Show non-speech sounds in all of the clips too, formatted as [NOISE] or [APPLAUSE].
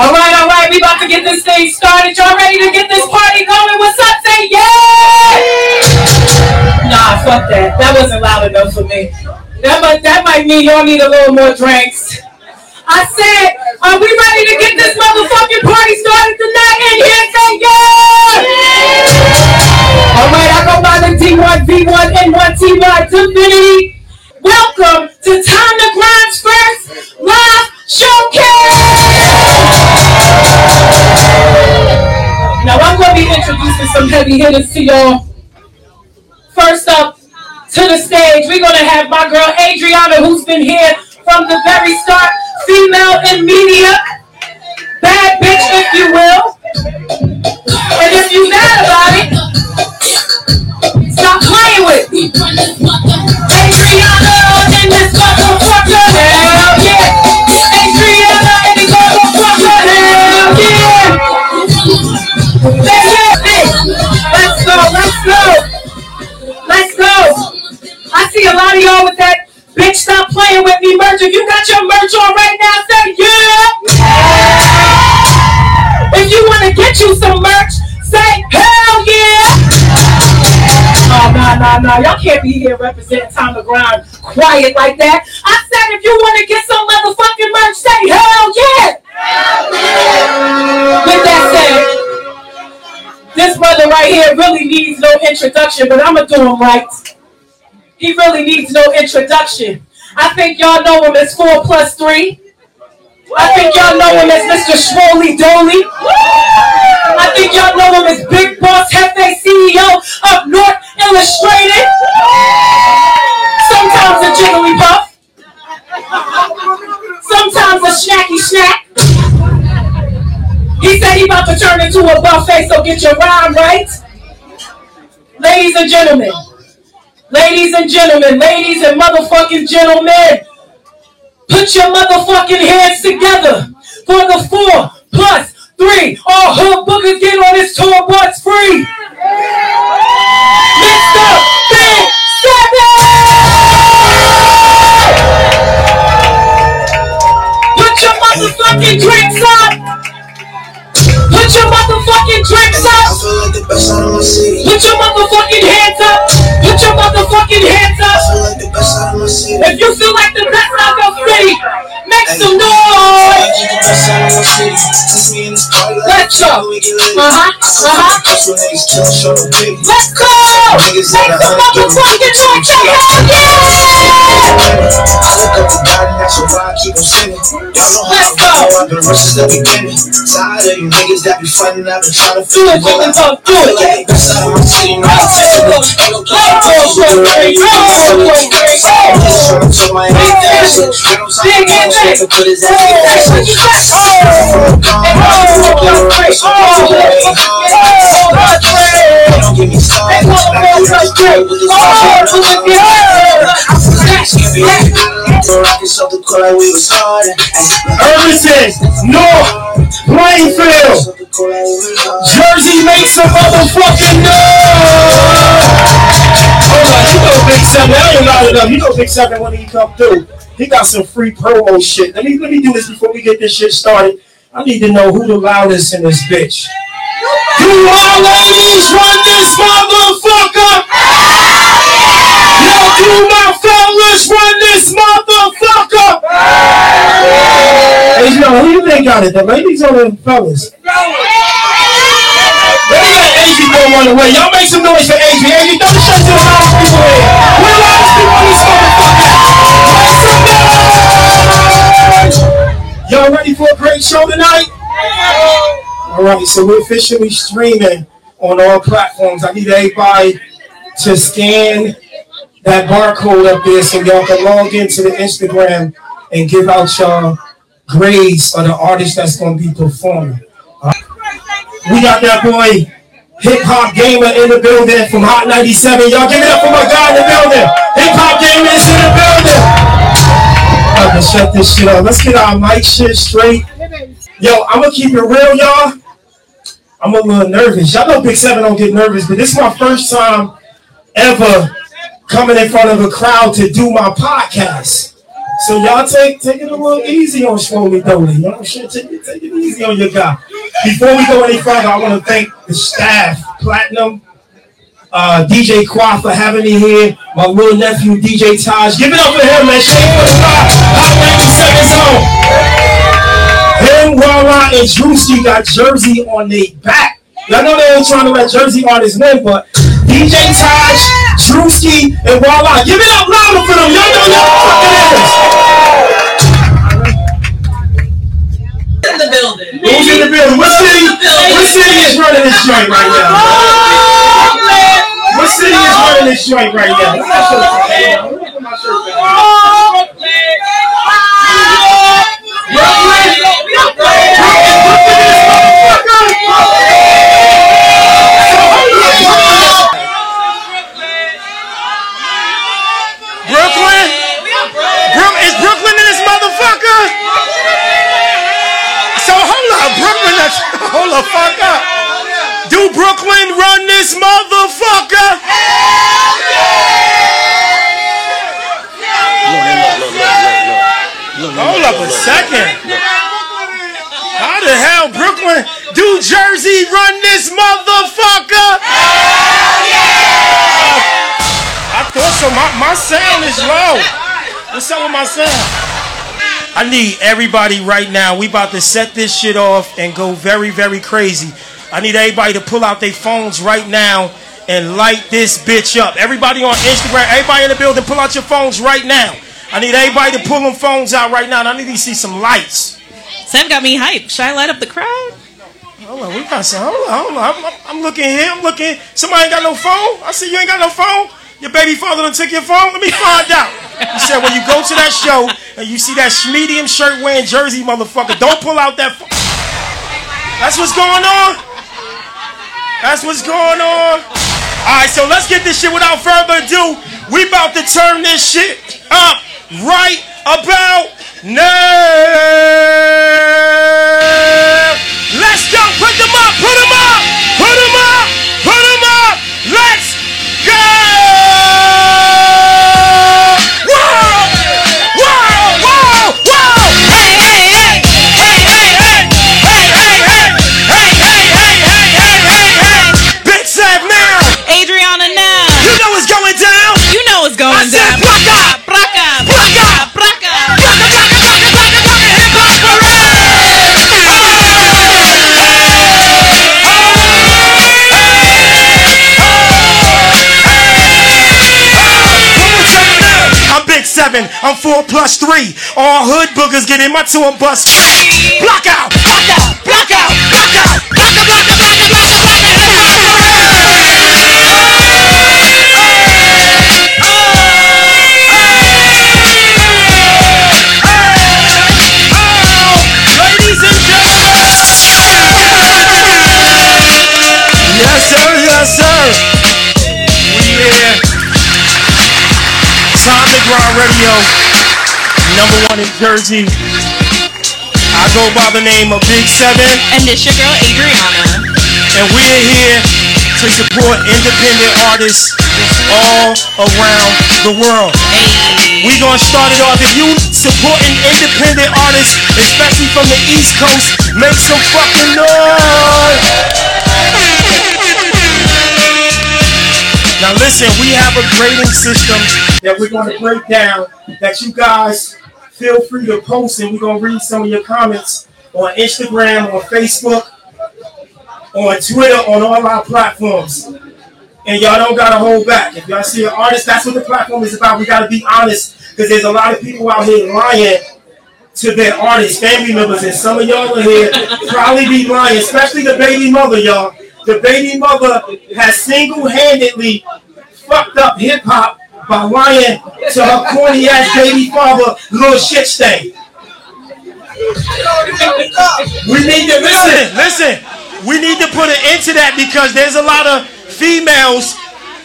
All right, all right, we about to get this thing started. Y'all ready to get this party going? What's up? Say yeah! Nah, fuck that. That wasn't loud enough for me. That might, that might mean y'all need a little more drinks. I said, are we ready to get this motherfucking party started tonight? And here say yeah! All right, I go by the D1, V1, N1, T1, Infinity. Welcome To be introducing some heavy hitters to y'all. First up to the stage, we're to have my girl Adriana, who's been here from the very start, female in media, bad bitch, if you will. And if you mad about it, stop playing with me. Adriana in this motherfucker, a lot of y'all with that bitch stop playing with me merch. If you got your merch on right now, say yeah. If you want to get you some merch, say hell yeah. Oh, no, no, no. Y'all can't be here representing Time to Grind quiet like that. I said if you want to get some motherfucking merch, say hell yeah. With that said, this brother right here really needs no introduction, but I'm going to do him right. He really needs no introduction. I think y'all know him as 4 plus 3. I think y'all know him as Mr. Schmoly Doley. I think y'all know him as Big Boss Hefe CEO of North Illustrated. Sometimes a jiggly puff. Sometimes a Snacky Snack. He said he about to turn into a buffet, so get your rhyme right. Ladies and gentlemen, ladies and gentlemen, ladies and motherfucking gentlemen, put your motherfucking hands together for the four plus three. All hood bookers get on this tour bus free. Mr. Big Seven! Put your motherfucking drinks up! Put your motherfucking drinks up! Put your motherfucking hands up! Put your motherfucking hands up! If you feel like the best out of your city, make some noise! Let's go! Uh-huh, uh-huh. Let's go! Make some motherfucking noise! Hell yeah! Let's go! Tired of you niggas that be fighting, I've been trying to Do it, figure Jigglypuff, out. do it! Like the best out of my city, now I'm Let's go! Let's go, Great! Let's go, Great! So my ass, Dig in there! to put his You got? Oh! Don't get me started. Irvington, North, Plainfield, Jersey, make some motherfucking noise! Hold on, you know Big Seven. I ain't loud enough. You know Big Seven when he come through. He got some free promo shit. Let me let me do this before we get this shit started. I need to know who the loudest in this bitch. Do my ladies run this motherfucker? Yo, do my fellas run this motherfucker? Hey, yo, who you think got it? The ladies or the fellas? Me let Adrian go one away. Y'all make some noise for throw the shirt to the loudest people here. We're the people in this motherfucker. Make some noise! Y'all ready for a great show tonight? All right, so we're officially streaming on all platforms. I need everybody to scan that barcode up there so y'all can log into the Instagram and give out y'all grades of the artist that's going to be performing. Right. We got that boy, Hip Hop Gamer in the building from Hot 97. Y'all give it up for my guy in the building. Hip Hop Gamer is in the building. I'm gonna shut this shit up. Let's get our mic shit straight. Yo, I'm gonna keep it real, y'all. I'm a little nervous. Y'all know Big Seven don't get nervous, but this is my first time ever coming in front of a crowd to do my podcast. So y'all take take it a little easy on Slowly Dolly. You know, shit, take it, take it easy on your guy. Before we go any further, I want to thank the staff, Platinum, uh, DJ Qua for having me here. My little nephew, DJ Taj. Give it up for him, man. Shake for the spot. Hot 97 zone. Him, Walla, and Drewski got Jersey on their back. Y'all know they ain't trying to let Jersey artists win, but DJ Taj, Drewski, and Walla. Give it up louder for them. Y'all know y'all. In the building. Who's in the building? What city? What city is running this joint right now? What city is running this joint right now? Look at the. Do Brooklyn run this motherfucker? Hold up a second. How the hell Brooklyn? Do Jersey run this motherfucker? I thought so. My, my sound is low. What's up with my sound? I need everybody right now. We about to set this shit off and go very, very crazy. I need everybody to pull out their phones right now and light this bitch up. Everybody on Instagram, everybody in the building, pull out your phones right now. I need everybody to pull them phones out right now. And I need to see some lights. Sam got me hyped. Should I light up the crowd? Hold on, we got some. Hold on, hold on. I'm, I'm, I'm looking here. I'm looking. Somebody ain't got no phone. I see you ain't got no phone. Your baby father done took your phone. Let me find out. He said when you go to that show and you see that medium shirt wearing Jersey motherfucker, don't pull out that. Phone. That's what's going on. That's what's going on. All right, so let's get this shit without further ado. We about to turn this shit up right about now. Let's go. Put them up. Put them up. Put them up. Put them up. Let's go. Seven, I'm four plus three. All hood boogers get in my tour bus. Block out, block out, block out, block out, block out, block out, block out, block out, block out, hip hop parade. Ladies and gentlemen. Yes, sir. Yes, sir. Grind radio. Number one in Jersey. I go by the name of Big Seven, And this your girl Adriana. and we're here to support independent artists all around the world. Hey. We gonna start it off. If you supporting independent artists, especially from the East Coast, make some fucking noise. Now listen, we have a grading system. that we're going to break down that you guys feel free to post and we're going to read some of your comments on Instagram, on Facebook, on Twitter, on all our platforms. And y'all don't got to hold back. If y'all see an artist, that's what the platform is about. We got to be honest because there's a lot of people out here lying to their artists, family members, and some of y'all are here probably be lying, especially the baby mother, y'all. The baby mother has single-handedly fucked up hip hop by lying to her corny ass baby father, little shit stain. We need to Listen, listen. We need to put an end to that because there's a lot of females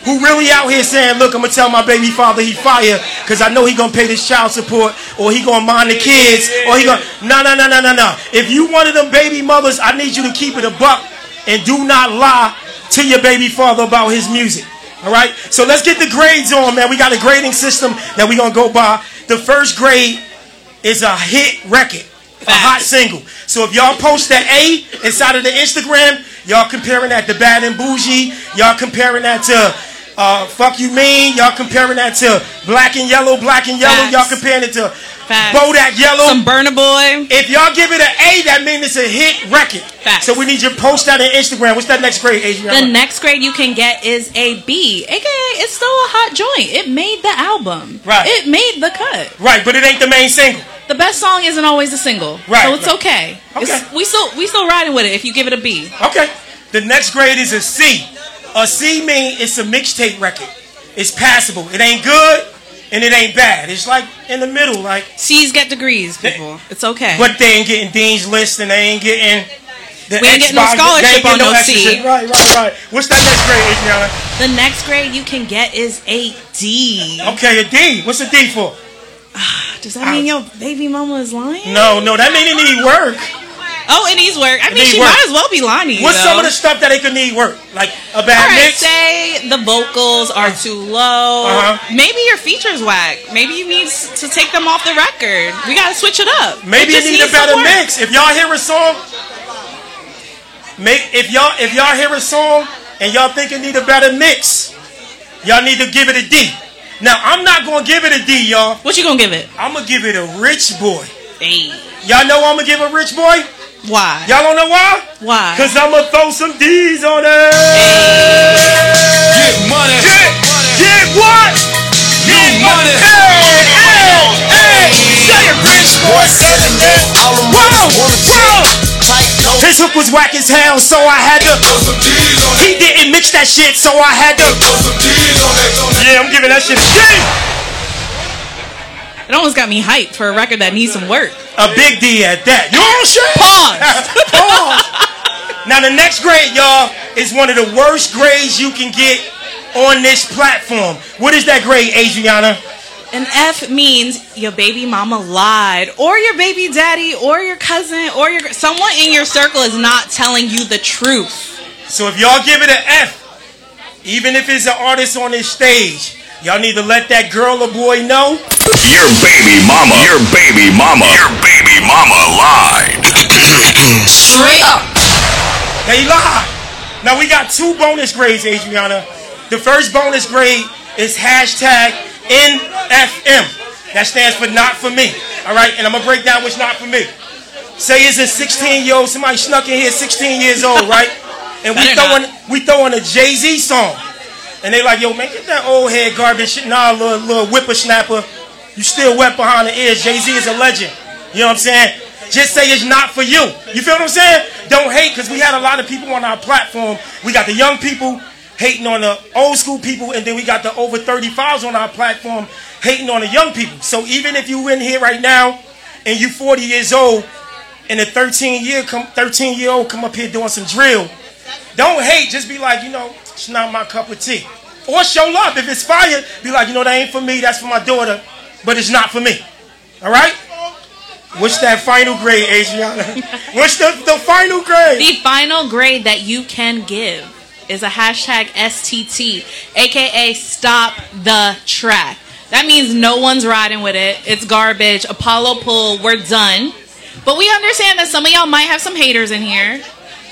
who really out here saying, look, I'm gonna tell my baby father he fire because I know he gonna pay this child support or he gonna mind the kids or he gonna no no no no no no. If you one of them baby mothers, I need you to keep it a buck and do not lie to your baby father about his music. All right, so let's get the grades on, man. We got a grading system that we gonna go by. the first grade is a hit record, a hot single. So if y'all post that A inside of the Instagram, y'all comparing that to Bad and Bougie, y'all comparing that to uh, Fuck You Mean, y'all comparing that to Black and Yellow, Black and Yellow, Facts. y'all comparing it to Facts. Bodak Yellow. Some Burna Boy. if y'all give it an A, that means it's a hit record. Facts. So we need you to post that on Instagram. What's that next grade, Adriana? The next grade you can get is a B, aka it's still a hot joint. It made the album. Right. It made the cut. right, but it ain't the main single. The best song isn't always a single. Right, So it's right. okay. It's- Okay. we still we still riding with it if you give it a B. Okay. The next grade is a C. A C mean it's a mixtape record. It's passable. It ain't good and it ain't bad. It's like in the middle, like C's get degrees, people. It's okay. but they ain't getting Dean's list and they ain't getting the We ain't getting no scholarship getting on no extra C. Right, right, right. What's that next grade, Adriana? the next grade you can get is a D. Okay, a D. What's a D for? Ah, does that mean ah. your baby mama is lying? No, no, that mean it need work. Oh, it needs work. I mean, she work. might as well be you. What's though. some of the stuff that it could need work? Like a bad All right, mix? say the vocals are too low. Uh-huh. Maybe your features whack. Maybe you need to take them off the record. We gotta switch it up. Maybe It need a better mix. If y'all hear a song, make if y'all if y'all hear a song and y'all think it need a better mix, y'all need to give it a D. Now I'm not gonna give it a D, y'all. What you gonna give it? I'm gonna give it a rich boy. Hey, Y'all know I'm gonna give a rich boy. Why? Y'all don't know why? Why? Cause I'm gonna throw some D's on it. Get money. Get, get what? Get money. Hey, hey, hey. Say it, rich boy. Say it, man. All them Whoa, brothers wanna whoa. His hook was whack as hell, so I had to. Some on He didn't mix that shit, so I had to. Some on that. Yeah, I'm giving that shit a D. It almost got me hyped for a record that needs some work. A big D at that. You know what I'm saying? Pause. [LAUGHS] Pause. Now the next grade, y'all, is one of the worst grades you can get on this platform. What is that grade, Adriana? An F means your baby mama lied, or your baby daddy, or your cousin, or your someone in your circle is not telling you the truth. So if y'all give it an F, even if it's an artist on this stage, y'all need to let that girl or boy know. Your baby mama. Your baby mama. Your baby mama lied. Straight up. They lied. Now we got two bonus grades, Adriana. The first bonus grade is hashtag NFM. That stands for not for me. All right, and I'm gonna break down what's not for me. Say it's a 16 year old, somebody snuck in here 16 years old, right? And we throwing not. we throwing a Jay Z song, and they like, yo, man, get that old head garbage shit. Nah, little little whippersnapper, you still wet behind the ears. Jay Z is a legend. You know what I'm saying? Just say it's not for you. You feel what I'm saying? Don't hate because we had a lot of people on our platform. We got the young people hating on the old school people, and then we got the over 35s on our platform hating on the young people. So even if you in here right now and you 40 years old, and a 13 year come 13 year old come up here doing some drill, don't hate. Just be like, you know, it's not my cup of tea. Or show love. If it's fire, be like, you know, that ain't for me. That's for my daughter, but it's not for me. All right. What's that final grade, Adriana? [LAUGHS] What's the, the final grade? The final grade that you can give is a hashtag STT, aka stop the track. That means no one's riding with it. It's garbage. Apollo pull, we're done. But we understand that some of y'all might have some haters in here.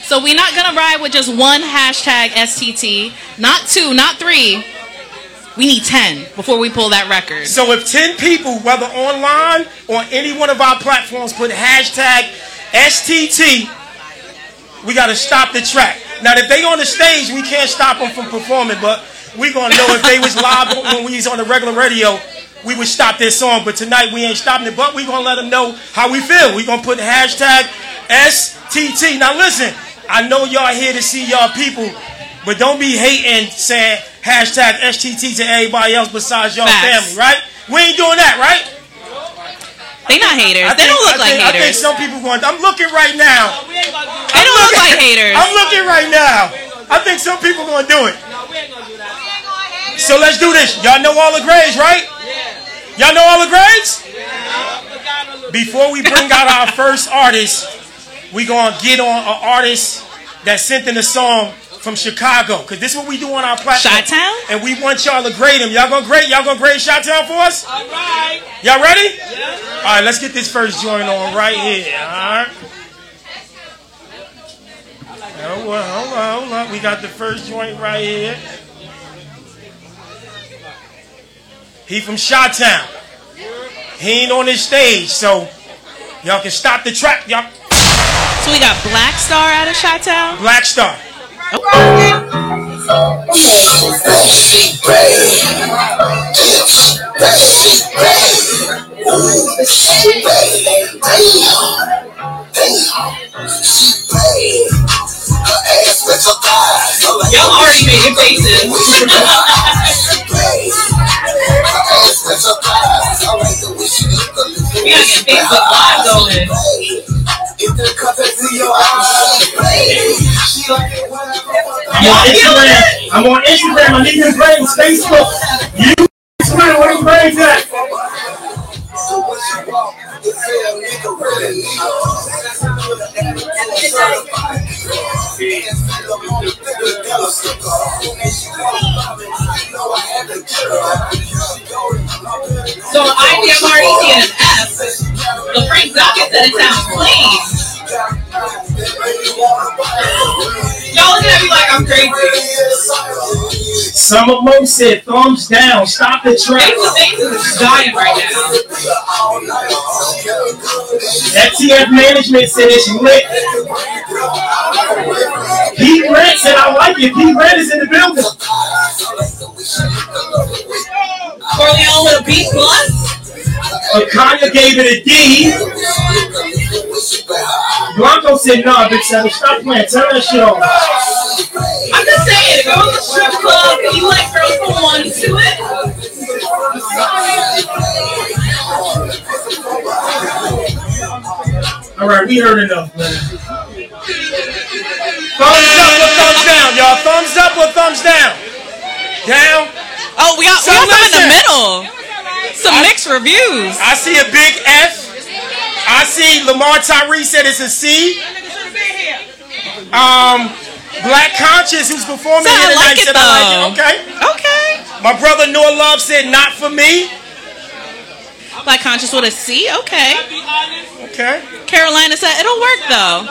So we're not gonna ride with just one hashtag STT, not two, not three. We need 10 before we pull that record. So if 10 people, whether online or any one of our platforms, put hashtag STT, we got to stop the track. Now, if they on the stage, we can't stop them from performing, but we going to know if they was live [LAUGHS] when we was on the regular radio, we would stop this song. But tonight, we ain't stopping it, but we going to let them know how we feel. we going to put hashtag STT. Now, listen, I know y'all here to see y'all people, but don't be hating saying hashtag STT to everybody else besides y'all Facts. family, right? We ain't doing that, right? They not haters. I they don't look I like think, I think haters. some people going. I'm looking right now. They don't look like haters. I'm looking right now. I think some people gonna do it. So let's do this. Y'all know all the grades, right? Y'all know all the grades? Before we bring out our first artist, we gonna get on an artist that sent in a song from Chicago, because this is what we do on our platform. Chi-town? And we want y'all to grade them. Y'all gonna grade? Y'all gonna grade Chi-town for us? All right. Y'all ready? All right, let's get this first joint on right here. All right. Hold on, hold on, hold on. We got the first joint right here. He from Chi-town. He ain't on this stage, so y'all can stop the track. Y'all, So we got Black Star out of Chi-town. Black Star. Y'all already made your faces. We gotta get Facebook Live going. I'm on Instagram. I'm on Instagram. I need his brains. Facebook. You Instagram. Where his brains at? So IDMREC and an F. The Frank Duckett said it sounds clean. Y'all looking at me like I'm crazy. Some of them said thumbs down. Stop the track. Facebook is dying right now. FTF management said it's lit. Pete Grant said I like it. Pete Grant is in the building. Corleone with a B plus. Akanya gave it a D. Blanco said no, Big Seven. Stop playing. Turn that shit off. I'm just saying, if was a strip club and you like girls from one to it, All right, we heard enough, man. Thumbs up or thumbs down, y'all. Thumbs up or thumbs down? Down. Oh, we got So we got some in the middle. Some mixed reviews. I see a big F. I see Lamar Tyree said it's a C. Um, Black Conscious, who's performing So here tonight, like it, said I like it. Okay. Okay. My brother Noah Love said not for me. Black conscious with a C. Okay. Okay. Carolina said it'll work though.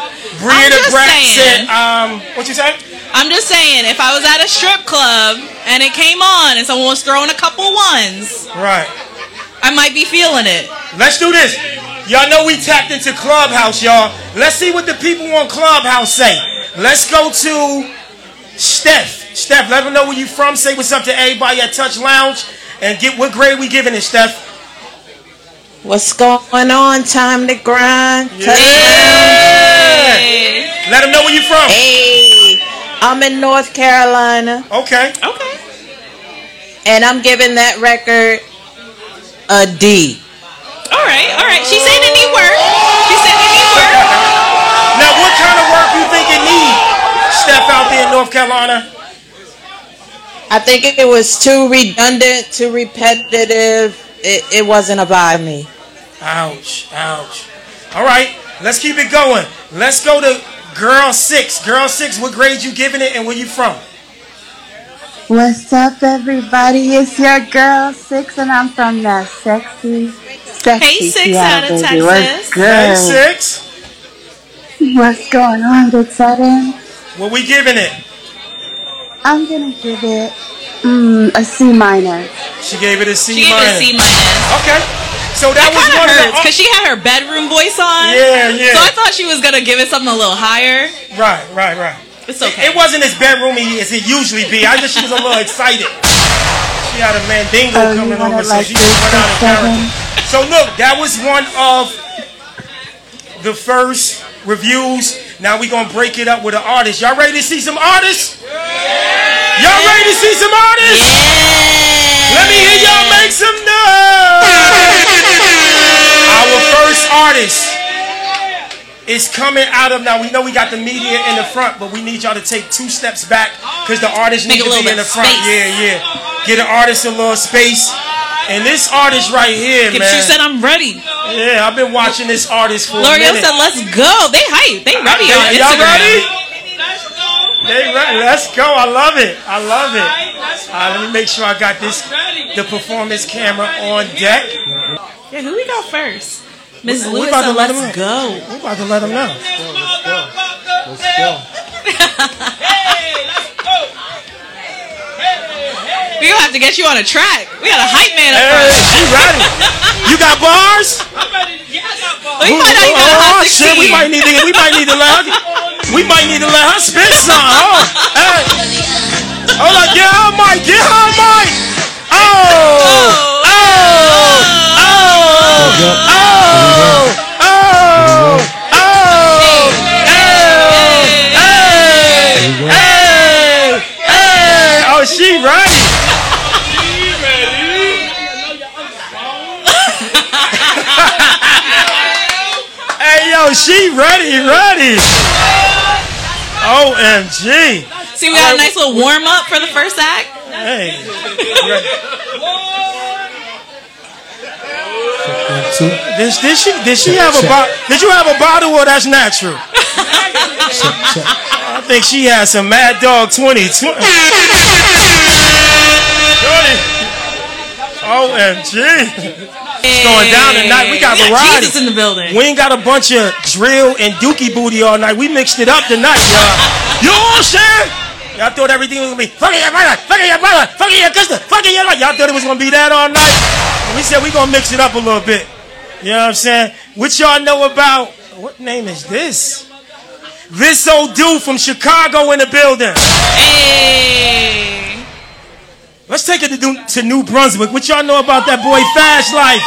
Just saying. said, um, what you say? I'm just saying, if I was at a strip club and it came on and someone was throwing a couple ones, Right. I might be feeling it. Let's do this. Y'all know we tapped into Clubhouse, y'all. Let's see what the people on Clubhouse say. Let's go to Steph. Steph, let them know where you from. Say what's up to everybody at Touch Lounge. And get what grade we giving it, Steph? What's going on? Time to grind. Yeah. Let them know where you're from. Hey, I'm in North Carolina, Okay. Okay. and I'm giving that record a D. All right. All right. She said it need work. She said it need work. Now, what kind of work you think it need, Steph, out there in North Carolina? I think it was too redundant, too repetitive. It, it wasn't about me. Ouch, ouch. All right, let's keep it going. Let's go to Girl Six. Girl Six, what grade you giving it and where you from? What's up, everybody? It's your girl Six, and I'm from the sexy, sexy Hey, Six Seattle, out of baby. Texas. What's Hey, good? Six. What's going on, Good Sudden? What we giving it? I'm gonna give it mm, a C minor. She gave it a C minor. She gave it a minus. Okay, so that That was one of of hurts the. because she had her bedroom voice on. Yeah, yeah. So I thought she was gonna give it something a little higher. right, right, right. It's okay. It wasn't as bedroomy as it usually be. I just she was a little excited. She had a mandingo Oh, coming want over, it so she went out of character. So look, that was one of the first reviews. Now we gonna break it up with an artist. Y'all ready to see some artists? Yeah. Y'all ready to see some artists? Yeah. Let me hear y'all make some noise. Our first artist is coming out of now. We know we got the media in the front, but we need y'all to take two steps back because the artist needs to be in the front. space. Yeah, yeah. Get an artist a little space. And this artist right here, If man. she said I'm ready. yeah, I've been watching this artist for a L'Oreal minute. said, "Let's go." They hype. They ready Okay, on y'all Instagram. ready? they ready. Let's go. I love it. I love it. Uh, let me make sure I got this the performance camera on deck. Yeah, who we got first? Ms. Lewis. We Lewis, about to and let let's go. We're about to let them know. [LAUGHS] Hey, let's go. We gonna have to get you on a track. We got a hype man up Hey, she ready. You got bars? We find out you got a oh, hot shit, we might need to we might need to let her we might need to let her spit some. Oh, Hey, yo, she ready, ready. OMG. See, we got a nice little warm up for the first act. Hey. Two. Did, did she did she have a bottle? Did you have a bottle or that's natural? Check, check. I think she had some Mad Dog 2020. OMG. It's going down tonight. We got variety. Jesus in the building. We ain't got a bunch of drill and dookie booty all night. We mixed it up tonight, y'all. You know what I'm saying? Y'all thought everything was gonna be fucking your brother, fucking your brother, fucking your sister, fucking your life. Y'all thought it was gonna be that all night. And we said we gonna mix it up a little bit. You know what I'm saying? What y'all know about what name is this? This Odu from Chicago in the building. Hey. Let's take it to, New- to New Brunswick. What y'all know about that boy Fast Life?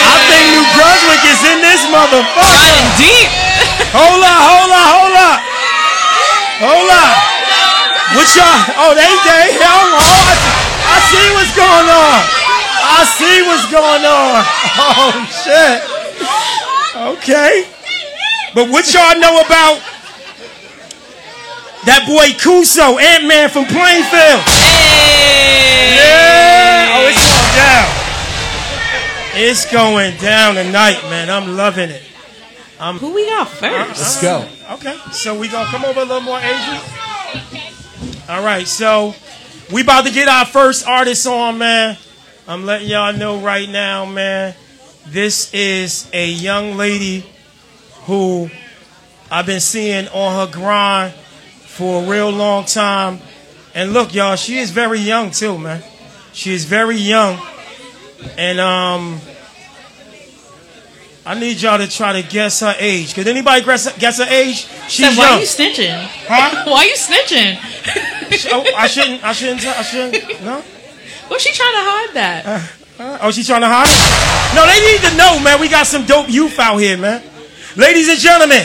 I think New Brunswick is in this motherfucker. Riding deep. [LAUGHS] Hold up, hold up, hold up. Hold up. What y'all? Oh, they, they, hold on. Oh, I, I see what's going on. I see what's going on. [LAUGHS] Oh, shit. Okay. But what y'all know about that boy Kuso, Ant-Man from Plainfield? Hey. Yeah. Oh, it's going down. It's going down tonight, man. I'm loving it. Who we got first? Uh-huh. Let's go. Okay, so we gonna come over a little more, Adrian. All right, so we about to get our first artist on, man. I'm letting y'all know right now, man. This is a young lady who I've been seeing on her grind for a real long time. And look, y'all, she is very young too, man. She is very young, and um. I need y'all to try to guess her age. Could anybody guess, guess her age? She's Said, why young. you snitching? Huh? [LAUGHS] Why you snitching? Oh, I shouldn't. I shouldn't. tell- I shouldn't. No. What's she trying to hide that? Uh, oh, she's trying to hide it. No, they need to know, man. We got some dope youth out here, man. Ladies and gentlemen,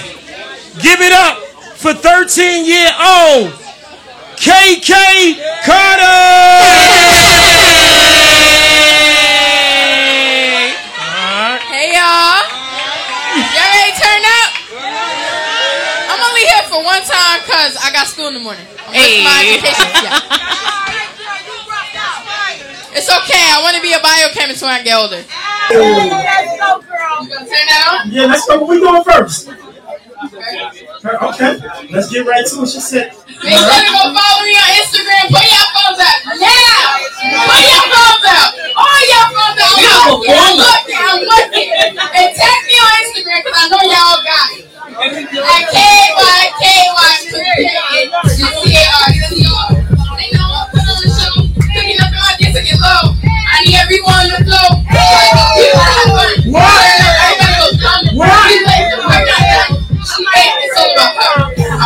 give it up for 13 year old Kay Kay Carter. Hey y'all. Y'all ready to turn up? I'm only here for one time because I got school in the morning. Hey. hey. my education. Yeah. [LAUGHS] It's okay. I want to be a biochemist when I get older. You gonna turn that on? Yeah, let's go. What we doing first? Okay, let's get right to it. She said, Make sure to go follow me on Instagram. Put your phones out now. Put your phones out. All your phones out. I'm looking. I'm looking. I'm looking. And tag me on Instagram because I know y'all got it. At K Y K Y C A R C R. They know I'm putting on the show. Cooking up in my dick to get low. I need everyone to flow. We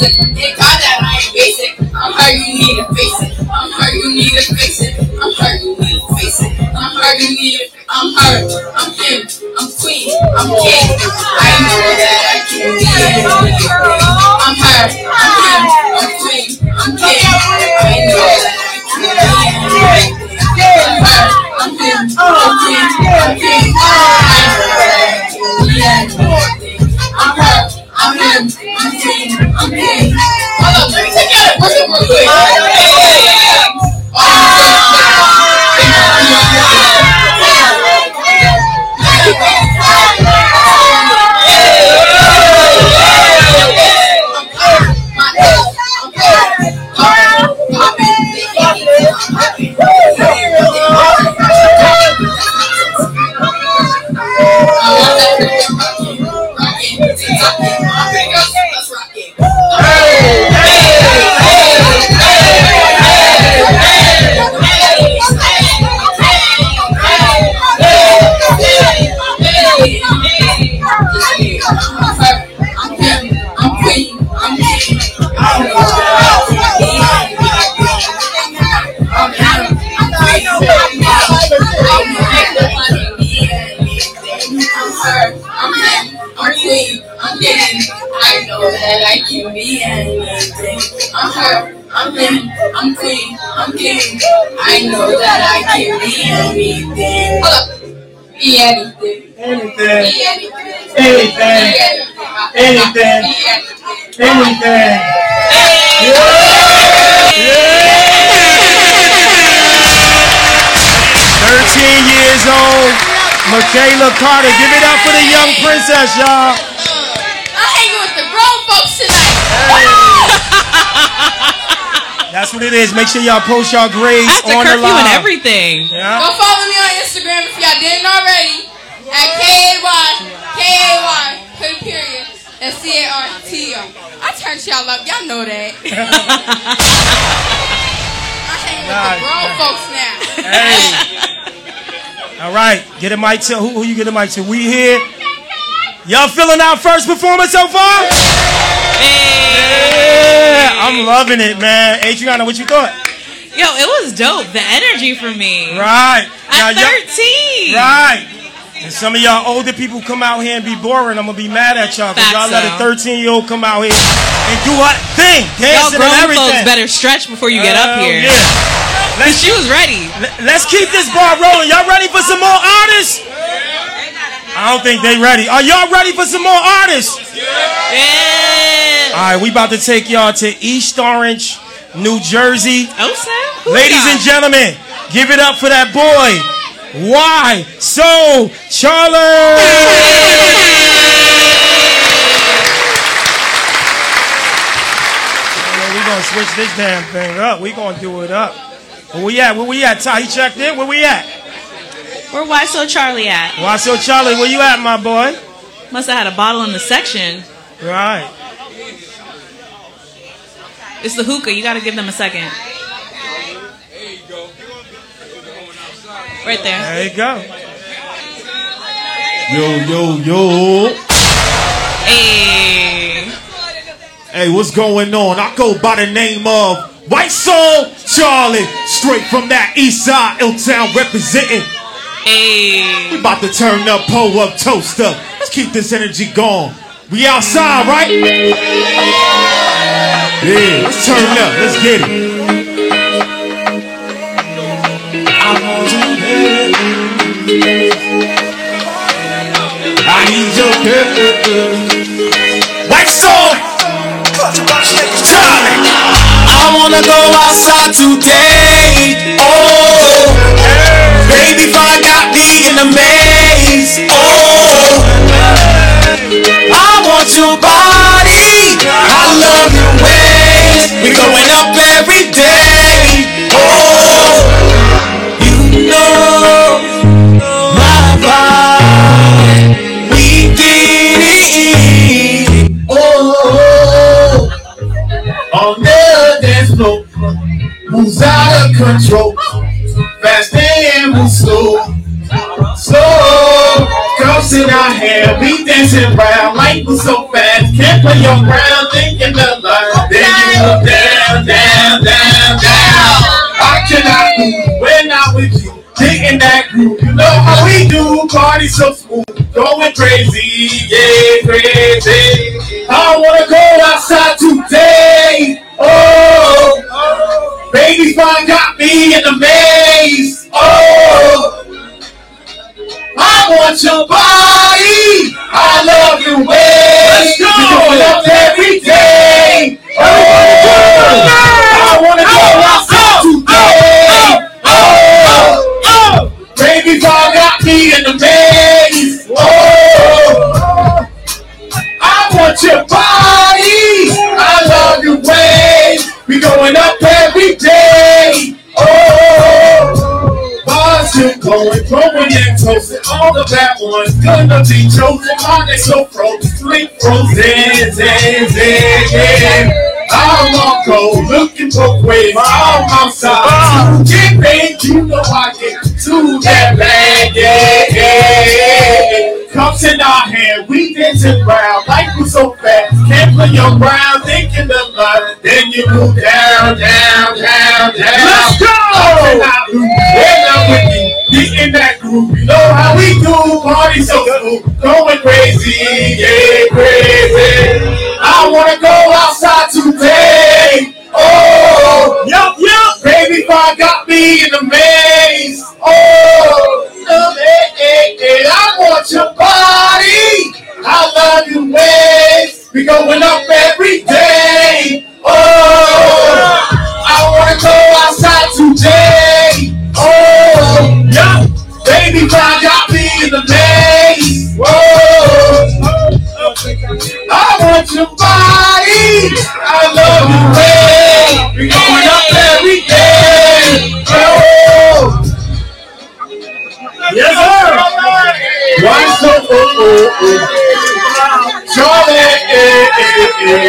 it. Thank God that I ain't basic. I'm her, you need to face it. I'm her, you need to face it. I'm her, you need to face it. I'm her, you need to. I'm her, I'm him, I'm queen, I'm king. I know that it is. Make sure y'all post y'all grades After on the curfew and everything. Yeah. Go follow me on Instagram if y'all didn't already. At K-A-Y, K-A-Y, put a period, and C-A-R-T-O. I turned y'all up. Y'all know that. I'm hanging with the grown folks now. Hey. All right, get a mic to who, who you get a mic to? We here. Y'all feeling our first performance so far? I'm loving it, man. Adriana, what you thought? Yo, it was dope. The energy for me. Right. At Now, 13. Right. And some of y'all older people come out here and be boring. I'm gonna be mad at y'all because y'all Facts, let a 13 year old come out here and do what thing, Y'all dancing and grown everything. folks better stretch before you get up here. Yeah. Let's, She was ready. let's keep this bar rolling. Y'all ready for some more artists? I don't think they ready. Are y'all ready for some more artists? Yeah. All right, we about to take y'all to East Orange, New Jersey. Oh, snap. Ladies and gentlemen, give it up for that boy. Why so Charlie? Yeah, we gonna switch this damn thing up. We're gonna do it up. Where we at? Where we at? Ty, he checked in. Where we at? Where Wysocharlie at? Wysocharlie? Where you at, my boy? Must have had a bottle in the section. Right. It's the hookah. You gotta give them a second. Right there. There you go. Yo, yo, yo. Hey. Hey, what's going on? I go by the name of White Soul Charlie, straight from that east side, Ill Town representing. Hey. We about to turn up, pull up, toast up. Let's keep this energy going. We outside, right? Yeah, let's turn it up. Let's get it. I. I need your. White Soul. I wanna go outside today. Oh, baby, fun got me in a maze. Oh, control. Fast and move slow, slow. Girls in our hair, we dancing around like we so fast. Can't play your ground, thinking the line. Then you look down, down, down, down. I cannot move when I'm with you. Hitting that groove, you know how we do. Party so smooth, going crazy, yeah, crazy. I wanna go outside today. In the maze. Oh, I want your body. I love your ways. Let's go. Going up every day. Oh, I wanna go outside oh, oh, oh, today. Oh, oh, baby fun got me in the maze. Oh. I want your body. I love your ways. We going up every day. Going, growing and toasting. All the bad ones gonna be chosen. Mine they so frozen, sleep frozen, zen, zen, zen. I'm on go looking both ways. I'm outside. Get paid, you know I get to that bag. Yeah, yeah. Cups in our hand, we dancing round like we so fast. Can't play your ground, thinking the line. Then you move down, down, down, down. Let's go! In loop, when I'm with you, getting that groove. You know how we do, party so smooth, going crazy, yeah, crazy. I wanna go outside today. Oh, yup, yup. Baby, fun got me in the maze. Oh, it, it, it. I want your body. I love your ways. We going up every day. Oh, I wanna go outside today. Oh, yup. Baby, fun got me in the maze. Whoa. I want your body. I love your way. We going up every day. Oh. Yes, sir. Why so? Oh, oh, oh. Eh, eh, eh,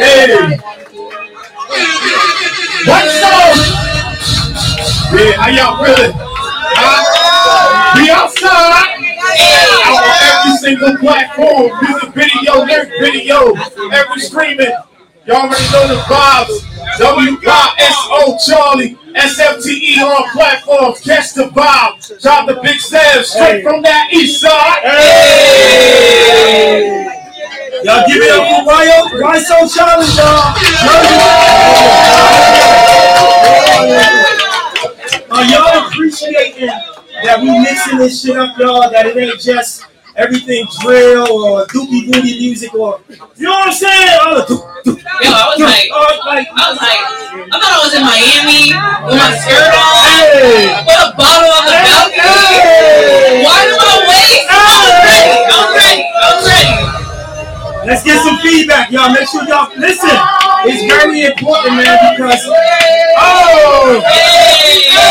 eh. What's up? Yeah, how y'all feeling? Huh? We outside. On every single platform, music video, lyric video, every streaming. Y'all already know the vibes. W-I-S-O Charlie, SFTE E on platforms. Catch the vibe. Drop the big Sam straight from that east side. Hey. Y'all give it up for Why, Why So Challenge, y'all. Are y'all appreciating that we mixing this shit up, y'all? That it ain't just everything drill or doopy booty music or you know what I'm saying? All the doop, doop, Yo, I was like, like, I was like, I thought I was in Miami with my skirt on, Hey. with a bottle on the balcony. Hey. Why do I wait? I was ready. I was ready. I was ready. Let's get some feedback, y'all. Make sure y'all listen. It's very important, man, because oh, I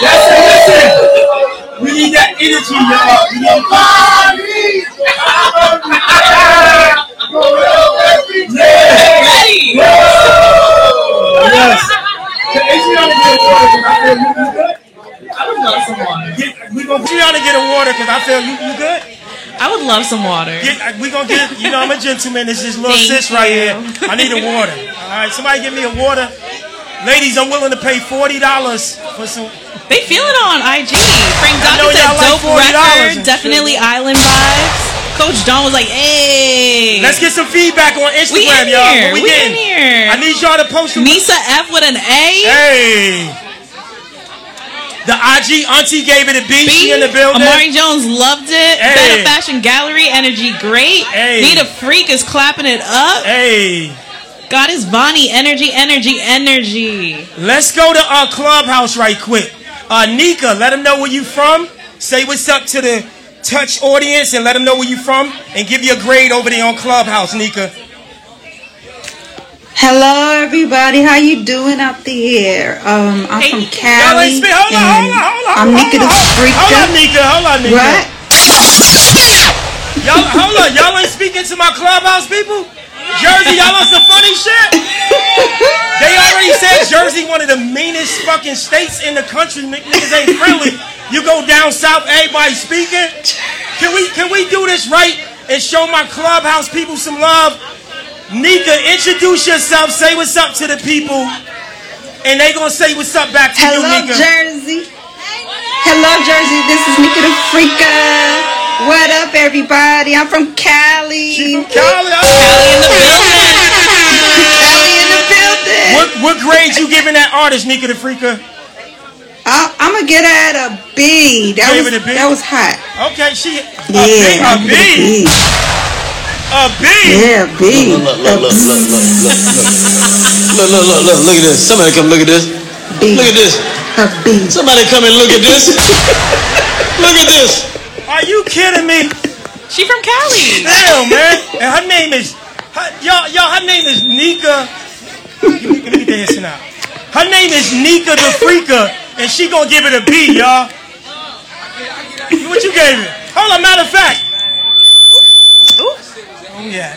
Listen, listen. [LAUGHS] We need that energy, y'all. We need Yeah. Ready. Yes. Can Adriana get a water? I feel you, you good? I was on someone. Get, we gonna Adriana get a water because I feel you, you good? I would love some water. Get, we gonna get. You know, I'm a gentleman. This is little Thank sis right you. here. I need a water. All right, somebody give me a water. Ladies, I'm willing to pay forty dollars for some. They feel it on IG. Frank Dawkins said like dope $40 record, definitely shit. island vibes. Coach Don was like, "Hey, Let's get some feedback on Instagram, We y'all. here. What We getting? in here. I need y'all to post some. Misa F with an A. Hey. The IG auntie gave it a B. She in the building. Amari Jones loved it. Hey. Better Fashion Gallery energy great. Hey. Need a freak is clapping it up. Hey. Goddess Bonnie energy energy energy. Let's go to our clubhouse right quick. Uh, Nika, let them know where you from. Say what's up to the touch audience and let them know where you from and give you a grade over there on Clubhouse, Nika. Hello, everybody. How you doing out there? Um, I'm from Y'all Cali. ain't speak. Hold on, and hold on, hold on. I'm Nika the Freaker. Hold on, Nika. Hold on, Nika. What? Y'all, hold on. Y'all ain't speaking to my clubhouse people. Jersey, y'all on some funny shit. [LAUGHS] They already said Jersey one of the meanest fucking states in the country. N- Niggas ain't friendly. You go down south, everybody speaking. Can we can we do this right and show my clubhouse people some love? Nika, introduce yourself. Say what's up to the people, and they gonna say what's up back to Hello, you, Nika. Jersey. Hello, Jersey. This is Nika the Freaker. What up, everybody? I'm from Cali. She from Cali. Cali in the building. Cali in the building. What what grade you giving that artist, Nika the Freaker? I, I'm gonna get her at a B. That was a B? that was hot. Okay, she a Yeah, B, a I'm B, gonna get a B. Yeah, B. Look, look, look, look, look, look, look, look, look, look, look, look at this. Somebody come look at this. Look at this. A B. Somebody come and look at this. look at this. Are you kidding me? She from Cali. Damn, man. And her name is, her, y'all, y'all, her name is Nika. Let me, let me get this out. Her name is Nika the Freaker, and she gonna give it a B, y'all. What you gave it? Hold on, matter of fact. Oh, yeah.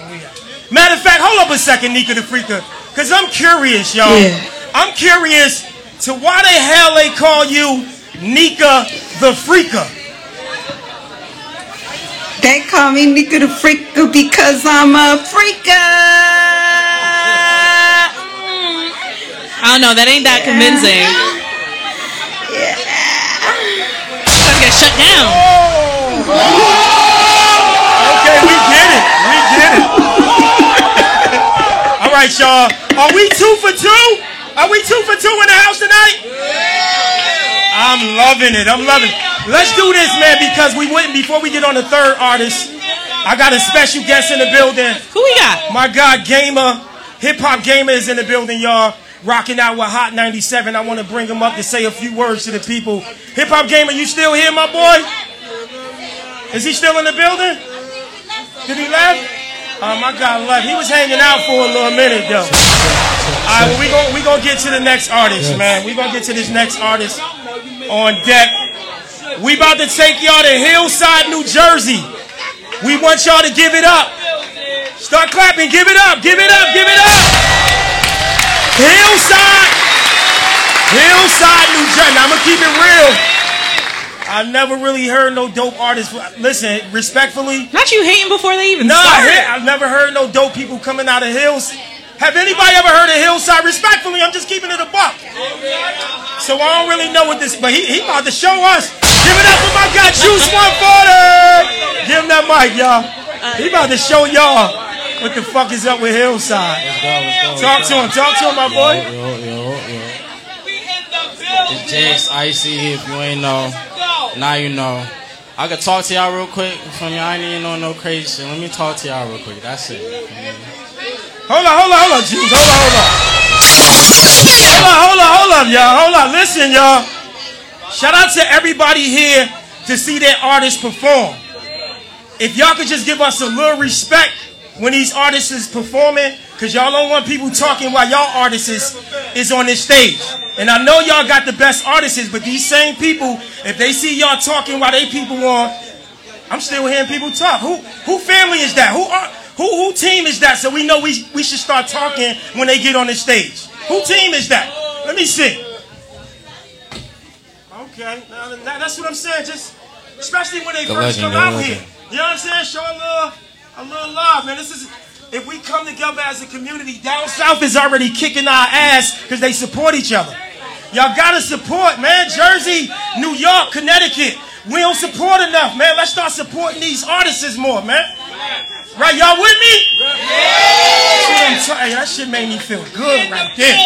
Oh, yeah. Matter of fact, hold up a second, Nika the Freaker. Because I'm curious, y'all. Yeah. I'm curious to why the hell they call you Nika the Freaker. They call me Nika the Freaker because I'm a freaker. Mm. I don't know. That ain't that convincing. Yeah. Gotta get shut down. Okay, we get it. We get it. All right, y'all. Are we two for two? Are we two for two in the house tonight? I'm loving it. I'm loving it. Let's do this, man, because we went before we get on the third artist. I got a special guest in the building. Who we got? My God, Gamer. Hip Hop Gamer is in the building, y'all. Rocking out with Hot 97. I want to bring him up to say a few words to the people. Hip Hop Gamer, you still here, my boy? Is he still in the building? Did he left? Oh my God, left. He was hanging out for a little minute though. All right, well we gonna we gonna get to the next artist, man. We're gonna get to this next artist on deck. We about to take y'all to Hillside, New Jersey. We want y'all to give it up. Start clapping. Give it up. Give it up. Give it up. Hillside. Hillside, New Jersey. Now I'm gonna keep it real. I've never really heard no dope artists. Listen, respectfully. Not you hating before they even Nah, started. I- I've never heard no dope people coming out of Hills. Have anybody ever heard of Hillside? Respectfully, I'm just keeping it a buck. So I don't really know what this, but he, he about to show us. Give it up for my guy, Jxice140. Give him that mic, y'all. He about to show y'all what the fuck is up with Hillside. Talk to him. Talk to him, my boy. Yo, yo, yo. It's Jace Icy. If you ain't know, now you know. I could talk to y'all real quick from y'all. I ain't even know no crazy shit. Let me talk to y'all real quick. That's it. Hold on, hold on, hold on, Juice. Hold on, hold on. Hold on, hold on, hold y'all. Hold on. Listen, y'all. Shout out to everybody here to see their artists perform. If y'all could just give us a little respect when these artists is performing, because y'all don't want people talking while y'all artists is, is on this stage. And I know y'all got the best artists, but these same people, if they see y'all talking while they people on, I'm still hearing people talk. Who who family is that? Who are, who who team is that? So we know we we should start talking when they get on the stage. Who team is that? Let me see. Okay, now, now that's what I'm saying. Just especially when they The first legend, come out legend. here. You know what I'm saying? Show a little, a little love, man. This is if we come together as a community. Down south is already kicking our ass because they support each other. Y'all gotta support, man. Jersey, New York, Connecticut. We don't support enough, man. Let's start supporting these artists more, man. Right, y'all with me? Yeah. Hey, that shit made me feel good right there.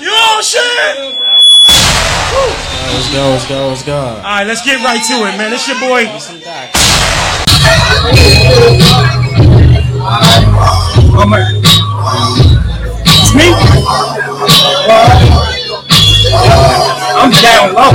Yo, shit. Let's go, let's go, let's go. All right, let's get right to it, man. This your boy. It's me. I'm down low.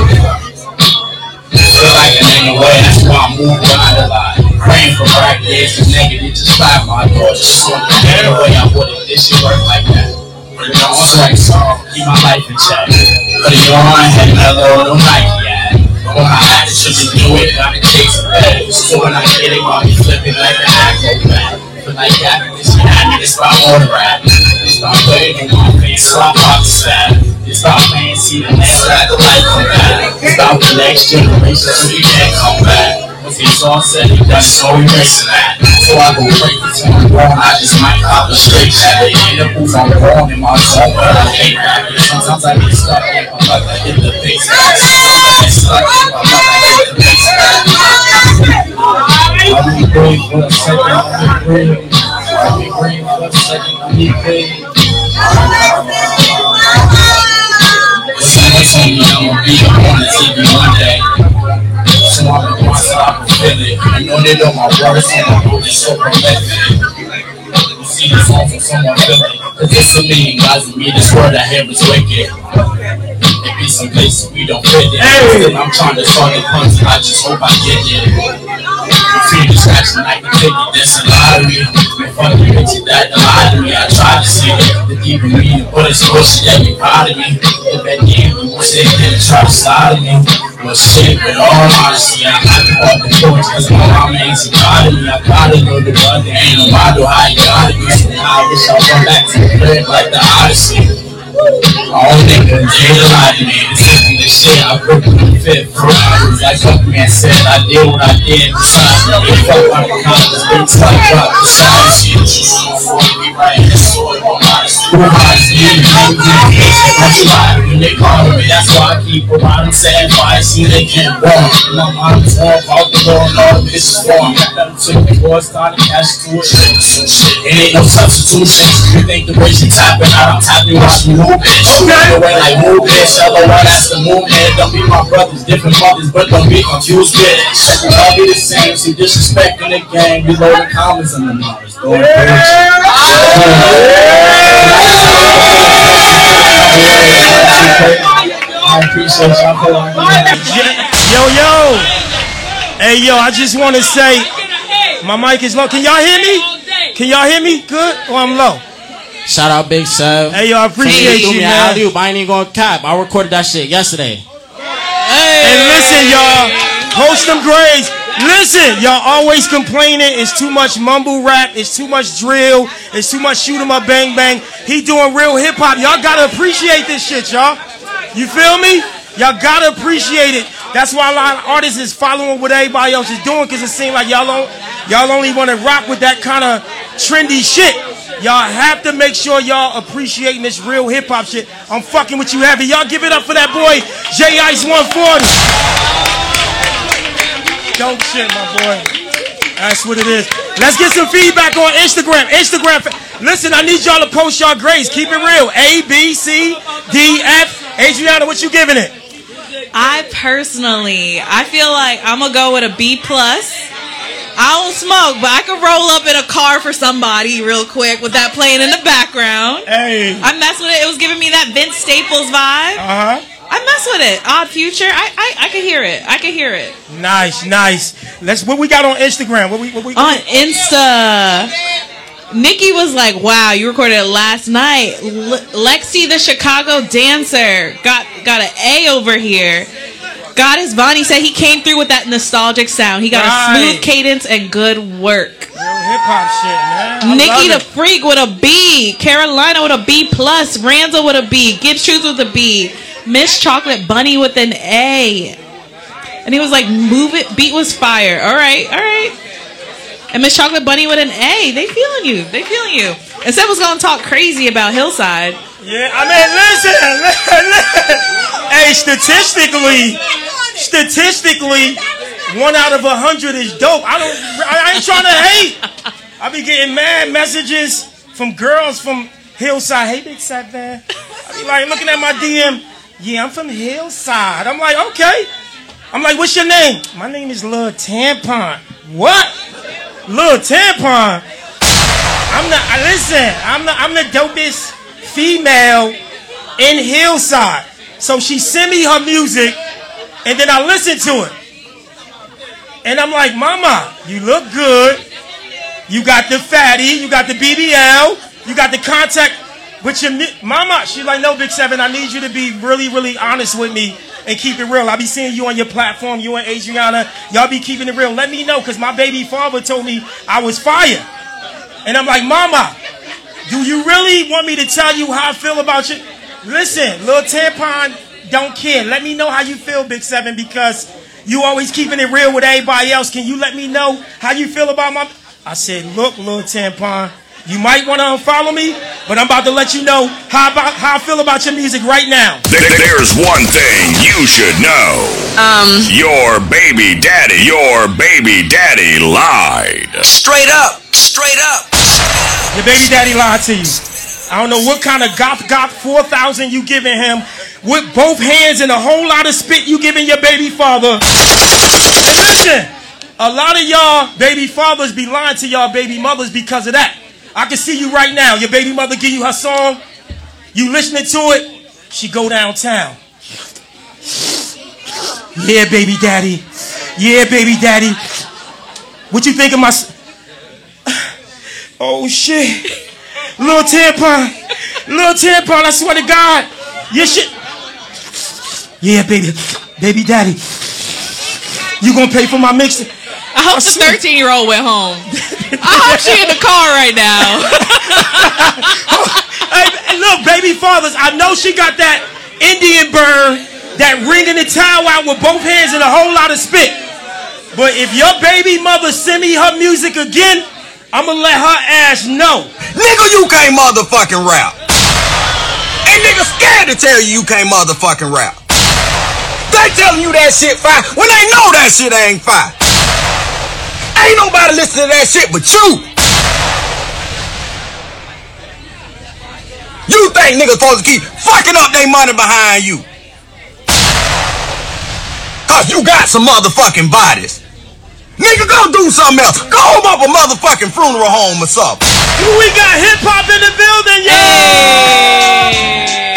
Feel like it ain't no way, that's why I move around a lot. Praying for practice, and negative just slap my door. Just so the way I wouldn't, this shit work like that. Put it on sex song, keep my life in check. Put it on, had another little Nike ad. When I had to just do it, gotta chase the bag. So when I get it, I'll be flipping like an acro back. Feel like that, this shit happened, it's my own rap. It's my way, in my face, so I pop the stab. It's about fancy, the next rap, the life come back. It's about the next generation, so you can't come back. If it's all said and done, so we racing that. So I go break till I'm born, I just might cop a straight. In the booth, I'm born in my zone, but I hate rap. Sometimes I get stuck in my mother, hit the base. Sometimes I get stuck in my mother, hit the base. I'll be brave for a second, I'll be brave. I'll be brave for a second, I'll be brave. Someone told me I'ma be on TV one. So I'm in it. I know my words, and I they so prolific. You see this song from someone. Cause this to me, God's me, this word I hear is wicked. It some places we don't fit it. Still, I'm trying to solve the punch, I just hope I get it. You feel distraction, I can take it, that's a lottery. And fuck the bitch that to me, I tried to see. The deep me, the bullets, bullshit that me. The bad game, people say they try to slide me. But all honesty, I got to the torch, cause my ain't so proud of me. I gotta know the that ain't no model, how you gotta I wish I run back to the like the Odyssey. My own nigga, they lied to me. This isn't the shit. I broke the fifth for hours. Like Fuck Man said, I did what I did. Besides, no, fuck my comments. Bitch, like drop the side shit. Me right in the sword, on my house. You know, you lie when they call me. That's why I keep around them saying, why I see they can't walk. My mom's all out the door and all this is wrong. Got them took the boy started cash to it. It ain't no substitution. You think the way she tapping out, I'm tapping watch me move, bitch. Okay. The way like move, bitch. Other one, that's the movement. Don't be my brothers, different mothers, but don't be confused, bitch. All be the same, see disrespect in the game. The comments and the numbers. Go I appreciate y'all for Yo, yo. Hey, yo, I just want to say, my mic is low. Can y'all hear me? Can y'all hear me? Good? Or I'm low? Shout out Big Sev. Hey, yo, I appreciate you, man. alley I ain't even gonna cap. I recorded that shit yesterday. And listen, y'all, post them grades. Listen, y'all always complaining it's too much mumble rap, it's too much drill, it's too much shoot 'em up bang bang. He doing real hip hop. Y'all gotta appreciate this shit, y'all. You feel me? Y'all gotta appreciate it. That's why a lot of artists is following what everybody else is doing because it seems like y'all don't, y'all only want to rock with that kind of trendy shit. Y'all have to make sure y'all appreciating this real hip hop shit. I'm fucking with you heavy. Y'all give it up for that boy, Jxice140. Dope shit, my boy. That's what it is. Let's get some feedback on Instagram. Instagram. Listen, I need y'all to post y'all grades. Keep it real. A, B, C, D, F. Adriana, what you giving it? I personally, I feel like I'm gonna go with a B plus. I don't smoke, but I could roll up in a car for somebody real quick with that playing in the background. Hey, I mess with it. It was giving me that Vince Staples vibe. Uh huh. I mess with it. Odd Future. I I, I could hear it. I could hear it Nice, nice. Let's. What we got on Instagram? What we? What we? on Insta. Nikki was like, "Wow, you recorded it last night." L- Lexi, the Chicago dancer, got got an A over here. Goddess Bonnie said he came through with that nostalgic sound. He got a smooth cadence and good work. Real hip hop shit, man. I Nikki the. Freak with a B. Carolina with a B plus. Randall with a B. Gibbs Truth with a B. Miss Chocolate Bunny with an A. And he was like, move it. Beat was fire. All right, all right. And Miss Chocolate Bunny with an A. They feeling you. They feeling you. And Seth was gonna talk crazy about Hillside. Yeah, I mean, listen, [LAUGHS] listen. Hey, statistically, statistically, one out of a hundred is dope. I don't. I ain't trying to hate. I be getting mad messages from girls from Hillside. Hey, Big man, I be like looking at my DM. Yeah, I'm from Hillside. I'm like, okay. I'm like, what's your name? My name is Lil Tampon. What? Lil Tampon. I'm the. Listen, I'm the. I'm the dopest female in Hillside. So she sent me her music, and then I listened to it. And I'm like, Mama, you look good. You got the fatty, you got the BBL, you got the contact with your mama. She's like, no, Big Seven, I need you to be really, really honest with me and keep it real. I be seeing you on your platform, you and Adriana. Y'all be keeping it real. Let me know, because my baby father told me I was fire. And I'm like, Mama, do you really want me to tell you how I feel about you? Listen, little tampon don't care. Let me know how you feel, Big Seven, because you always keeping it real with everybody else. Can you let me know how you feel about my? I said, look, little tampon, you might want to unfollow me, but I'm about to let you know how about how I feel about your music right now. There's one thing you should know. Um. Your baby daddy, your baby daddy lied. Straight up, straight up. Your baby daddy lied to you. I don't know what kind of goth goth 4,000 you giving him with both hands and a whole lot of spit you giving your baby father. And listen, a lot of y'all baby fathers be lying to y'all baby mothers because of that. I can see you right now. Your baby mother give you her song. You listening to it. She go downtown. Yeah, baby daddy. Yeah, baby daddy. What you think of my... Oh, shit. Little tampon. Little tampon, I swear to God. Your shit... Yeah, baby. Baby daddy. You gonna pay for my mix? I hope the 13 year old went home. I hope she in the car right now. hey, [LAUGHS] hey, look, baby fathers, I know she got that Indian burn, that ring in the towel out with both hands and a whole lot of spit. But if your baby mother send me her music again, I'ma let her ass know. Nigga, you can't motherfucking rap. Ain't nigga scared to tell you you can't motherfucking rap. They telling you that shit fine when they know that shit ain't fine. Ain't nobody listening to that shit but you. You think niggas supposed to keep fucking up their money behind you. Cause you got some motherfucking bodies. Nigga, go do something else. Go home up a motherfucking funeral home or something. We got hip hop in the building, yeah.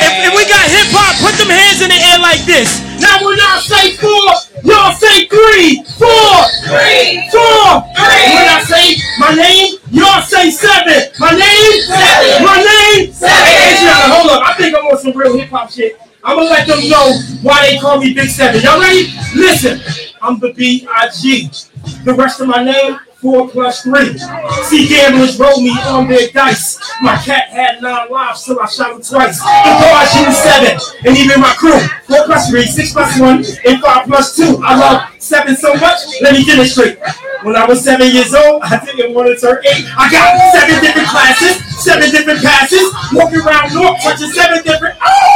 If, if we got hip hop, put them hands in the air like this. Now when y'all say four, y'all say three, four, three, four, three. When I say my name, y'all say seven. My name, seven. My name, seven. Hey, Adriana, hold up. I think I'm on some real hip hop shit. I'm gonna let them know why they call me Big Seven. Y'all ready? Listen, I'm the B.I.G. The rest of my name, four plus three. See gamblers roll me on their dice. My cat had nine lives, so I shot him twice. The car shooting seven, and even my crew. Four plus three, six plus one, and five plus two. I love seven so much. Let me demonstrate. When I was seven years old, I didn't want to turn eight. I got seven different classes, seven different passes, walking around North, touching seven different. Oh!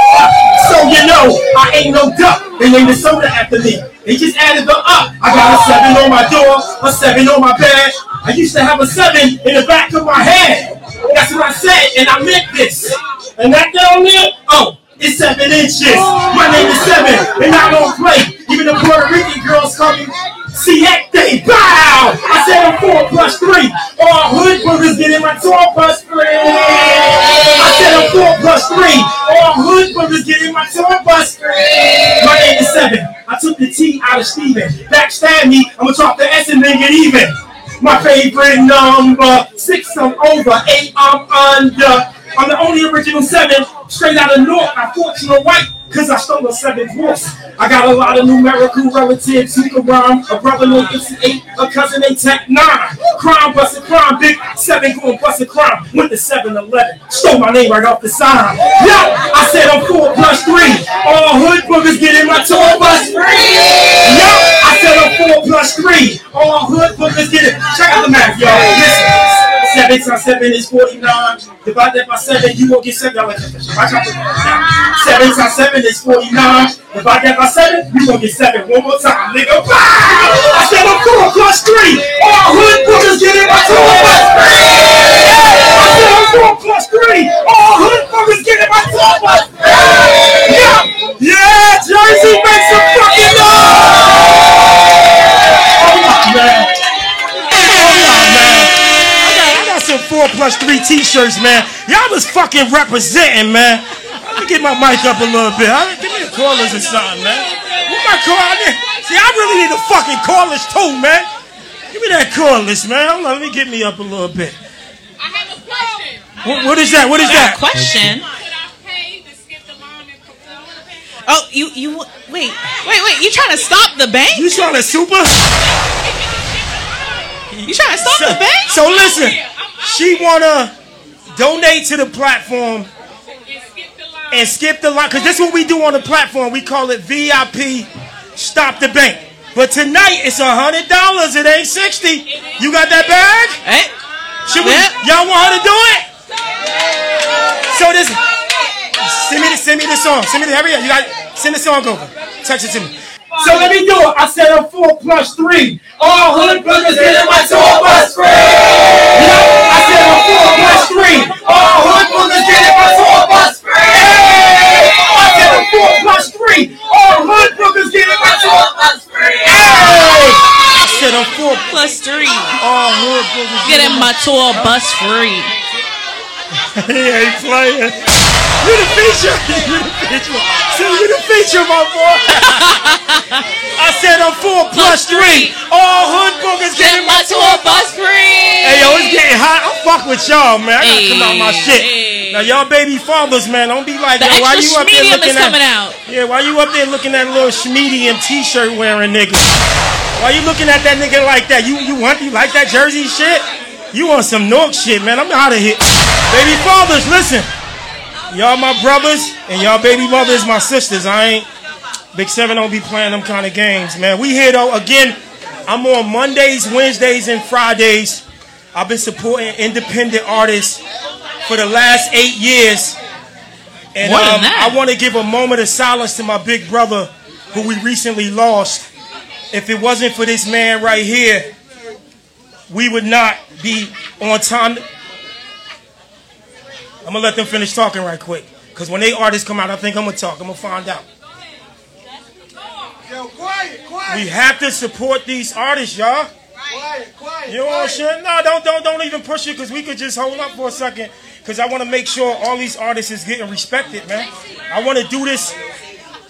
You know, I ain't no duck. They named the soda after me. They just added the up. I got a seven on my door, a seven on my bed. I used to have a seven in the back of my head. That's what I said, and I meant this. And that down there, oh, it's seven inches. My name is Seven, and I don't play. Even the Puerto Rican girls call me Siete. Bow! I said I'm four plus three. All hood brothers get in my tour plus three. I said I'm four plus three. All hood brothers get in my tour plus three. My name is Seven. I took the T out of Steven. Backstab me, I'm gonna drop the S and then get even. My favorite number six, I'm over. Eight, I'm under. I'm the only original seven, straight out of North. I'm fortunate white, cause I stole a seven dwarfs. I got a lot of numerical relatives who can rhyme. A brother Ipsy eight, a cousin named Tech nine. Crime busted crime, big seven going busted crime. Went to 7-Eleven, stole my name right off the sign. Yo, I said I'm four plus three. All hood boogers get in my tour bus free. Yo, I said I'm four plus three. All hood bookers get it. Check out the math, y'all. Listen. Seven times seven is 49. Divide that by seven, you won't get seven. Y'all like that. Watch out. Seven times seven is 49. Divide that by seven, you gonna get seven. One more time, nigga. Wow! I said I'm four plus three. All hood bookers get it by two plus three. I said I'm four plus three. All hood bookers get it by two plus three. Yeah, yeah, Jersey, make some fucking noise. Four plus three t-shirts, man. Y'all was fucking representing, man. Let me get my mic up a little bit. Huh? Give me the callers or something, man. What my call? I See, I really need a fucking callers too, man. Give me that callers, man. Hold on, let me get me up a little bit. I have a question. what, what is that? What is that? Question. Oh, you you wait wait wait! You trying to stop the bank? You trying to super? You trying to stop So, the bank? so listen, she wanna donate to the platform and skip the line because this is what we do on the platform. We call it VIP Stop the Bank. But tonight it's a hundred dollars. It ain't sixty. You got that bag? Hey, Should we? Y'all want her to do it? So this. Send me the send me the song. Send me the hurry up. You got send the song over. Text it to me. So let me do it. I said I'm four plus three. All hood bookers get in my tour bus free. Yeah, I said I'm four plus three. All hood bookers get in my tour bus free. I said I'm four plus three. All hood bookers get in my tour bus free. I said I'm four plus three. All hood bookers Getting my tour bus free. [LAUGHS] he ain't playing. You the feature. [LAUGHS] You the feature. See, you the feature, my boy. I said I'm four plus three. All hood bookers getting my tour bus free. Hey, yo, it's getting hot. I'm fuck with y'all, man. I gotta come out my shit. Now, y'all baby fathers, man, don't be like, yo, why you up there looking at, out. Yeah, why you up there looking at a little schmedium t-shirt wearing nigga? Why you looking at that nigga like that? You you want you like that jersey shit? You want some Nork shit, man? I'm out of here. Baby fathers, listen. Y'all my brothers and y'all baby mothers my sisters. I ain't Big Seven don't be playing them kind of games, man. We here though again. I'm on Mondays, Wednesdays, and Fridays. I've been supporting independent artists for the last eight years. And um. I want to give a moment of silence to my big brother who we recently lost. If it wasn't for this man right here, we would not be on time. I'm gonna let them finish talking right quick. Cause when they artists come out, I think I'm gonna talk. I'm gonna find out. Yo, quiet, quiet. We have to support these artists, y'all. Quiet, quiet. You know what I'm saying? No, don't don't don't even push it because we could just hold up for a second. Cause I want to make sure all these artists is getting respected, man. I want to do this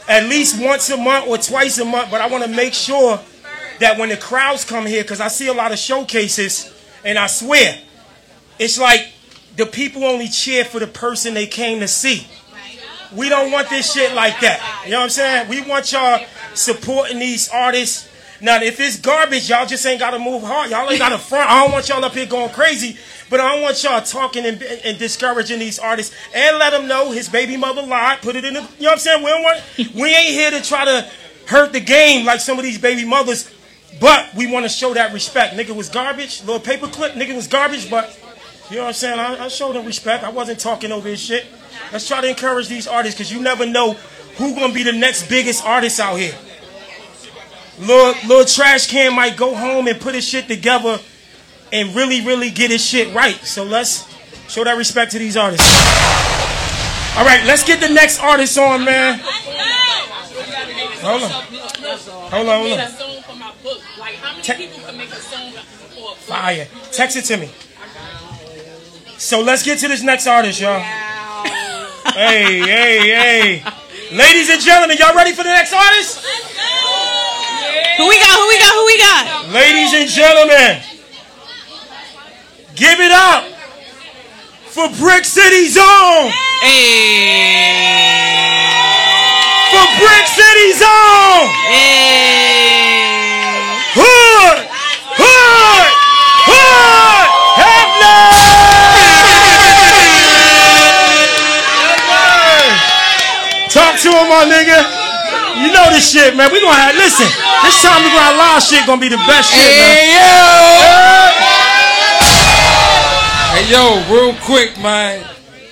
at least once a month or twice a month, but I want to make sure that when the crowds come here, because I see a lot of showcases, and I swear, it's like the people only cheer for the person they came to see. We don't want this shit like that. You know what I'm saying? We want y'all supporting these artists. Now, if it's garbage, y'all just ain't got to move hard. Y'all ain't got to front. I don't want y'all up here going crazy, but I don't want y'all talking and, and discouraging these artists. And let them know his baby mother lied. Put it in the. You know what I'm saying? We don't want. We ain't here to try to hurt the game like some of these baby mothers, but we want to show that respect. Nigga was garbage. Little paperclip. Nigga was garbage, but you know what I'm saying? I, I showed him respect. I wasn't talking over his shit. Let's try to encourage these artists because you never know who gonna be the next biggest artist out here. Little, little trash can might go home and put his shit together and really, really get his shit right. So let's show that respect to these artists. All right, let's get the next artist on, man. Hold on. Hold on, hold on. Te- Fire. Text it to me. So let's get to this next artist, y'all. Hey, hey, hey. Ladies and gentlemen, y'all ready for the next artist? Who we got? Who we got? Who we got? Ladies and gentlemen, give it up for Brick City Zone. Hey. For Brick City Zone. Hood, Hefner. Talk to him, my nigga. You know this shit, man. We gonna have listen. This time we gonna have live shit. Gonna be the best shit, Hey, man. Hey yo, real quick, man.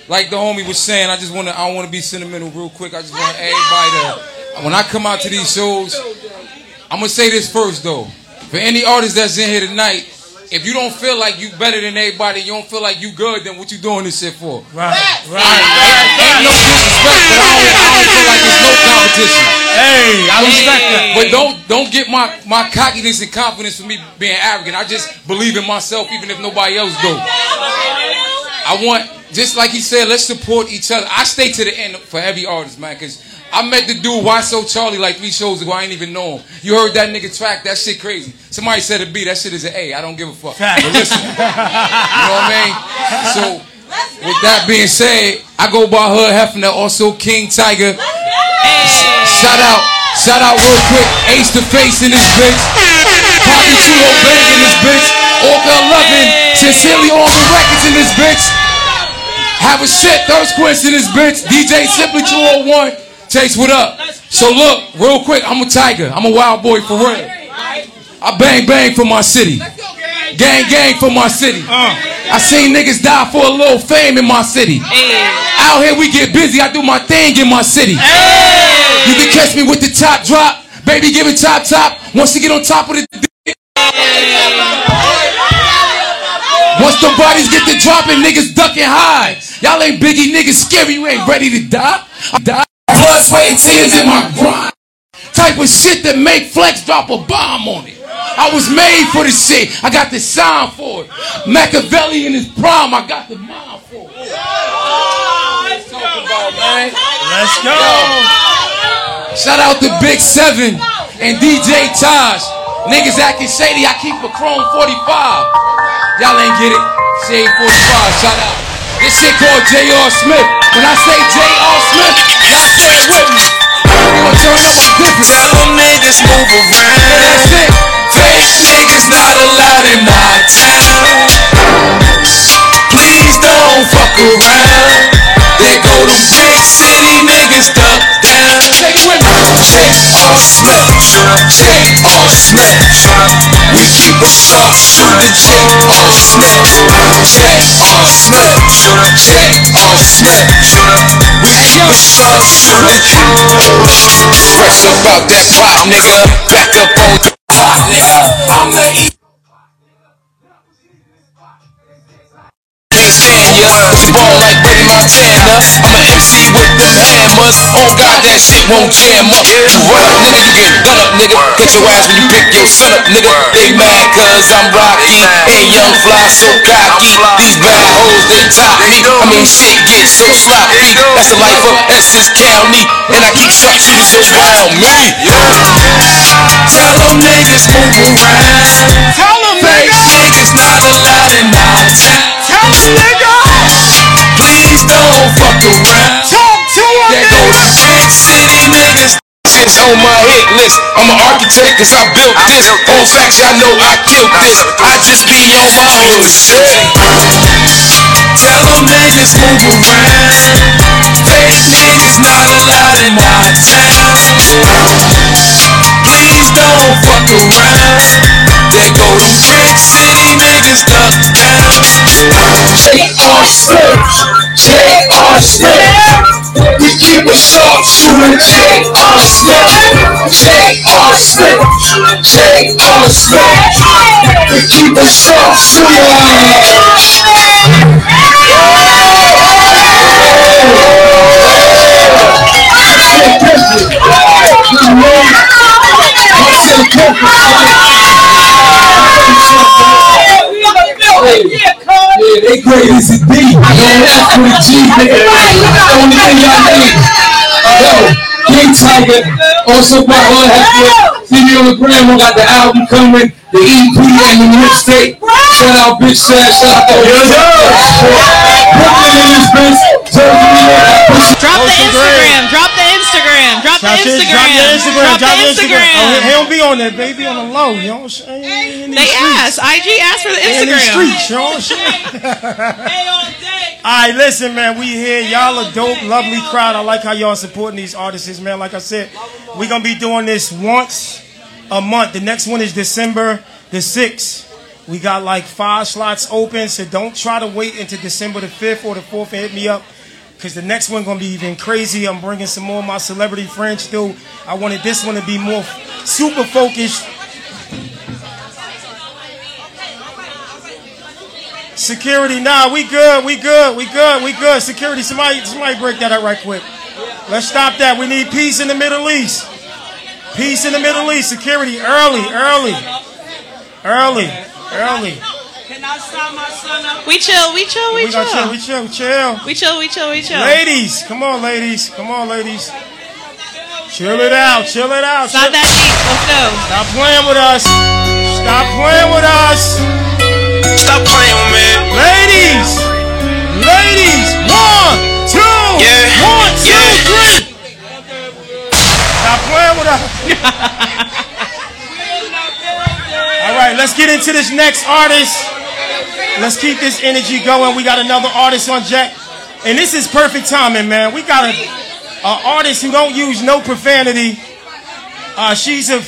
Like the homie was saying, I just wanna I wanna be sentimental real quick. I just want everybody to when I come out to these shows, I'm gonna say this first though. For any artist that's in here tonight, if you don't feel like you better than everybody, you don't feel like you good, then what you doing this shit for? Right, right. Ain't no disrespect, but I don't, I don't feel like there's no competition. Hey, I respect that. But don't don't get my my cockiness and confidence for me being arrogant. I just believe in myself, even if nobody else do. I want just like he said, let's support each other. I stay to the end for every artist, man, because I met the dude Wysocharlie like three shows ago. I ain't even know him. You heard that nigga track? That shit crazy. Somebody said a B. That shit is an A. I don't give a fuck. But listen, you know what I mean? So with that being said, I go by Hood Hefner, also King Tiger. Shout out, shout out real quick, Ace the Face in this bitch. Poppy Chulo Bang in this bitch. Orca 11, Sincerely the records in this bitch. Have a shit, Thirst Quest in this bitch. DJ Simply 201. Chase, what up? So look, real quick, I'm a tiger. I'm a wild boy for real. I bang bang for my city. Gang gang for my city. Uh. I seen niggas die for a little fame in my city. Out here we get busy. I do my thing in my city. You can catch me with the top drop. Baby, give it top top. Once you get on top of the Once the bodies get to dropping, niggas ducking high. Y'all ain't biggie niggas scary. You ain't ready to die. I die. Blood, sweat, and tears in my grind. Type of shit that make Flex drop a bomb on it. I was made for this shit. I got the sound for it. Machiavelli in his prime. I got the mind for it. Let's go. Let's go. Shout out to Big Seven and DJ Taj. Niggas acting shady. I keep a Chrome 45. Y'all ain't get it. Shade 45. Shout out. This shit called J.R. Smith. When I say J.R. Smith, y'all say it with me. We gonna turn up my different. Tell them niggas move around. That's it. Fake niggas not allowed in my town. Please don't fuck around. There go the big city niggas duck down. Take it with me. J.R. Smith. J.R. Smith. We keep it sharp. Shoot the J.R. Smith. J.R. Smith. J.R. Smith. We keep it sharp. Shoot the J.R. Fresh about that pop, nigga. Back up on the pop, nigga. I'm the E. Was born like Buddy Montana. I'm an MC with them hammers. On God, that shit won't jam up. You run up, nigga, you get gun up, nigga. Get your ass when you pick your son up, nigga. They mad cause I'm rocky. And young fly so cocky. These bad hoes, they top me. I mean, shit get so sloppy. That's the life of Essex County. And I keep sharpshooters around me. Tell them niggas move around. Tell them niggas not allowed in our town. Tell them niggas. Please don't fuck around. Talk to them. There go the big city niggas. Shit's on my hit list. I'm an architect cause I built this. On facts, y'all know I killed this. I just be on my hood shit. Tell them niggas move around. Fake niggas not allowed in my town. Please don't fuck around. There go them big city niggas duck down. Smith, J.R. Smith. We keep it sharp, shooting J.R. Smith, J.R. Smith, J.R. Smith. We keep it sharp, Yeah, they it be. You know, that's the G, nigga. That's the only thing y'all need. Yo, King Tiger, also by on the gram, we got the album coming, the EP and the mixtape. Shout out Bitch Sad, shout out to Brooklyn in this bitch. Drop the Instagram. Drop the Instagram. Drop the your- Instagram. Drop your Instagram. Drop Drop the your Instagram. Oh, he- he don't be on there, baby. On the low. You know what I'm saying? They asked. IG asked for the In these Instagram. streets, you know what I'm [LAUGHS] listen, man. We here. Y'all a dope, lovely crowd. I like how y'all supporting these artists, man. Like I said, we gonna be doing this once a month. The next one is December the sixth. We got like five slots open, so don't try to wait until December the fifth or the fourth and hit me up. Cause the next one gonna be even crazy. I'm bringing some more of my celebrity friends still. I wanted this one to be more super focused. Security, nah, we good, we good, we good, we good. Security, somebody, somebody break that up right quick. Let's stop that. We need peace in the Middle East. Peace in the Middle East. Security, early, early, early, early. We chill, we chill, we, chill. We gonna chill, we chill, chill. We chill, we chill, we chill. Ladies, come on, ladies, come on, ladies. Chill it out, chill it out. It's not that deep. Let's go. Stop playing with us. Stop playing with us. Stop playing with me. Ladies, ladies, one, two, Yeah, one, two, yeah. three. Stop playing with us. [LAUGHS] All right, let's get into this next artist. Let's keep this energy going. We got another artist on Jack, and this is perfect timing, man. We got a, a artist who don't use no profanity. Uh, she's a,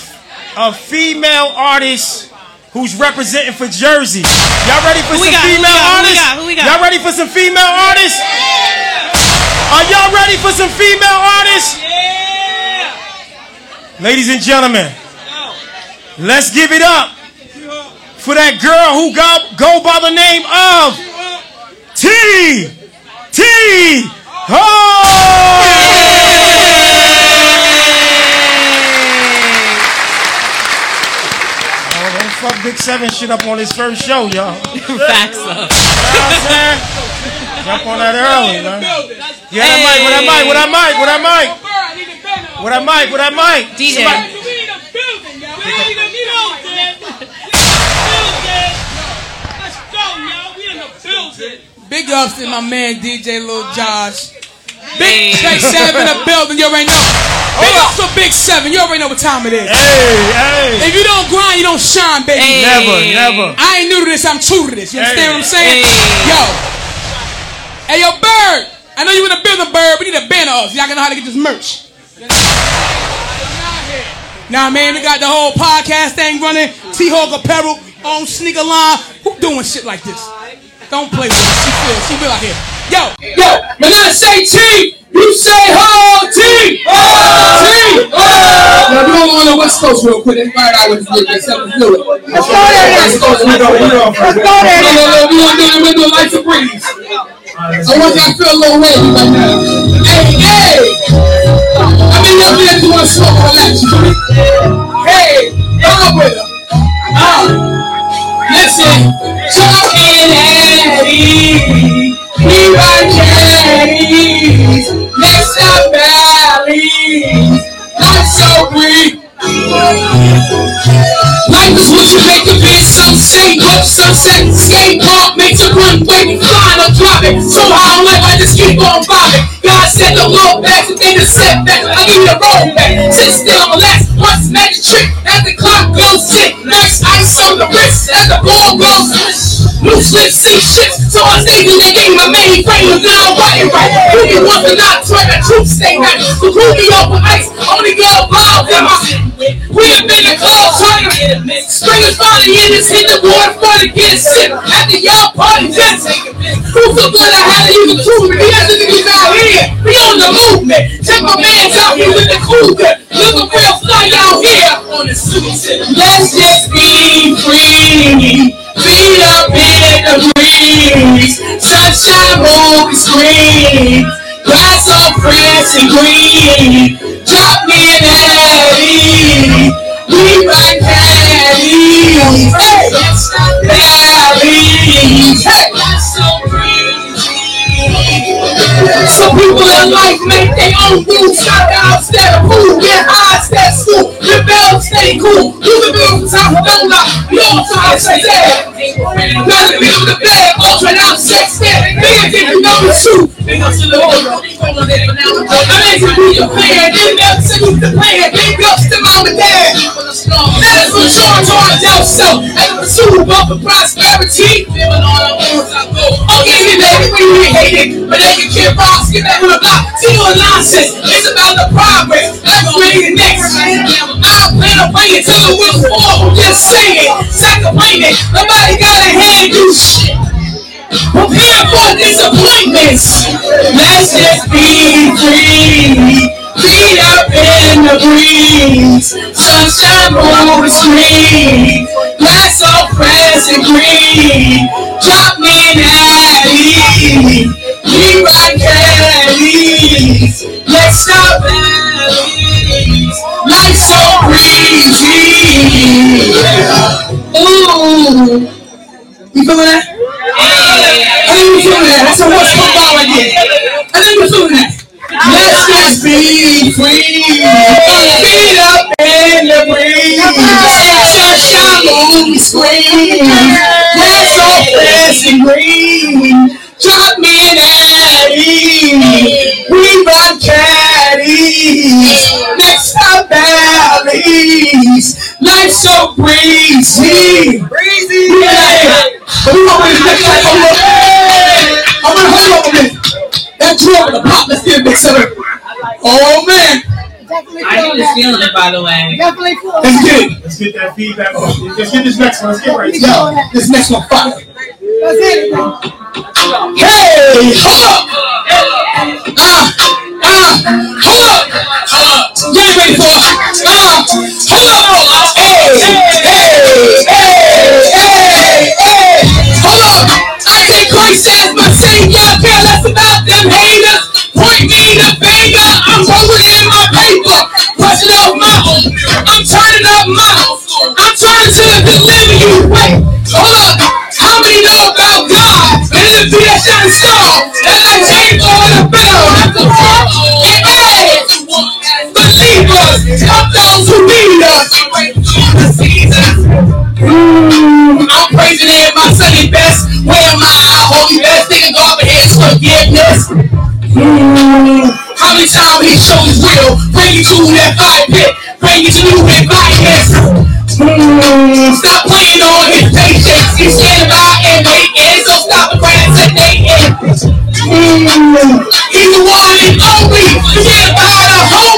a female artist who's representing for Jersey. Y'all ready for Who some got? Female got? Who we artists? got? Who we got? Y'all ready for some female artists? Are y'all ready for some female artists? Ladies and gentlemen, let's give it up for that girl who got go by the name of T T Oh, don't fuck Big Seven shit up on his first show, y'all. Facts up. Jump on that early, man. Yeah, that mic, what that mic, what that mic, what that mic. What that mic, what that mic. DJ. Somebody- Big ups to my man DJ Lil Taj. Big Big Seven in the building, you already know. Big ups to Big Seven, you already know what time it is. Hey, hey. If you don't grind, you don't shine, baby. Hey. Never, never. I ain't new to this, I'm true to this. You understand Hey. what I'm saying? Hey. Yo. Hey, yo, Bird. I know you in the building, Bird. We need a banner up so y'all can know how to get this merch. Now, man, we got the whole podcast thing running. T-Hawk Apparel on sneaker line. Who doing shit like this? Don't play with her. She feel, she feel out here. Yo, yo, when I say T, you say ho, T, ho, T, ho. Now, we going on the West Coast real quick. Everybody out with this Let's do it. Let's go there. West Coast. Let's go there. Let's go there. No, no, no, we gonna do it. We're doing lights and breeze. I want y'all to feel a little wavy right now. Hey, hey. I mean, y'all just want to smoke and relax. you feel me? Hey, y'all with her. Uh, listen. Talking Eddie. We run caddies. Next valleys. Not so brief. Life is what you make of it. Some say some sunset, skate park makes a runway, flying or dropping. So how life I just keep on bobbing. God said don't look back, so they just set back. I give you the roll back. Sit still, relax. Once magic trick, as the clock goes tick. Nice ice on the wrist, as the ball goes. Loose lips see shit, so I stayed in the game. My main frame was now right right. Who me once and not try the truth stay right. So who me up with ice, only go in my we have been a close hunter. Spring is finally in this hit the water for to get sick. After y'all party just Who's so good I had to use the truth? We got the niggas out here. We on the movement. Check my man's out here with the cougar. Looking real fly out here on the suit. Let's just be free. Feet up in the breeze. Sunshine movie screen. Glass of France and green. Drop me an Eddie. We valleys. Hey, valleys. Hey. Some people in life make their own rules. Out, instead of food. Get high, of school. Rebel, stay cool. You can build top of all try to say that. Gotta build the bed. Ultra out, sex that. Big if you know the truth. Big ups to the world. I'm asking who you playing. Big ups to who's the player. Big ups to mom and dad. Let us mature to our self and pursuit of wealth and prosperity. Okay, we really hate it, but they can keep rocks, get back on the block. See in nonsense. It's about the progress. Let's ready the next. I plan on playing till the wheels fall. Just say it. It. Nobody got a hand do shit. Prepare for disappointments. Let's just be free. Feet up in the breeze. Sunshine on the screen. Glass of present green. Let's stop valleys. Life's so breezy. Ooh. You feeling that? I think you feeling that. That's a what's come out right there. I think you feeling that. Let's just be free. Feet up in the breeze. Sunshine on the screen. Breezy. Breezy. Yeah. But we gonna wait next time. Hold up. I'm gonna hold up a minute. That drum in the pop. Let's get a mix of it. Oh man. I was feeling it, by the way. Definitely cool. Let's get it. Let's get that feedback. Let's get this next one. Let's get right to Yo, this next one fire. Hey, hold up. Ah, ah, hold up. Get ready for Mm, how many times he showed his will? Bring you to that fire pit. Bring you to environments. Mm, stop playing on his patience. He's standing by and waiting. So stop procrastinating. Mm, he's the one and only. Forget about a homie. God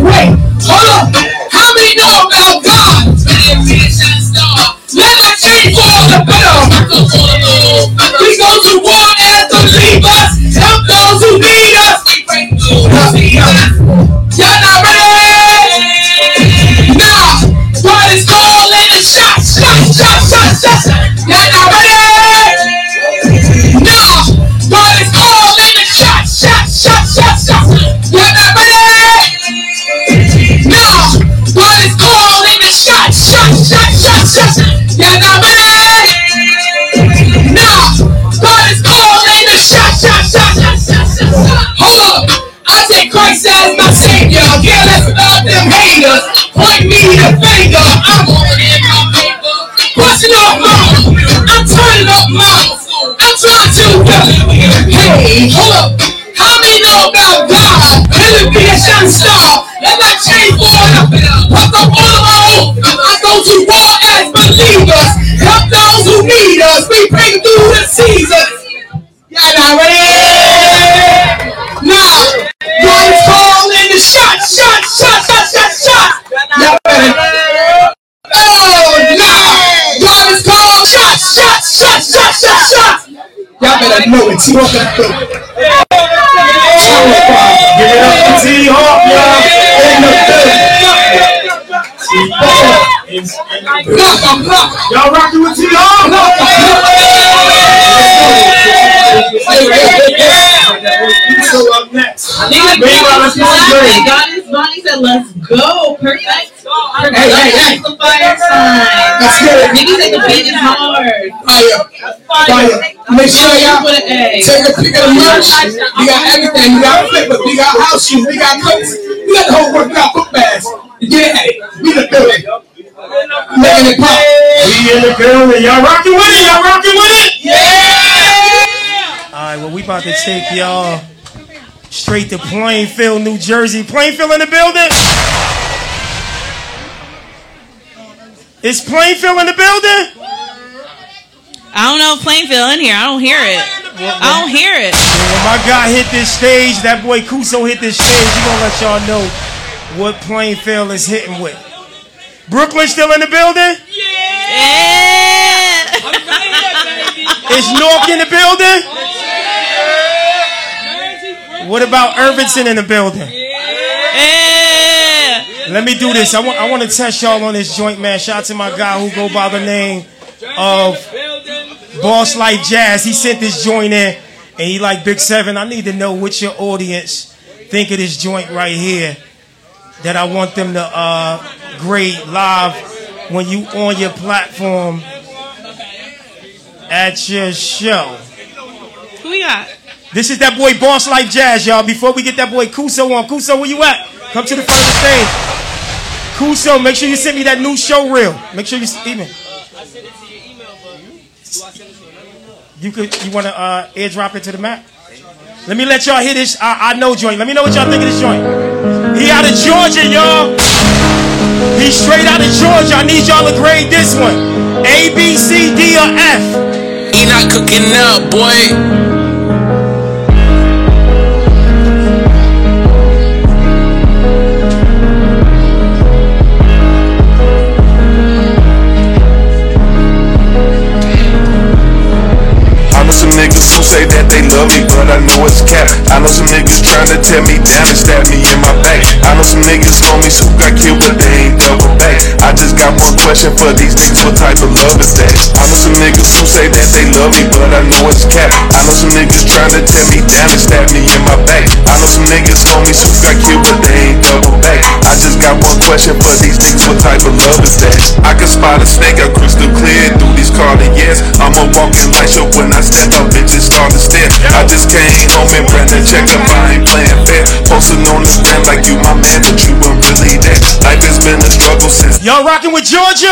deliver us. Through the seasons. Y'all not ready? Nah. God is calling the shot, shot, shot, shot, shot, shot. Y'all ready? Oh, nah. God is calling shot, shot, shot, shot, shot, shot. Y'all better know it. You don't gotta Hey, hey, hey. That's the fire sign. Let's get it. Niggas say the beat is hard. Fire. Fire. Make sure y'all With an A. take a pic of the merch. We got everything. We got flippers. We got house shoes. We got coats. We got the whole work. We got book bags. Yeah. We the building. Making it pop. We in the building. Y'all rocking with it? Y'all rocking with it? Yeah. All right, well, we about to take y'all straight to Plainfield, New Jersey. Plainfield in the building? Is Plainfield in the building? I don't know if Plainfield in here. I don't hear it. I don't hear it. When my guy hit this stage, that boy Kuso hit this stage, he gonna let y'all know what Plainfield is hitting with. Brooklyn still in the building? Yeah. Is North in the building? What about Irvington in the building? Yeah. Let me do this. I want I want to test y'all on this joint, man. Shout out to my guy who go by the name of Bosslyfe Jaz. He sent this joint in, and he like Big Seven. I need to know what your audience think of this joint right here. That I want them to uh, grade live when you on your platform at your show. Who we got? This is that boy Bosslyfe Jaz, y'all. Before we get that boy Kuso on, Kuso, where you at? Come to the front of the stage. Kuso, make sure you send me that new show reel. Make sure you even. I sent it to your email, but do I send it to you could, you want to uh, airdrop it to the map? Let me let y'all hear this. I, I know joint. Let me know what y'all think of this joint. He out of Georgia, y'all. He straight out of Georgia. I need y'all to grade this one. A, B, C, D, or F. He not cooking up, boy. They love me, but I know it's cap. I know some niggas trying to tear me down and stab me in my back. I know some niggas homies who got killed, but they ain't double back. I just got one question for these niggas, what type of love is that? I know some niggas who say that they love me, but I know it's cap. I know some niggas trying to tear me down and stab me in my back. I know some niggas homies who got killed, but they got one question for these niggas, what type of love is that? I can spot a snake, I'm crystal clear through these Cartiers. I'm a walking light show when I step up, bitches start to stare. I just came home and Brandon check up, I ain't playing fair. Posting on the gram like you my man, but you really there. Life has been a struggle since. Y'all rocking with Georgia?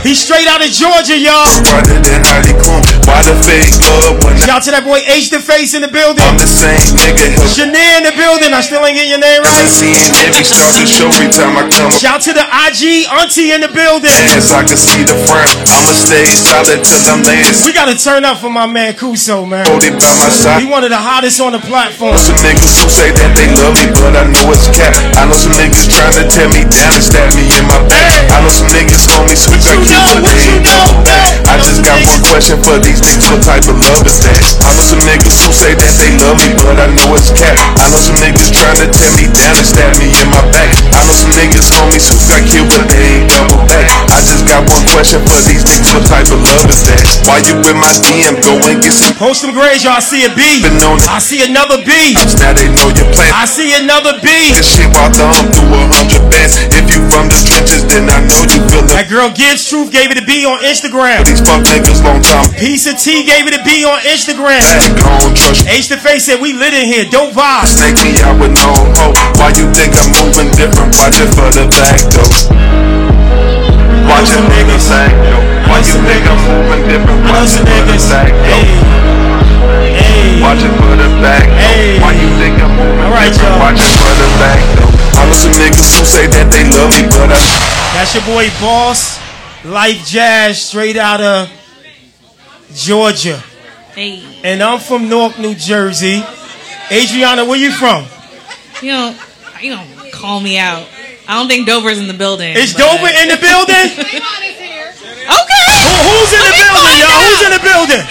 He straight out of Georgia, y'all. Started in Heidi Klum. Why the fake love when Shout out to that boy H the Face in the building. I'm the same nigga? Shania in the building. I still ain't getting your name right. seeing every start to show every time I come. Shout out to the IG Auntie in the building. Yes, I can see the front. I'ma stay solid till I'm laying. We gotta turn up for my man Kuso, man. Hold it by my side. He one of the hottest on the platform. Some niggas who say that they love me, but I know it's cap. I know some niggas trying to tear me down and stab me in my back. I know some niggas homies who got killed, but they ain't double back. I just got one question for these niggas, what type of love is that? I know some niggas who say that they love me, but I know it's cap. I know some niggas trying to tear me down and stab me in my back. I know some niggas homies who got killed, but they ain't double back. I just got one question for these niggas, what type of love is that? Why you in my DM? Go and get some. Post some grades, y'all. See a B. I see another B. Now they know your plan. I see another B. This shit while thumb through a hundred bands. If you from the trenches, then I know you feel the That girl Gibbs Truth gave it a B on Instagram. These fuck niggas long time. Piece of T gave it a B on Instagram. Don't H the Face said we lit in here. Dope vibes. Snake me out with no hope. Why you think I'm moving different? Watch it for the back though. Watch it for the back though. Why you think I'm moving different? Watch it for the back though. Watch it for the back though. Why you think I'm moving different? Watch it for the back though. I know some niggas who say that they love me, but I. That's your boy Boss Life Jazz, straight out of Georgia. Hey. And I'm from Newark, New Jersey. Adriana, where you from? You know, you don't call me out. I don't think Dover's in the building. Is but- Dover in the building? [LAUGHS] Okay. Who, who's in Let the building, y'all? out. Who's in the building?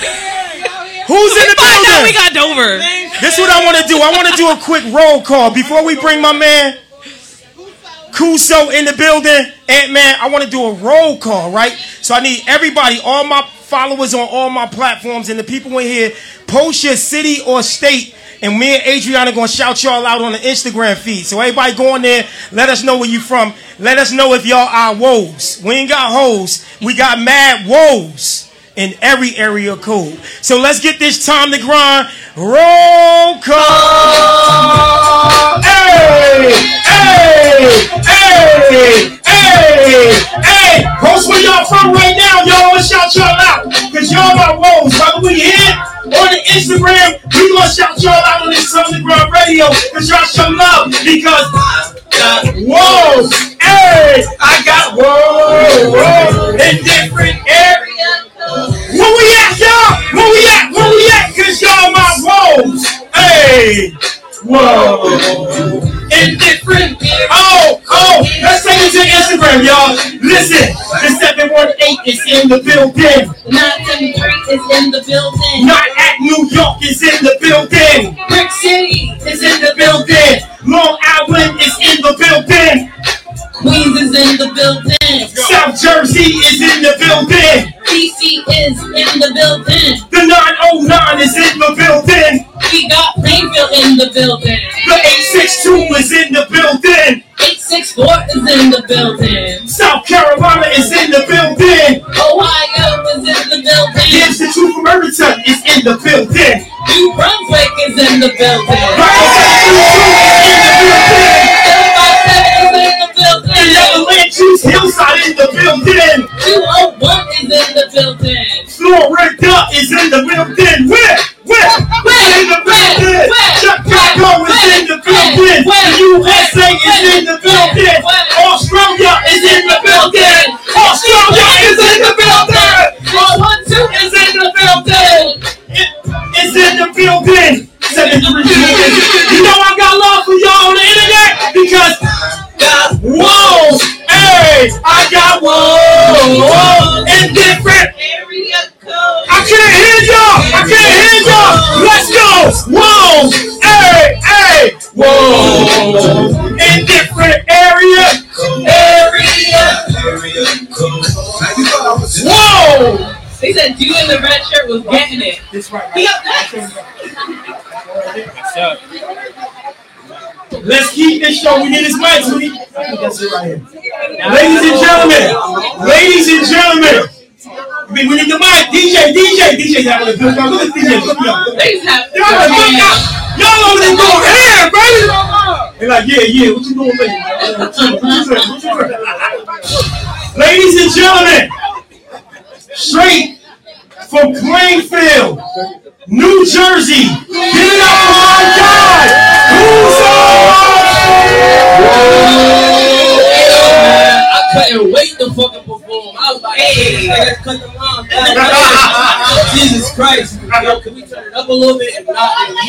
Who's in the building? we got Dover. This is what I want to do. I want to do a quick roll call before we bring my man Kuso in the building. Ant Man, I want to do a roll call, right? So I need everybody, all my followers on all my platforms, and the people in here, post your city or state. And me and Adriana gonna shout y'all out on the Instagram feed. So everybody go on there, let us know where you from. Let us know if y'all are woes. We ain't got hoes. We got mad woes in every area code. So let's get this time to grind. Roll call. Hey, hey, hey, hey, hey. Post where y'all from right now. Y'all wanna shout y'all out. Cause y'all got woes. Whether we here on the Instagram, we gonna shout y'all out on this Southern Ground Radio. Cause y'all show love. Because I got woes. Hey, I got woes. Building. 973 is in the building. Not at New York is in the building. Brick City is in the building. Long Island is in the building. Queens is in the building. South Jersey is in the building. DC is in the building. The 909 is in the building. We got Plainfield in the building. The 862 What's up? Let's keep this show. We need this mic, sweetie. Ladies and gentlemen, ladies and gentlemen. We need the mic. DJ, DJ, DJ. Y'all? Look at DJ. Look at Y'all want to do it? Y'all over there doing ham, baby. They're like, yeah, yeah. What you doing, baby? Ladies and gentlemen, little bit? If not,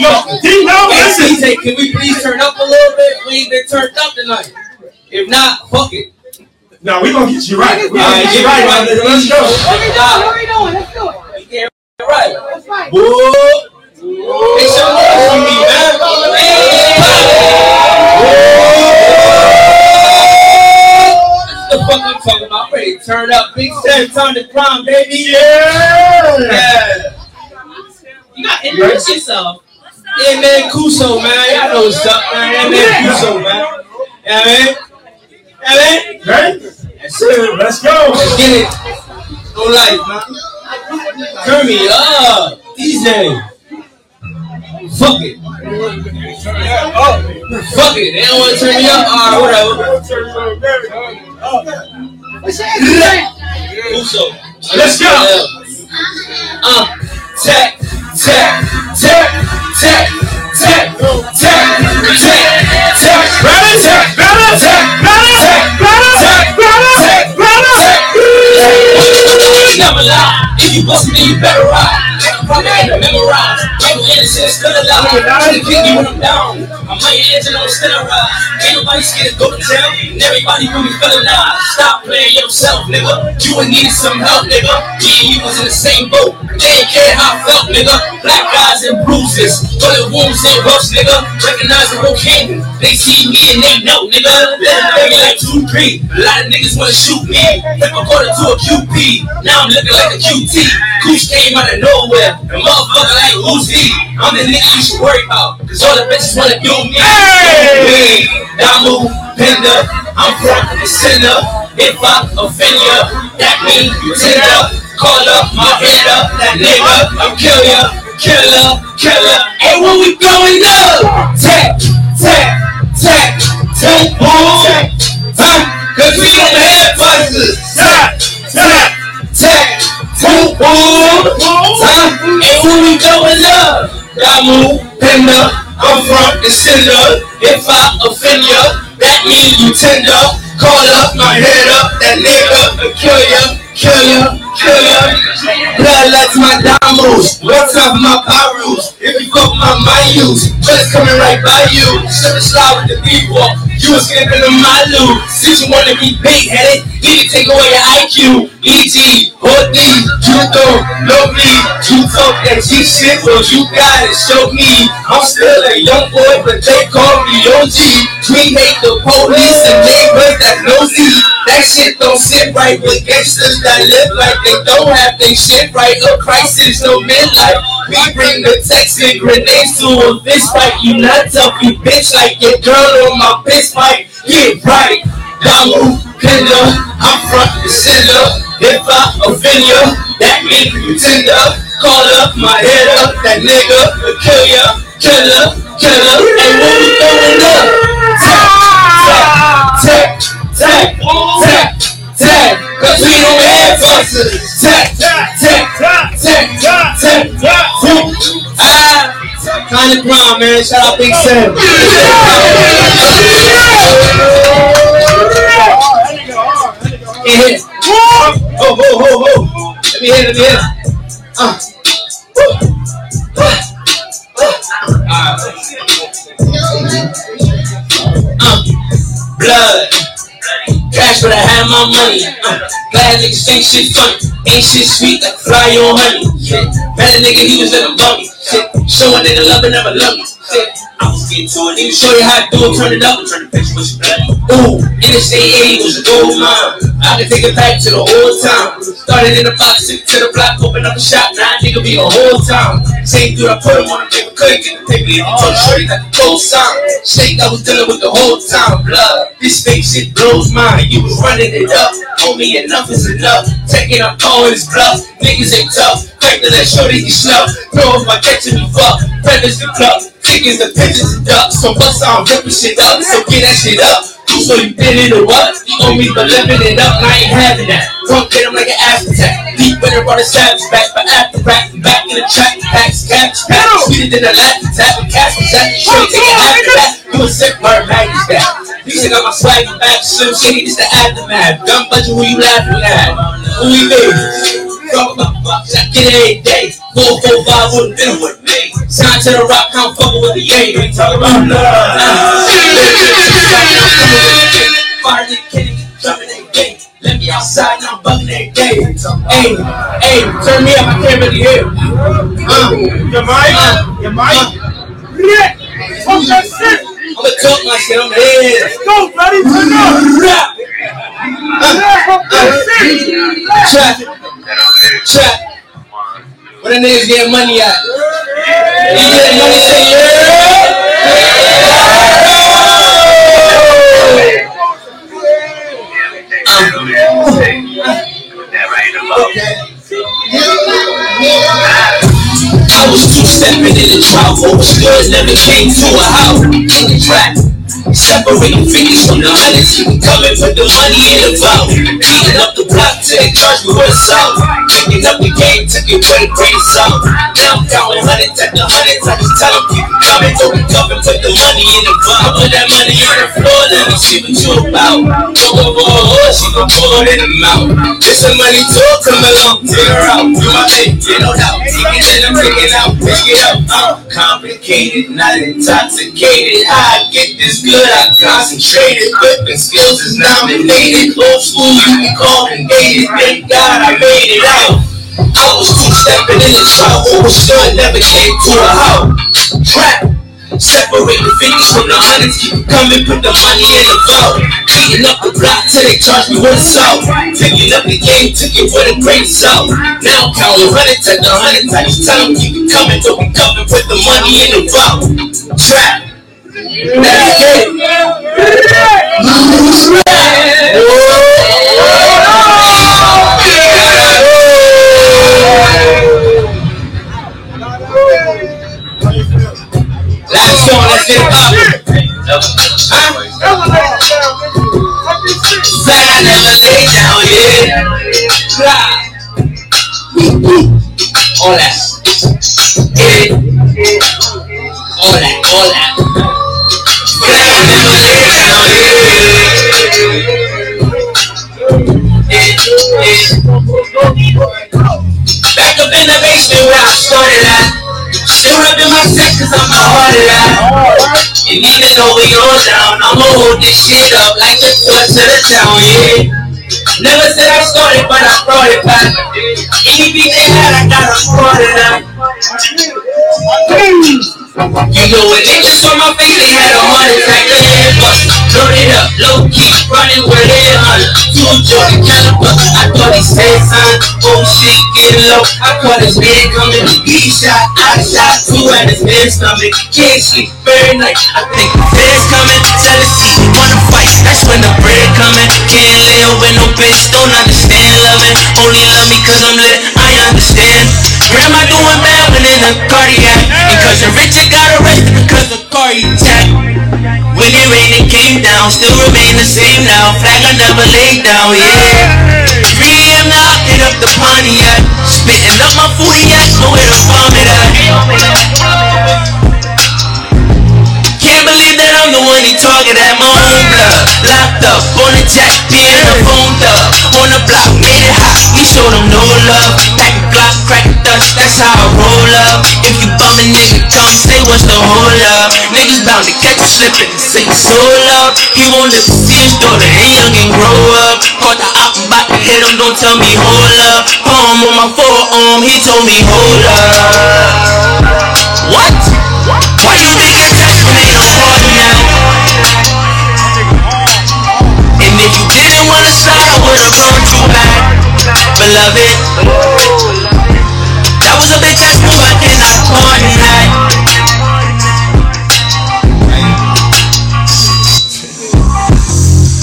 No, D- no, listen. DJ, can we please turn up a little bit? We ain't been turned up tonight. If not, fuck it. No, we gonna get you right. We gonna right, get you right, right, nigga. Let's go. What we doing? Let's do it. Get right. That's right. Whoa. Make some noise for me, man. That's the fuck I'm talking about. Ready turn up. Big Sam, time to prime, baby. Yeah. Yeah. You got yourself. Yeah, man, Kuso, man. Y'all know what's up, man. Yeah, man, Kuso, man. Yeah, man. Yeah, man. Ready? That's it. Let's go. Let's get it. No life, man. Turn me up. DJ. Fuck it. Fuck it. They don't want to turn me up. All right, whatever. Kuso. Let's go. Uh, tap, tap, tap, tap, tap, tap, tap, tap. Ready? Tap, Better? tap, Better? Better? Better? Better? Never lie. If you bust it, then you better ride. Probably ain't memorize. No innocent, still alive. I'm the king when I'm down. I'm on your engine on steroids. Ain't nobody scared to go to town, and everybody really feeling out. Stop playing yourself, nigga. You would need some help, nigga. Me and you was in the same boat. They ain't care how I felt, nigga. Black eyes and bruises, bullet wounds and rust, nigga. Recognizable king. They see me and they know, nigga. Baby like two three. A lot of niggas wanna shoot me. Flip a quarter to a QP. Now I'm looking like a QT. Goose came out of nowhere. And motherfucker like who's he? I'm the nigga you should worry about. Cause all the bitches wanna do me. Hey! Damu, Pender, I'm from the center. If I offend ya, that mean you tender. Call up my head up, that nigga, I'll kill ya. Killer, killer. Hey, when we going up? Tap, tap, tap, tap, boom. Huh? Cause we don't have buzzers. Tap, tap, tap, boom. Huh? Hey, when we going up? Damu, Pender, I'm from the center. If I offend ya, that mean you tender. Call up my head up, that nigga, I'll kill ya, kill ya, kill ya. Blood my diamonds, what's up my pyrus? If you fuck my mind use, just coming right by you. Should've slide with the people, you was skipping on my loot. Since you wanna be big headed, he can take away your IQ. You don't know me. You talk that G shit, well you gotta show me. I'm still a young boy, but they call me OG. We hate the police and neighbors that nosy. That shit don't sit right with gangsters that live like they don't have they shit right. A crisis, no midlife. We bring the text and grenades to a fist fight. You not tough, you bitch like your girl on my fight. Get right. Damu, Pender, I'm front and center. If I offend ya, that mean you tender. Call up my head up, that nigga will kill ya. Killer, killer, and when we going up? Tap, tap, tap, tap, tap, tap. Cause we don't have buses. Tap, tap, tap, tap, tap, tap, tap. Ah, kind of ground, man. Shout out Big Sam. Yeah. Oh, oh, oh, oh. Let me hear, let me hear. Uh. Uh, blood. Cash but I have my money. Uh, glad niggas think shit funny. Ain't shit sweet like fly on honey. Met a nigga, he was living bummy. Shit. Show a nigga love and never love me. Shit. I was getting to it. Show you how to do it. Turn it up and turn the picture with your bloody. Ooh, 80 was a gold mine. I can take it back to the old time. Started in the box, to the block, open up a shop. Now a nigga be a whole time. Same dude, I put him on the paper, couldn't get the paper. You told shorty that the cold sign. Shake, I was dealing with the whole time. Blood, this fake shit blows mine. You was running it up. Homie, enough is enough. Taking up calling his bluff. Niggas ain't tough. Crack to that shorty, he slow. Throw off my catching me fuck. Feathers the club. Chickens, the pigeons, and ducks. So bust on ripping shit up. So get that shit up. So you did in or what? You owe me for living it up, and I ain't having that. Drunk hit him like an after attack. Deep in it, brought a savage back for after rap. Back in the track, packs, catch, pack. Sweeter than a laugh attack. With cash was that. Straight take it after that. You a sick bird, man, is that. These got my swagger back. Slim Shady, this the aftermath. Dumb budget, who you laughing at? Who you be? Drop a buck, shot, get it every day. Four, four, five wouldn't been with me. Sign to the rock, count fucking with the yay. Ain't talking about love. Fire the kitty, jumping that gate. Let me outside, now I'm bugging that gate. Hey, hey, turn me up, I can't really hear. Uh, your mic, uh, your mic. Yeah, fuck that shit. I'm gonna talk my shit, I'm dead. Let's go, buddy, turn up. Trap, trap. Where the niggas getting money at? You getting money, say I was stepping in the trouble, still never came to a house track. Separating figures from the hundreds, coming with the money in the vault. Beating up the block till they charge me with assault. Picking up the game, took it a grain of salt. Now I'm counting hundreds at the hundreds, I just tell them people coming, don't be coming, put the money in the vault. Put that money on the floor, let me see what you about. Don't go for a blood, she gon' pour it in the mouth. This some money talk, come along, take her out. Do my thing, get no doubt. Take it in, I'm taking out, pick it up. I'm complicated, not intoxicated. I get this good, I concentrated. Whipping skills is nominated. Old school, you can call dated. Thank God I made it out. I was two stepping in the what was good, never came to a house. Trap. Separate the figures from the hundreds, keep it coming, put the money in the vault. Beating up the block till they charge me with assault. Taking up the game, took it with a great salt. Now counting hundreds at the hundreds, I just tell keep it coming, till we coming, put the money in the vault. Trap. Last song, let's get it poppin'. I never lay down, yeah. Back up in the basement where I started at. Still ripping my set cause I'm the hardest at. And even though we all down, I'ma hold this shit up like the torch to the town, yeah. Never said I started, but I brought it back. Any beat they had, I got them started up. You know when they just saw my face, they had a heart attack. The head bust, loaded up, low key, running where they hunt. Two Jordan caliber, I thought he said son. Oh shit, getting low. I caught his head coming. He shot, I shot, two at his head stomach. Can't sleep very night. I think the feds coming. Jealousy, wanna fight. That's when the bread coming. Can't live with no bitch, don't understand loving. Only love me cause I'm lit, I understand. Grandma doing when in a cardiac. And cousin Richard got arrested because of cardiac. When it rained, it came down. Still remain the same now. Flag I never laid down, yeah. 3 a.m. now, hit up the Pontiac. Spitting up my foodie ass, nowhere to vomit at. Can't believe that I'm the one he target at my own blood. Locked up on the jack, being the phone up. On the block, made it hot. We showed them no love. Crack that's how I roll up. If you bum a nigga, come say what's the hold up. Niggas bound to catch you slipping and you soul up. He won't live to see his daughter and young and grow up. Caught the op, I'm about to hit him, don't tell me hold up. Palm on my forearm, he told me hold up. What? Why you think I touched me ain't party now? And if you didn't wanna slide, I would've brought you back, beloved. I cannot.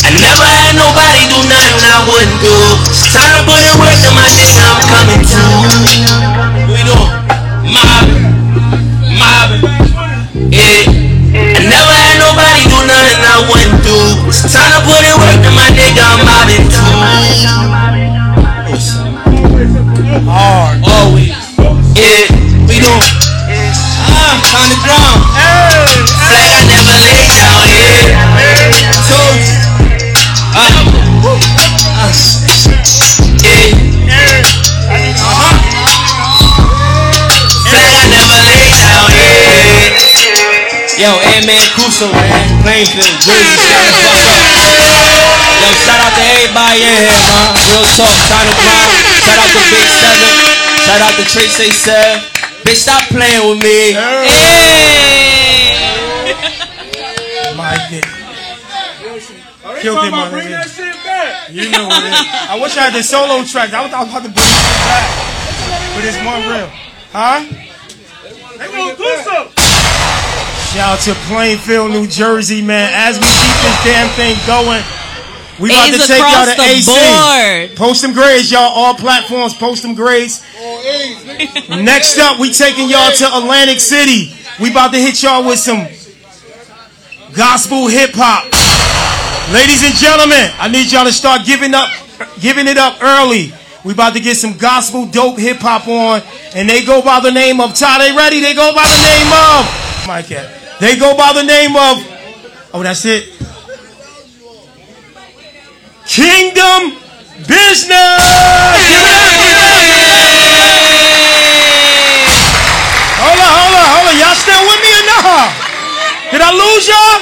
I never had nobody do nothing I wouldn't do. Time to put in work to my nigga, I'm coming to. We mobbing. Yeah. I never had nobody do nothing I wouldn't do. It's time to put in work to my nigga, I'm mobbing too. Hard, Ground. Flag I never lay down, yeah. Told you. Ah. Ah. Yeah. Uh-huh. Flag I never lay down, yeah. Yo, A-Man Kuso, man. Plainfield, Jersey, shut the fuck up. Yo, shout out to everybody in here, man. Real talk, China Brown. Shout out to Big Seven. Shout out to Trece 7ev. Bitch, stop playing with me. Hey. My dick. Killed him on Bring it. that shit back. You know what it is. I wish I had the solo track. I was, I was about to bring it back. But it's one real. Huh? They gonna do something. Shout out to Plainfield, New Jersey, man. As we keep this damn thing going, we about A's to take y'all to AC. board. Post them grades, y'all. All platforms, post them grades. Next up, we taking y'all to Atlantic City. We about to hit y'all with some gospel hip hop. Ladies and gentlemen, I need y'all to start giving up, giving it up early. We about to get some gospel dope hip hop on, and they go by the name of Ty. They ready? They go by the name of Mike. They go by the name of. Oh, that's it. Kingdom Businez. Give it up, give it up, give it up. Hold on, hold on, hold on. Y'all still with me or not? Did I lose y'all?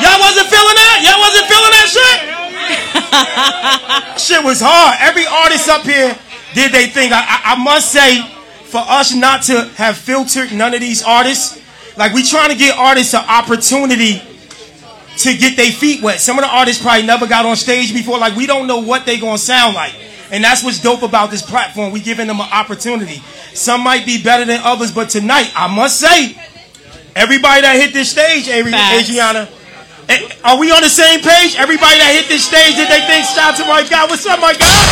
Y'all wasn't feeling that? Y'all wasn't feeling that shit? shit was hard. Every artist up here did they thing. I, I, I must say, for us not to have filtered none of these artists, like we trying to get artists an opportunity to get their feet wet. Some of the artists probably never got on stage before. Like we don't know what they gonna sound like. And that's what's dope about this platform. We giving them an opportunity. Some might be better than others, but tonight, I must say, everybody that hit this stage, Adri- Facts. Adriana, eh, are we on the same page? Everybody that hit this stage, did they think, shout to my God, what's up, my God?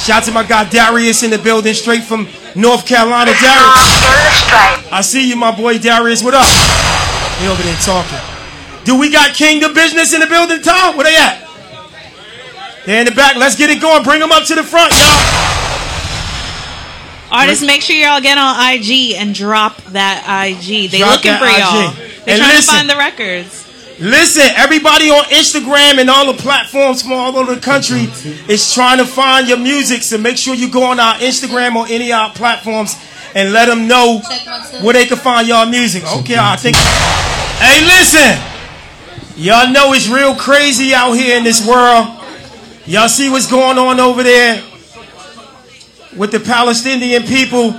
Shout to my God Darius in the building, straight from North Carolina. Darius. I see you, my boy Darius. What up? He over there talking. Do we got Kingdom Businez in the building, Tom? Where they at? They're in the back. Let's get it going. Bring them up to the front, y'all. Artists, make sure y'all get on IG and drop that IG. They Drop looking that for y'all. They're And trying listen. to find the records. Listen, everybody on Instagram and all the platforms from all over the country is trying to find your music. So make sure you go on our Instagram or any of our platforms and let them know where they can find y'all music. Okay, I think. Hey, listen. Y'all know it's real crazy out here in this world. Y'all see what's going on over there with the Palestinian people.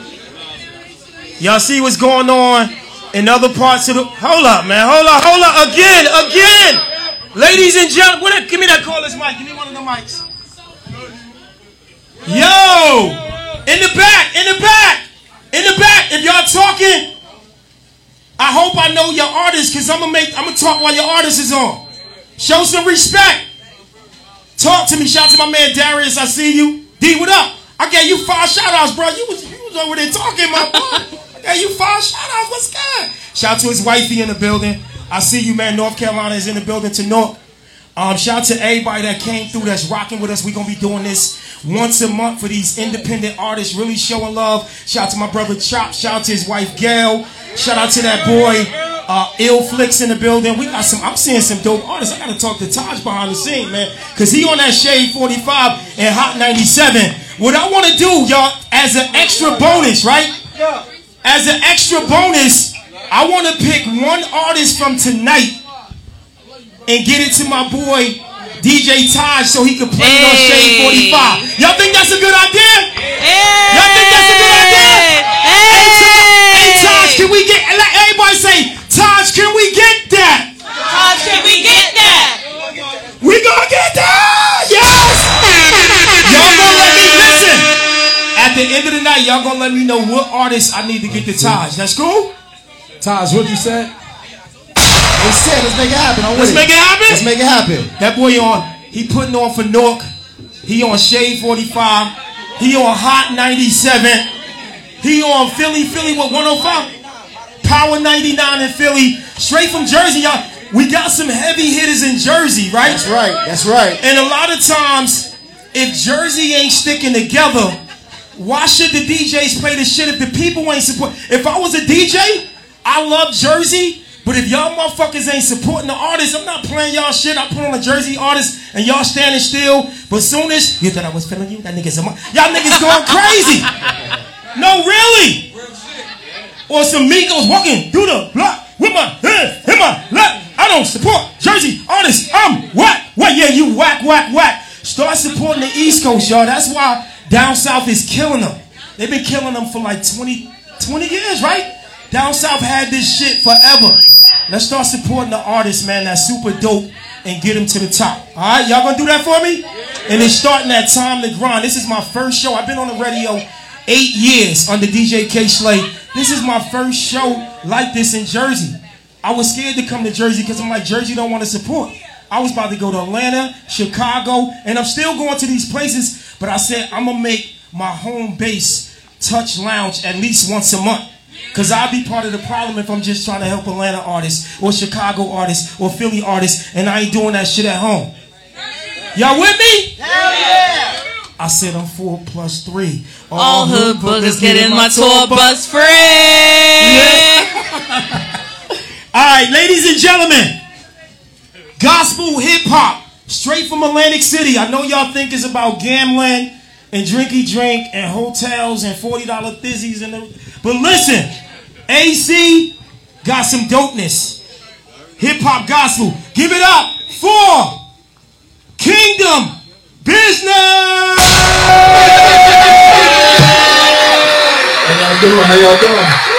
Y'all see what's going on in other parts of the. Hold up, man. Hold up, hold up. Again, again. Ladies and gentlemen, give me that caller's mic. Give me one of the mics. Yo! In the back, in the back, in the back. If y'all talking, I hope I know your artist because I'm gonna make I'm gonna talk while your artist is on. Show some respect. Talk to me. Shout to my man Darius. I see you. D, what up? I gave you five shout outs, bro. You was, you was over there talking, my boy. I gave you five shout outs. What's good? Shout to his wifey in the building. I see you, man. North Carolina is in the building to North. Um, shout to everybody that came through that's rocking with us. We're gonna be doing this once a month for these independent artists, really showing love. Shout out to my brother Chop, shout out to his wife Gail, shout out to that boy uh Ill Flicks in the building. We got some I'm seeing some dope artists. I gotta talk to Taj behind the scene, man. Cause he on that Shade 45 and Hot 97. What I wanna do, y'all, as an extra bonus, right? As an extra bonus, I wanna pick one artist from tonight and get it to my boy DJ Taj so he can play it on Shade 45. Y'all think that's a good idea? Y'all think that's a good idea? Hey, Taj, hey, Taj, can we get, let everybody say, Taj, can we get that? Taj, can we get that? We gonna get that! Yes! Y'all gonna let me listen. At the end of the night, y'all gonna let me know what artist I need to get to Taj. That's cool? Taj, what you said? They said, let's make it happen. I'm Let's make it happen. Let's make it happen. That boy on, he putting on for Newark. He on Shade 45. He on Hot 97. He on Philly, Philly with 105. Power 99 in Philly. Straight from Jersey, y'all. We got some heavy hitters in Jersey, right? That's right. That's right. And a lot of times, if Jersey ain't sticking together, why should the DJs play the shit if the people ain't support? If I was a DJ, I love Jersey, but if y'all motherfuckers ain't supporting the artists, I'm not playing y'all shit. I put on a Jersey artist and y'all standing still. But soon as you thought I was feeling you, that nigga's a mo- y'all niggas going crazy. No, really. Or some Migos walking through the block with my hand in my lap. I don't support Jersey artists. I'm whack. What? Yeah, you whack, whack, whack. Start supporting the East Coast, y'all. That's why down south is killing them. They've been killing them for like 20, 20 years, right? Down south had this shit forever. Let's start supporting the artists, man. That's super dope and get them to the top. All right, y'all gonna do that for me? And it's starting that time to grind. This is my first show. I've been on the radio eight years under DJ Kay Slay. This is my first show like this in Jersey. I was scared to come to Jersey because I'm like, Jersey don't want to support. I was about to go to Atlanta, Chicago, and I'm still going to these places, but I said I'm gonna make my home base touch lounge at least once a month. Cause I'll be part of the problem if I'm just trying to help Atlanta artists or Chicago artists or Philly artists and I ain't doing that shit at home. Y'all with me? I said I'm four plus three. All hood boogers getting my tour bus free. [LAUGHS] All right, ladies and gentlemen, gospel hip hop straight from Atlantic City. I know y'all think it's about gambling and drinky drink and hotels and $40 thizzies and the, but listen, AC got some dopeness. Hip hop gospel. Give it up for Kingdom Businez. How y'all doing? How y'all doing?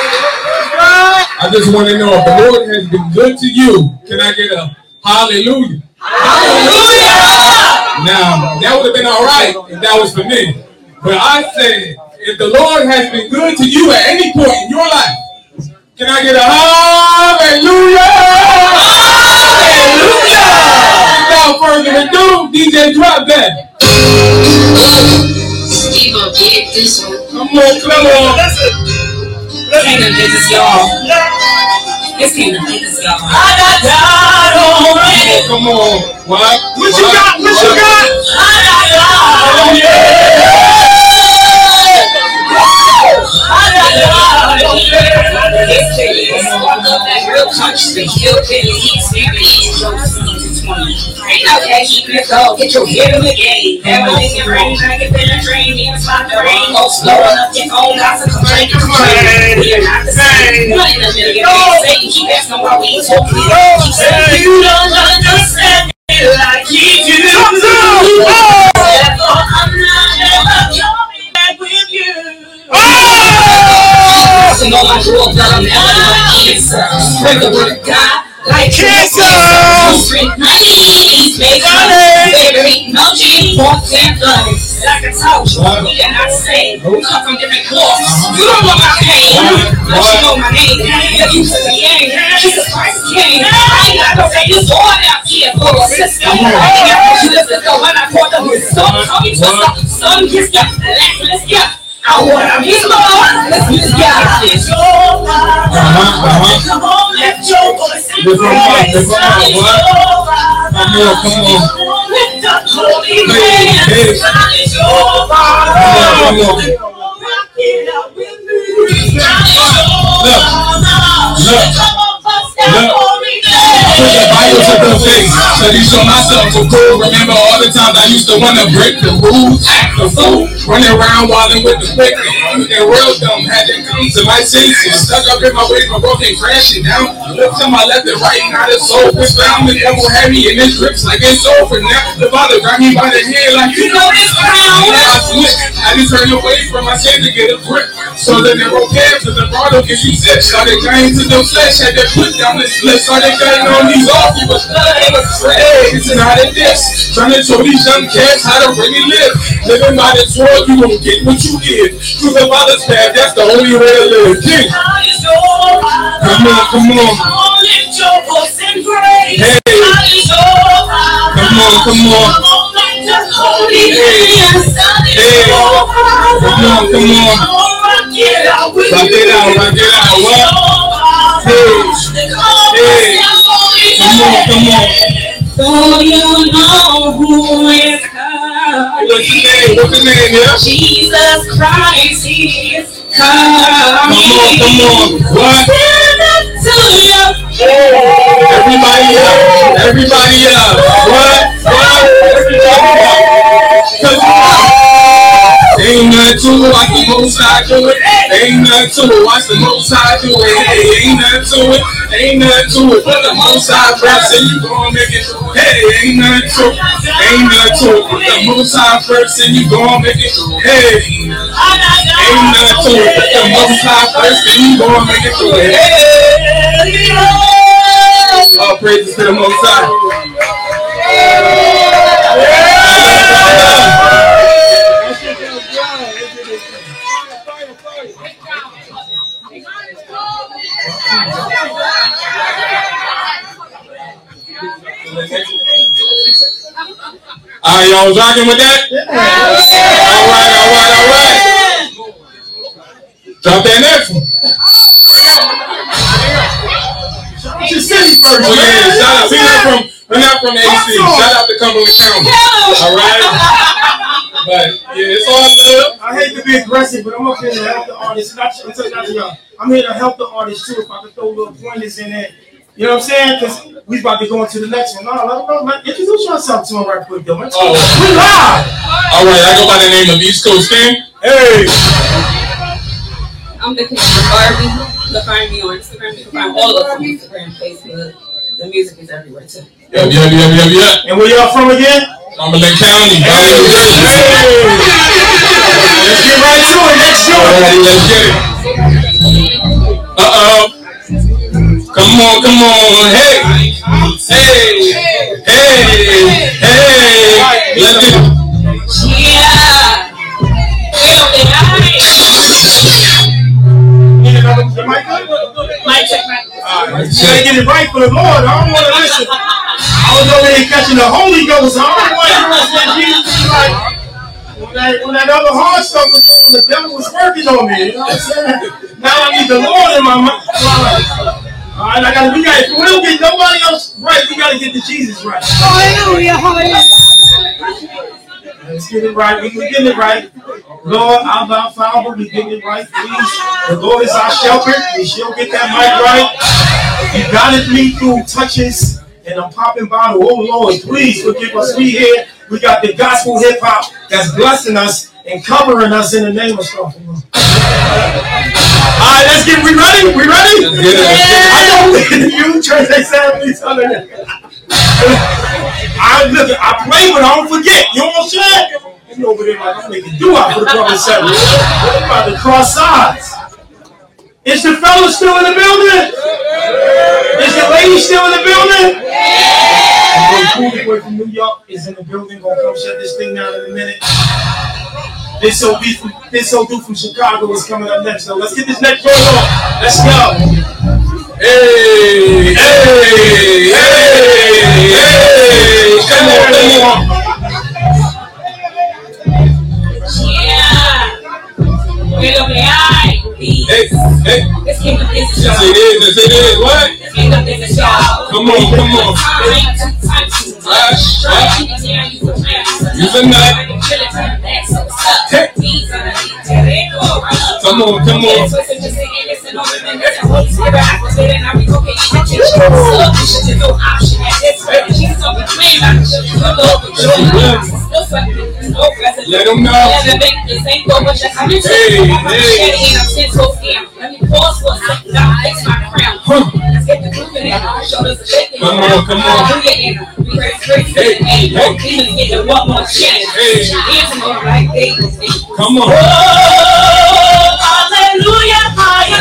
I just want to know if the Lord has been good to you. Can I get a hallelujah? Hallelujah! Now, that would have been all right if that was for me. But I said, if the Lord has been good to you at any point in your life, can I get a hallelujah? Hallelujah! Without further ado, DJ drop that. Steve will get this one. Come on, come on. Kingdom Businez, y'all. It's kingdom business, y'all. Come on, come on. What? What you got? What you got? Oh, Oh, Ain't no cash, you go get your head in the game. Never in your brain, drink it, then a dream, even spot the rain. Most blowing up your own gossip, complain, complain. We are not the same. One in a million, they say, keep asking why we ain't talking. Keep saying, you don't understand me like he do. Listen, all my drugs that I'm never gonna answer. Spread the word of God. Like cancer! Street money, make money. Baby, ain't no G, walk and bloody. Like I told you, we are not the same. We come from different cloths. You don't know my pain, but you know my name. Yeah, you took the game. Jesus Christ came. I ain't got no say this all out here for a sister. I ain't got no sister when I called them his son. Tommy Twister, son, kiss ya, last, let's go. I wanna he's Lord. Let's God. It's your life. Come on, lift your voice and Lift 'em up, praise. lift 'em up, It's your life. Come on, come on. Lift up holy hands. God is your life. Come on, come. Rock it out with me. God is your Look, life. look, Come on, bust that look. Put the Bible to the face. Study show myself a fool. Remember all the times I used to want to break the rules, act a fool, running around wilding with the quick. And real dumb had to come to my senses. Stuck up in my way, my broken crashing down. Look to my left and right, not a soul. Push down the devil heavy in his grips like it's over now. The father grabbed me by the hand like You know this crown. I slip. I just turned away from my sin to get a grip. So the narrow path to the bottle gets you set. Started going to the flesh, had to put down the slip. Started cutting on these off, it was it was sweat. It's not a diss. Trying to show these young cats how to really live. Living by the sword, you won't get what you give. Through the father's path, that's the only way to live. King. Come on, come on. Come on, lift your voice and praise. Hey. God is your life. Come on, come on. Lift up holy Hey. hands. God is Hey. your life. Come on, come on. Come on, rock it out with it out, rock it out. God is What? your life. Hey. Come on, Hey. lift up holy Come on, come on. So you know who is coming. What's his name? What's his name, yeah? Jesus Christ is coming. Come on, come on. What? Stand up to you. Everybody up. Everybody up. What? What? Everybody up. Nothing to it, watch the most high do it. Ain't nothing to it, watch the most high do it. Hey, ain't nothing to it, ain't nothing to it. Put the most I first and you gon' make it. Through. Hey, ain't nothing to it, ain't nothing to it. Put the most I first and you gon' make it. Through. Hey, ain't nothing to it. Put the most I first and you gon' make it through. Hey, all praises to the most high. All right, y'all was rocking with that? All right, all right, all right. Drop that next one. Your city first. Oh yeah, shout out. We're from we're not from AC. Shout out to Cumberland County. All right. But yeah, it's all love. I hate to be aggressive, but I'm up here to help the artists. Not, I'm telling not to y'all. I'm here to help the artists too. If I could throw little pointers in there You know what I'm saying? Because we about to go into the next one. No, let, let, let, introduce yourself to him right quick, though. Let's- Oh. We live. All right, I go by the name of East Coast King. Hey. I'm the king of Barbie. You can find me on Instagram. You can find all of us on Instagram, Facebook. The music is everywhere too. Yep, yep, yep, yep, yep. And where y'all from again? Cumberland County. Hey. Let's get right to it. Next show. Alrighty, let's get it. Uh oh. Come on, come on. Hey. Hey. Hey. Hey. Let's get it. Yeah. The mic? Mic check. Alright, you gotta get it right for the Lord. I don't want to listen. I was over there catching the Holy Ghost. I don't want to listen to Jesus. Like, when that, when that other hard stuff was going, the devil was working on me. You know what I'm saying? Now I need the Lord in my mind. All right, I gotta, we got, if we don't get nobody else right, we gotta get the Jesus right. Hallelujah. Hallelujah. Let's get it right. We can get it right. Lord, I'm not Father. We get it right, please. The Lord is our shepherd. We shall get that mic right. You guided me through touches and a popping bottle. Oh Lord, please forgive us. We here. We got the gospel hip hop that's blessing us and covering us in the name of stuff. All right, let's get. We ready? We ready? I know you church they sound me you. I look, I play, but I don't forget. You know what I'm saying? You over there like I'm making do out for the brother seven. I'm about to cross sides. Is the fella still in the building? Is the lady still in the building? Yeah. Cool boy from New York is in the building. Gonna come shut this thing down in a minute. This Odu from This Odu from Chicago is coming up next. So let's get this next joint on. Let's go. Hey, hey, hey, hey. Come on, come on. Wait up the eye. Hey, hey. This kingdom is a Yes, it is. Yes, it is. What? This kingdom is a show. Come on, come on. Time to time Use a nut. Come on, come on. Twisted, just saying, listen, no remembrance. The Holy Spirit, I was there and I revocate each and every Submission is no option at this rate. Jesus don't be playing like a children. No love, but joy. No sweating, there's no present. Let 'em know. Never make this ain't but just I'm in Hey, hey. and I'm ten toes down. Let me pause for a second. I'll fix my crown. Let's get the grooving in. Shoulders are shaking. Come on, come on. Hallelujah, and we raise grace. Hey, Hey, no demons getting one more chance. Hey. Hands more like David. Come on. Hallelujah,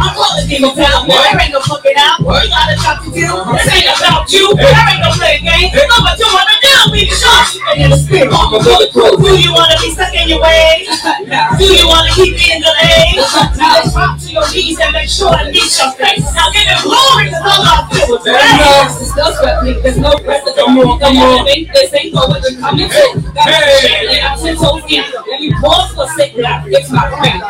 I'm calling people down. There ain't no fucking out. What? You gotta talk to you. This ain't about you. There ain't no play game. I'm what you wanna do. Can show you in the spirit. Do you wanna be stuck in your ways? [LAUGHS] Do you wanna keep being delayed? Now drop to your knees and make sure I meet your face. Now give him glory because all I feel is praise. There's no sweat. There's no precedent. Come on, come on. This ain't for what you're coming to. Hey. I'm ten toes in. Let me pause for a second. I fix my crown.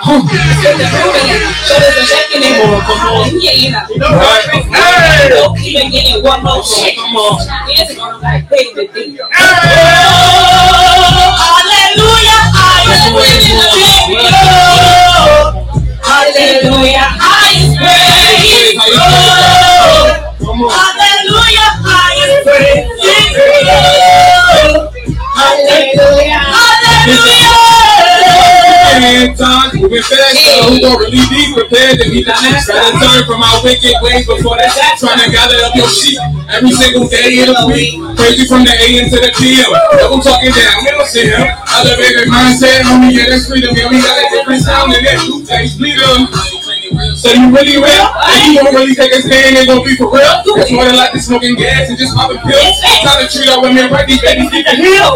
Get the grooving in. Shoulders are shaking in. Come on, come on. Yeah, you know. Right. Hey. No even getting one more shake. Come on. Dancing on like David did. Hey. Hallelujah, I am winning the. Hallelujah, I am praise. Hallelujah, I am praise. Hallelujah, hallelujah. And time moving fast, so who really be prepared to meet the next? Try to turn from our wicked ways before that. Trying to gather up your sheep every single day of the week. Crazy from the AM to the PM. Double talking down, don't see him. Elevated mindset, homie, yeah, that's freedom. Yeah, we got a different sound than that. Taste, bleed 'em. So you really real? And you won't really take a stand and gon' be for real? It's more than like the smoking gas and just popping pills. Trying to treat our women right, these babies keep it heal.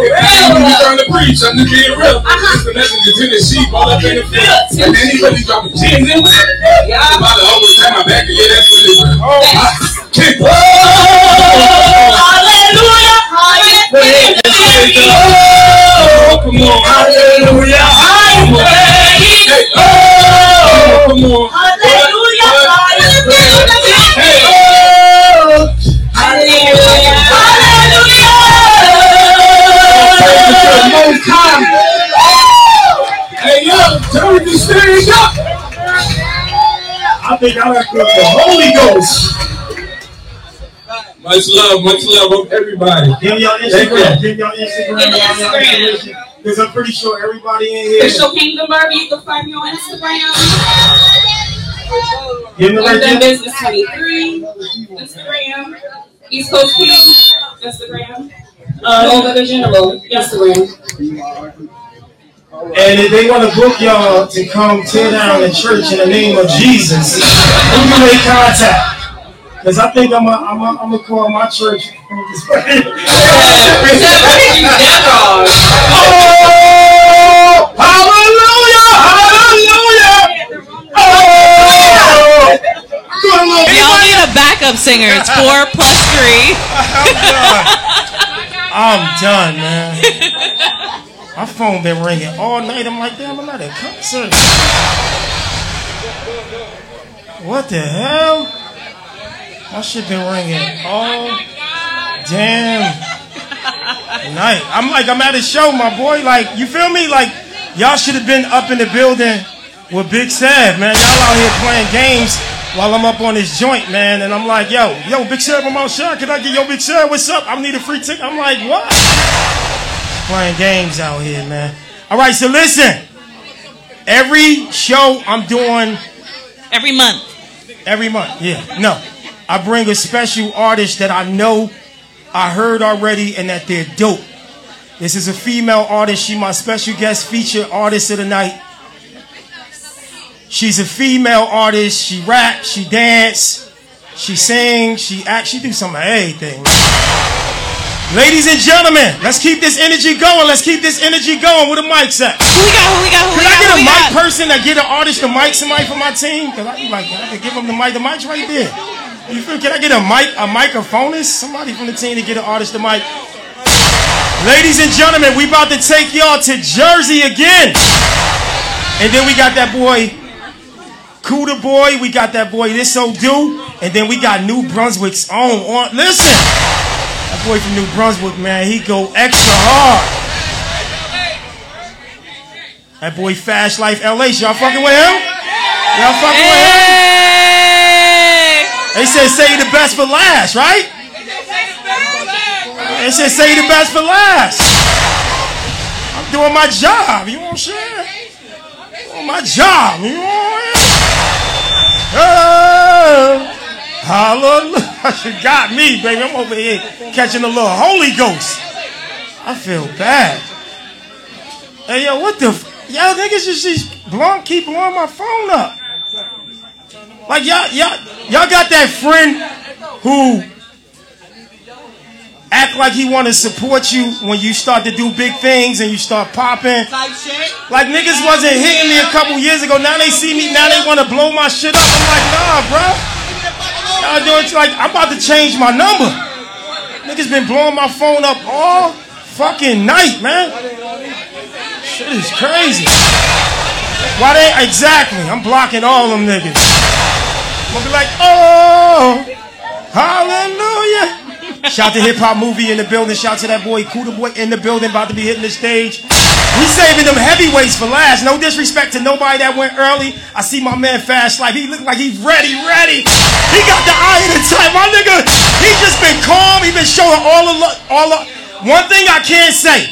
When you trying to preach, I'm just being real. Uh-huh. It's the message to the sheep, all up in the field. And then he really dropping gems in with it. I'm about to always have my back, and yeah, that's really real. Oh, I kick. Hallelujah, I praise. Oh, come on. Hallelujah, I am praise. Hey, oh, come on. Hey, yo, Jersey, stand up. I think I like the Holy Ghost. Much love, much love of everybody. Give y'all Thank you. Instagram. Give y'all Instagram. Because I'm pretty sure everybody in here. Official Kingdom Barbie, you can find me on Instagram. Give me right London there. Business 23, Instagram. East Coast King, Instagram. Uh, Nova the General, Instagram. And if they want to book y'all to come tear down the church in the name of Jesus, who can make contact? Because I think I'm going I'm a, I'm to call my church. oh, hallelujah! Hallelujah! Oh! Y'all need a backup singer. It's four plus three. [LAUGHS] I'm done, man. [LAUGHS] My phone been ringing all night. I'm like, damn, I'm at a concert. What the hell? My shit been ringing all damn night. I'm like, I'm at a show, my boy. Like, you feel me? Like, y'all should have been up in the building with Big Sav, man. Y'all out here playing games while I'm up on this joint, man. And I'm like, yo, yo, Big Sav, I'm outside. Can I get yo, Big Sav? What's up? I need a free ticket. I'm like, what? Playing games out here, man. All right, so listen. Every show I'm doing every month. Every month, yeah. No, I bring a special artist that I know I heard already and that they're dope. This is a female artist. She my special guest feature artist of the night. She's a female artist. She rap, she dance, she sing, she act, she do some of everything. Ladies and gentlemen, let's keep this energy going. Let's keep this energy going. Where the mics at? Who we got? Who we got? Who Can we I got? get a mic got? person that get an artist the mic, somebody from my team? Cause I be like, I could give them the mic. The mic's right there. You feel? Can I get a mic, a microphonist? Somebody from the team to get an artist the mic. Ladies and gentlemen, we about to take y'all to Jersey again. And then we got that boy, Kuda Boy. We got that boy, This Odu. And then we got New Brunswick's own. On, listen, that boy from New Brunswick, man, he go extra hard. That boy Fastlife LH, y'all fucking with him? Y'all fucking with him? They said say the best for last, right? They said say the best for last. I'm doing my job, you I'm saying? Doing my job, you know what I'm saying? Oh, hallelujah. [LAUGHS] She got me, baby. I'm over here catching a little Holy Ghost. I feel bad. Hey, yo, what the? F- y'all niggas just, just blowing, keep blowing my phone up. Like y'all, y'all, y'all got that friend who act like he want to support you when you start to do big things and you start popping. Like niggas wasn't hitting me a couple years ago. Now they see me. Now they want to blow my shit up. I'm like, nah, bro. Y'all doing like I'm about to change my number. Niggas been blowing my phone up all fucking night, man. Shit is crazy. Why they exactly? I'm blocking all them niggas. I'm gonna be like, oh, hallelujah. Shout to Hip Hop Movie in the building. Shout to that boy Kuda Boy in the building, about to be hitting the stage. We saving them heavyweights for last. No disrespect to nobody that went early. I see my man Fastlife. He look like he's ready, ready. He got the eye of the time. My nigga, he just been calm. He been showing all the lo- all the. One thing I can't say.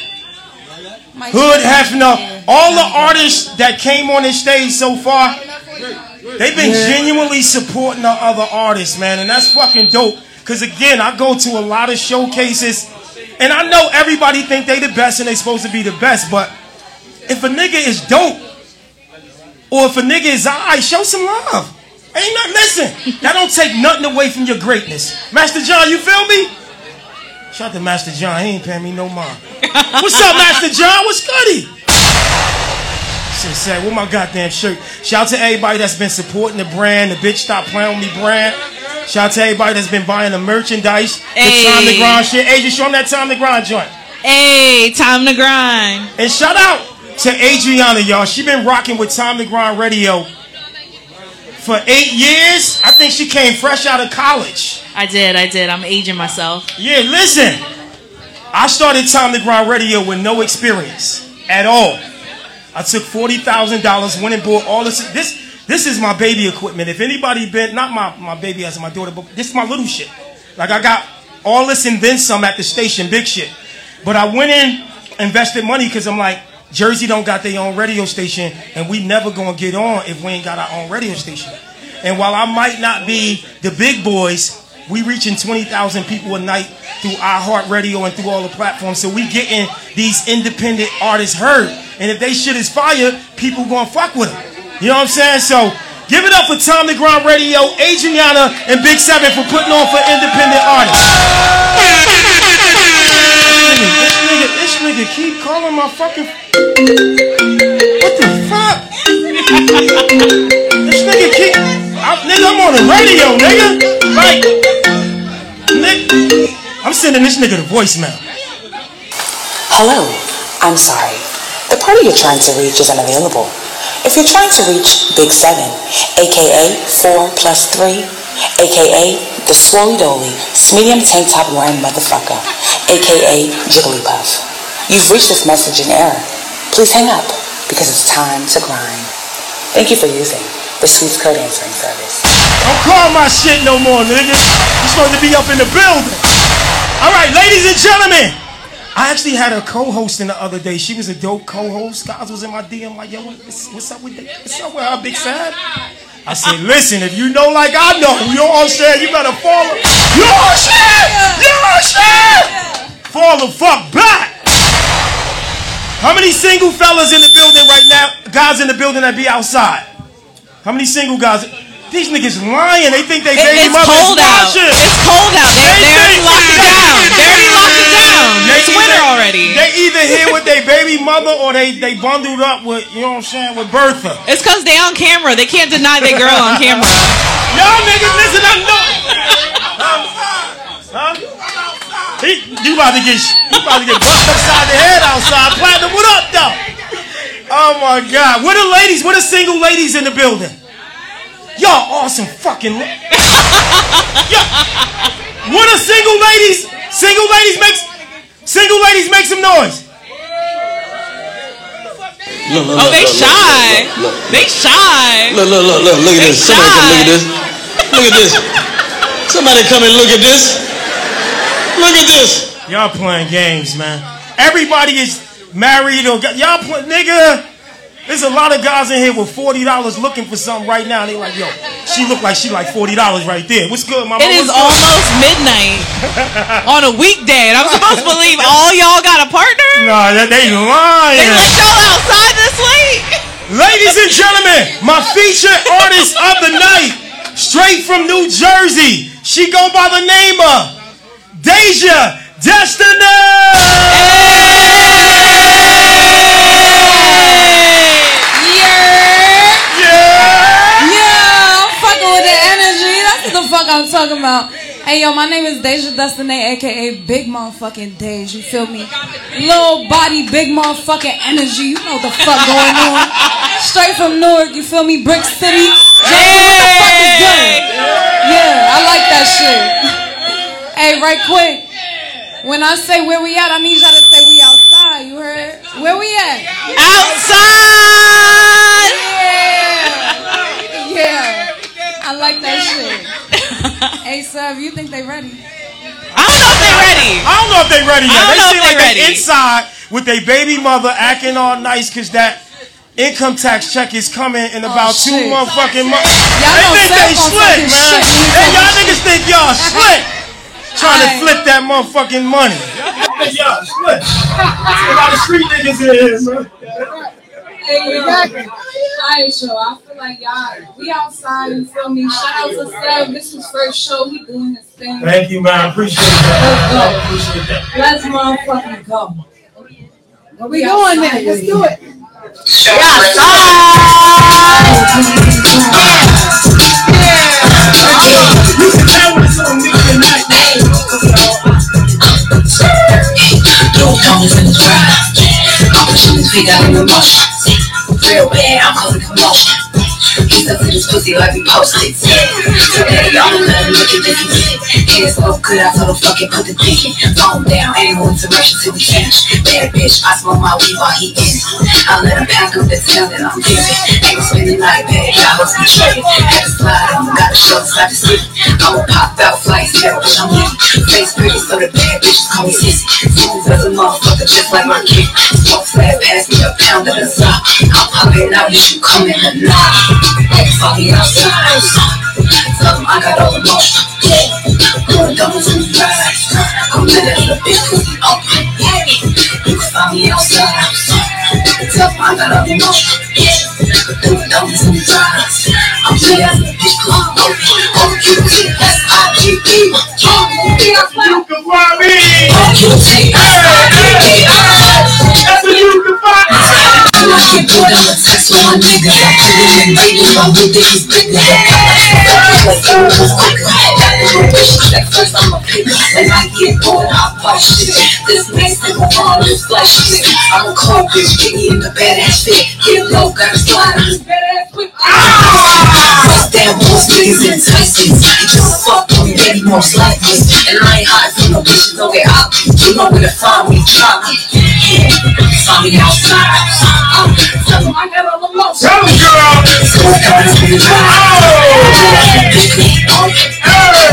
Hood Hefner, all the artists that came on this stage so far, they've been genuinely supporting the other artists, man, and that's fucking dope. Cause again, I go to a lot of showcases, and I know everybody think they the best and they supposed to be the best, but if a nigga is dope, or if a nigga is alright, show some love. Ain't nothing. Listen, that don't take nothing away from your greatness, Master John. You feel me? Shout out to Master John. He ain't paying me no mind. What's up, Master John? What's goody? Shit said, with my goddamn shirt. Shout out to everybody that's been supporting the brand, the bitch stop playing with me brand. Shout out to everybody that's been buying the merchandise, the time to grind shit. Hey, just show them that time to grind joint. Hey, time to grind. And shout out to Adriana, y'all. She been rocking with Time to Grind Radio for eight years. I think she came fresh out of college. I did, I did. I'm aging myself. Yeah, listen. I started Time to Grind Radio with no experience at all. I took forty thousand dollars, went and bought all this. This this is my baby equipment. If anybody been not my my baby as my daughter, but this is my little shit. Like I got all this and then some at the station, big shit. But I went in, invested money because I'm like, Jersey don't got their own radio station, and we never gonna get on if we ain't got our own radio station. And while I might not be the big boys, we reaching 20,000 people a night through iHeartRadio and through all the platforms. So we getting these independent artists heard. And if they shit is fire, people gonna fuck with them. You know what I'm saying? So give it up for Time to Grind Radio, Adriana, and Big Seven for putting on for independent artists. This nigga, this nigga keep calling my fucking. What the fuck? this nigga keep. I, nigga, I'm on the radio, nigga. Like, nigga, I'm sending this nigga the voicemail. Hello, I'm sorry. The party you're trying to reach is unavailable. If you're trying to reach Big Seven, aka 4 plus 3, aka the Swirly Dolly, medium tank top wearing motherfucker, aka Jigglypuff, you've reached this message in error. Please hang up because it's time to grind. Thank you for using the Sweets Code Answering Service. Don't call my shit no more, nigga. You're supposed to be up in the building. All right, ladies and gentlemen. I actually had a co-hosting the other day. She was a dope co-host. Guys was in my DM like, yo, what's, what's up with that? What's up with her, Big Sad? I said, listen, if you know like I know, you what I'm saying? You better fall. You know what I'm? You know what I'm? Fall the fuck back. How many single fellas in the building right now? Guys in the building that be outside. How many single guys? These niggas lying. They think they It- baby it's mother cold out. It's cold out. They- they already think- locked it down. They already locked it down. They It's winter already. They either here with their baby mother or they they bundled up with you know what I'm saying with Bertha. It's because they on camera. They can't deny their girl on camera. Y'all niggas listen, I know. Huh? He, you about to get you about to get busted upside the head outside. Platinum, what up though? Oh my God, what are ladies? What are single ladies in the building? Y'all awesome fucking. li- Yeah. What are single ladies? Single ladies makes single ladies make some noise. Look, look, Oh, look, they look, shy. Look, look, They shy. look, look, look, look, look at They this. Somebody come look at this. Look at this. Somebody come and look at this. Look at this. Y'all playing games, man. Everybody is married or got, y'all play, nigga. There's a lot of guys in here with forty dollars looking for something right now. They like, yo, she look like she like forty dollars right there. What's good, my mama? It is good? almost midnight [LAUGHS] on a weekday, and I'm supposed to believe all y'all got a partner. Nah, that, they lying. They let y'all outside this late. Ladies and gentlemen, my featured artist of the night, straight from New Jersey. She go by the name of Deja Destinee. Yeah. Yeah, I'm fucking with the energy. That's what the fuck I'm talking about. Hey yo, my name is Deja Destinee, aka Big Motherfucking Deja. You feel me? Little body, big motherfucking energy. You know what the fuck going on? Straight from Newark. You feel me? Brick City. Good? Yeah, I like that shit. hey, right quick. When I say where we at, I need y'all to say we outside. You heard? Where we at? Outside. [LAUGHS] hey, Sub, you think they ready? I don't know if they ready. I don't know if they ready yet. I don't they know seem if they like ready. they inside with their baby mother acting all nice because that income tax check is coming in oh, about two Oh, shit. motherfucking months. Y'all They think they Seth slick, man. shit Hey, y'all niggas think y'all slick. Trying to Aight. flip that motherfucking money. Y'all slick. A lot of street niggas in here, man. Hey, yo. Alright, so I feel like y'all, we outside, you feel me? Shout out to Seb. This is first show. He doing his thing. Thank you, man. Appreciate that. Let's I appreciate that. Let's motherfucking go. Where we going then? Let's do it. Yeah. Yeah. Yeah. You can count on me Newcomers in the crowd. Got in emotion. See? Real bad, I'm causing commotion. He's up to this pussy like we posted. Today, y'all let him look at this. Yeah, it's so good, I told him fucking put the dick in. Phone down, ain't no interruption till we finish. Bad bitch, I smoke my weed while he in. I let him pack up the tail that I'm giving. Ain't spending like bad, y'all hoes be trading. Had to slide on, got a show, stop to sleep. I'ma pop out flights, yeah, bitch, I'm in. Face pretty, so the bad bitches call me sissy. Smooth as a motherfucker, just like my kid. Smoke flat, pass me a pound of the sock. I'm popping out, you should come in the night. Hey, fuck me outside. Tell 'em I got all the motion. Going doubles in the. I'm a bitch, pussy open. You can find me outside. Tell I got all the motion. Doing doubles in the. I'm as a bitch, pussy open. You can find me. O-Q-T-S-I-G-E. That's what you can. I get put on the text with my niggas. I put it baby, my new dick is bigger. Like it was. After bitch, at first I'm a picker. And I get bored, I buy shit. This next thing on is flash shit. I'm a cold bitch, Biggie in the badass fit. Get low, gotta slide on this badass quick. Fuck that boss niggas enticing. You just fuck on me, baby, most likely. And I ain't hiding from no bitches, no get out. You know where to find me, try me. Find me outside. Tell 'em I got all the most. Tell 'em, girl. So it's coming to the Hey. You can find me outside. Tell 'em I got all the. Oh. It's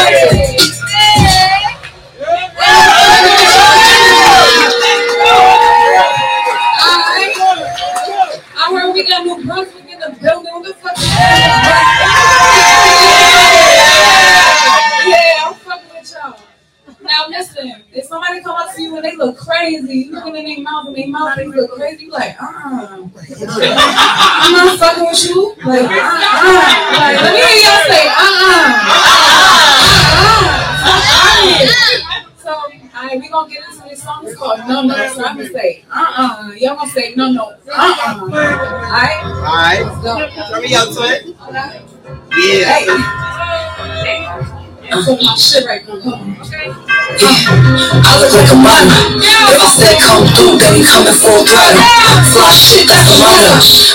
I'm putting my shit now. I look like a model. If I say come through, then we coming full throttle. Fly shit, that's a motto.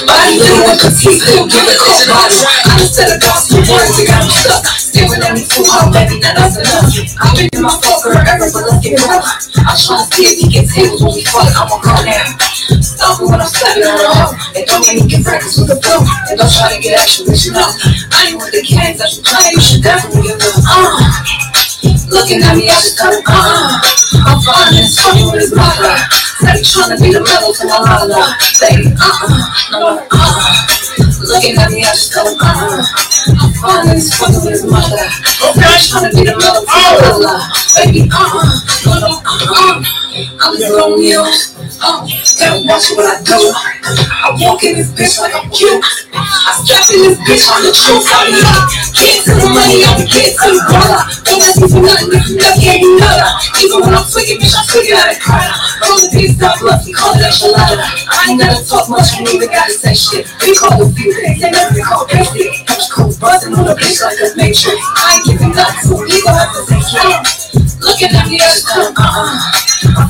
Body little and petite, still give it cold bottle. I just said a gospel words, it got me stuck. Staring at me too hard, baby, that that's enough. I've been in my fuck forever, but let's get rough. I'm trying to see if he get tables when we fuck, I'ma go now. Stop it when I'm stepping on the. And don't make me get breakfast with the flow. And don't try to get action, but you know. I ain't with the games that you play, you should definitely give up. Uh. Looking at me, I just him, uh, I'm fine, it's funny with his mother. Said he trying to be the mellow to my mother. Baby, uh-uh, no, uh-uh. Looking at me, I just him, uh, I'm fine, it's funny with his mother. Said he trying to be the mellow to my oh. mother. Baby, uh-uh, no, uh-uh. I'm just on you. Uh, gotta watch what I do. I walk in this bitch like I'm cute. I step in this bitch on the truth. I be like, get to the money, I be get to the dollar. Don't ask me for nothing if you never gave me nada. Even when I'm tweaking, bitch, I'm tweaking out of crowd. Roll the piece up, love, we call it enchilada. I ain't gotta talk much, you even gotta say shit. We call a few things, never call basic. I'm just cool, buzzing on the bitch like a matrix. I ain't giving nothing, so we gon' have to take it. Looking at just tell uh-uh.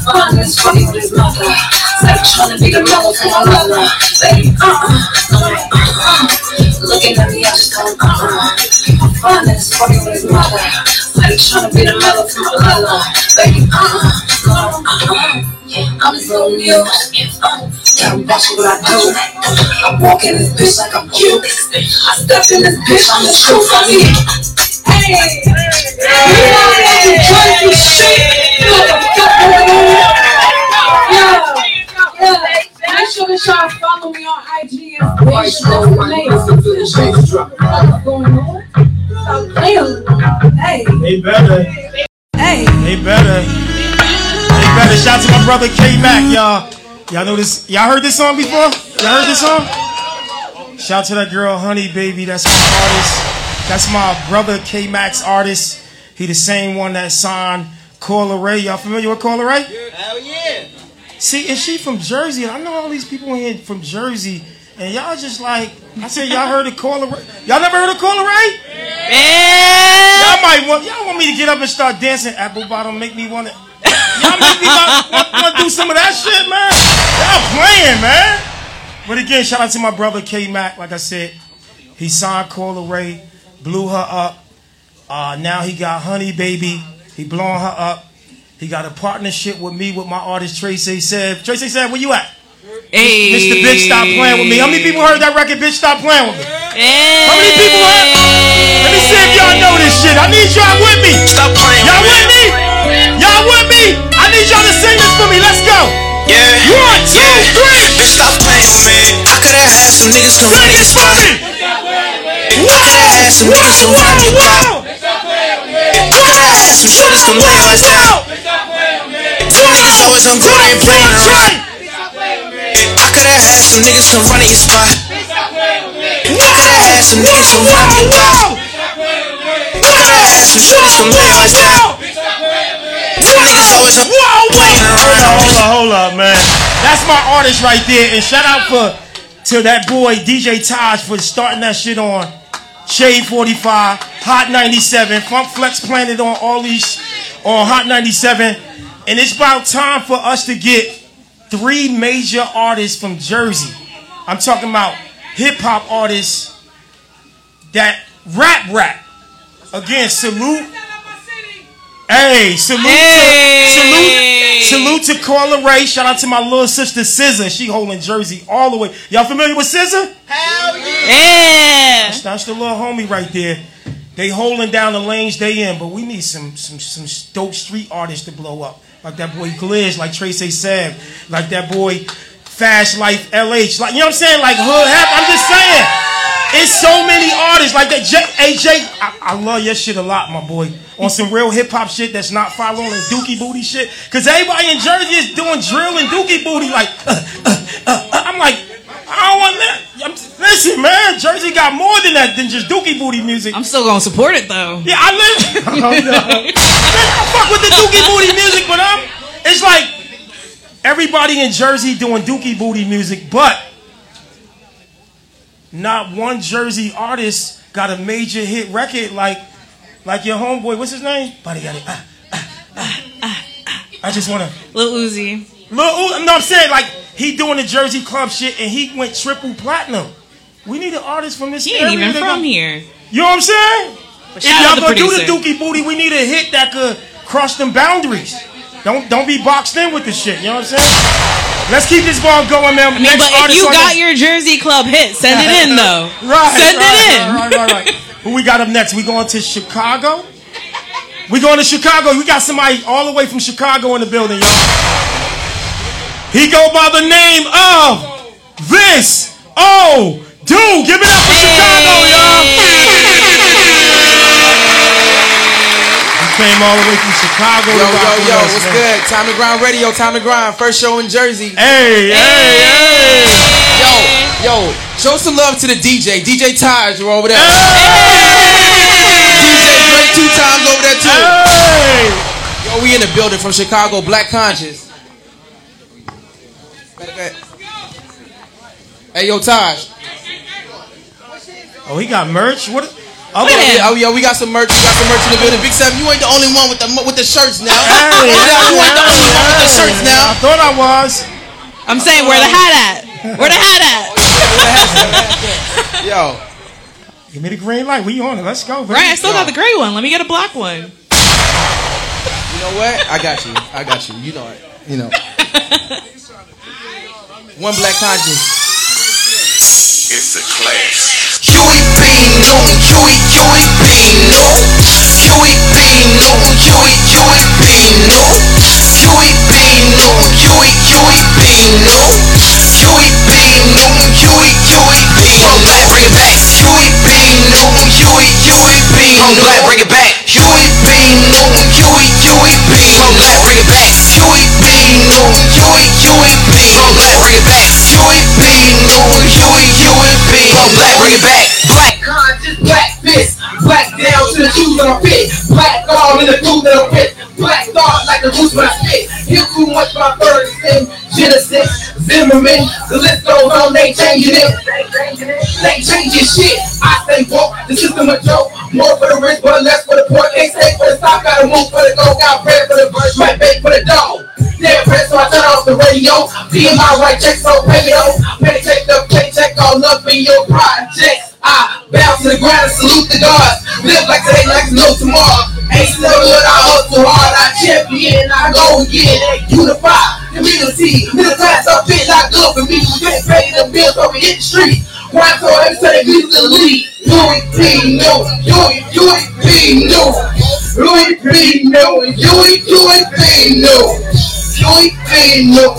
Fine, it's funny with his mother. Said trying to be the mellow for my mother. Baby, uh-uh, uh-uh. Looking at just tell uh-uh. Fine, it's funny with his mother. Said trying to be the mellow for my mother. Baby, uh-uh, uh-uh. I'm so new. Uh, gotta watch what I do. I walk in this bitch like I'm cute. I step in this bitch, I'm the truth. I mean, hey, y'all follow me on IG What's going on? Hey. They better. Hey. Better. They better. Shout out to my brother K Mac, y'all. Y'all know this. Y'all heard this song before? Y'all heard this song? Shout out to that girl, Honey Baby. That's my artist. That's my brother K Mac's artist. He the same one that signed Coi Leray. Y'all familiar with Coi Leray? Hell yeah. See, is she from Jersey? And I know all these people here from Jersey, and y'all just like I said, y'all heard of Coi Leray? Y'all never heard of Coi Leray? Yeah. Y'all might want y'all want me to get up and start dancing. Apple bottom make me want to. Y'all make me want to do some of that shit, man. Y'all playing, man. But again, shout out to my brother K Mac. Like I said, he signed Coi Leray, blew her up. Uh, now he got Honey Baby. He blowing her up. He got a partnership with me with my artist Trece 7ev. Trece 7ev, where you at? Hey. Mr. Bitch, stop playing with me. How many people heard that record? Bitch, stop playing with me. Hey. How many people heard? Let me see if y'all know this shit. I need y'all with me. Stop playing Y'all with with me? Y'all with me? I need y'all to sing this for me. Let's go. Yeah. One, two, yeah. three. Bitch, stop playing with me. I coulda had some niggas come Sing run it this for spot. me. Coulda had some niggas come run your block. Coulda had some shorties come lay us down. Them niggas always on they ain't playing around. I coulda had some niggas come run your spot. Coulda had some niggas come run your block. Coulda had some shorties come lay us down. Them niggas always on playing Hold around. up, hold up, hold up, man. That's my artist right there. And shout out for to that boy DJ Taj for starting that shit on Shade 45, Hot 97, Funk Flex planted on all these on Hot 97. And it's about time for us to get three major artists from Jersey. I'm talking about hip hop artists that rap rap. Again, salute. Hey, salute Hey. to salute salute to Coi Leray. Shout out to my little sister SZA. She holding Jersey all the way. Y'all familiar with SZA? Hell yeah. Yeah. That's, that's the little homie right there. They holding down the lanes they in, but we need some some some dope street artists to blow up. Like that boy Glitch, like Trece 7ev, like that boy Fastlife LH. Like you know what I'm saying? Like Hood Hap. I'm just saying. It's so many artists like that. J, AJ, I, I love your shit a lot, my boy. On some real hip hop shit that's not following dookie booty shit. Cause everybody in Jersey is doing drill and dookie booty. Like, uh, uh, uh, uh. I'm like, I don't want that. I'm, listen, man, Jersey got more than that than just dookie booty music. I'm still gonna support it though. Yeah, I live. [LAUGHS] oh, no. [LAUGHS] I fuck with the dookie booty music, but I'm. It's like everybody in Jersey doing dookie booty music, but not one Jersey artist got a major hit record like like your homeboy. What's his name? Buddy got it. Ah, ah, ah. I just wanna. Lil Uzi. Lil Uzi, no, I'm saying like he doing the Jersey club shit and he went triple platinum. We need an artist from this He ain't even from go- here. You know what I'm saying? But if y'all gonna do the producer. dookie booty, we need a hit that could cross them boundaries. Don't don't be boxed in with this shit. You know what I'm saying? Let's keep this ball going, man. I mean, but if you got your Jersey Club hit, send it in though. [LAUGHS] right, Send right, it in. Right, right, right, right. Who we got up next? We going to Chicago. We going to Chicago. We got somebody all the way from Chicago in the building, y'all. He go by the name of Vince Oh Dude. Give it up for Chicago, y'all. Came all the way from Chicago. Yo, yo, yo, us, what's man. good? Time to grind radio, time to grind. First show in Jersey. Hey, hey, hey. Yo, yo, show some love to the DJ. DJ Taj, you're over there. Hey. DJ Dre two times over there too. Hey. Yo, we in the building from Chicago, Black Conscious. Hey, yo, Taj. Oh, he got merch. What? Oh, yeah, oh, yeah, we got some merch. We got some merch in the building. Big Seven, you ain't the only one with the with the shirts now. Hey, [LAUGHS] you ain't the only one with the shirts now. I thought I was. I'm saying where the hat at? Where the hat at? Oh, [LAUGHS] Yo. Give me the green light. We on it. Let's go. baby. Right, I still got the gray one. Let me get a black one. You know what? I got you. I got you. You know it. You know. [LAUGHS] One black conscience. It's a class. You ain't been Black, bring it back. QUEE BEE NO YOU Black down to the shoes that I fit. Black all in the food that I fit. Black dog like the roots when I spit. Heal too much my bird sin. Genesis, Zimmerman, the list goes on, they changing it. They changing shit. I say, walk the system a joke. More for the rich, but less for the poor. They stay for the stop, gotta move for the go. Got bread for the birds, my bait for the dog. Yeah, press, so I turn off the radio. Be in my right check, so pay me though. Meditate the paycheck all up in your projects. I bounce to the ground and salute the gods. Live like today, like no tomorrow. Ain't still good, I hustle hard, I champion, I go again. Unify, community, middle class up it, not good for me. We can't pay the bills over hit the street. Why so every time they music to lead? Louis P. No, Louis, Louis. No, Louis P. No, Louis, Louis P. No, Louis. No, Louis, Louis P. No,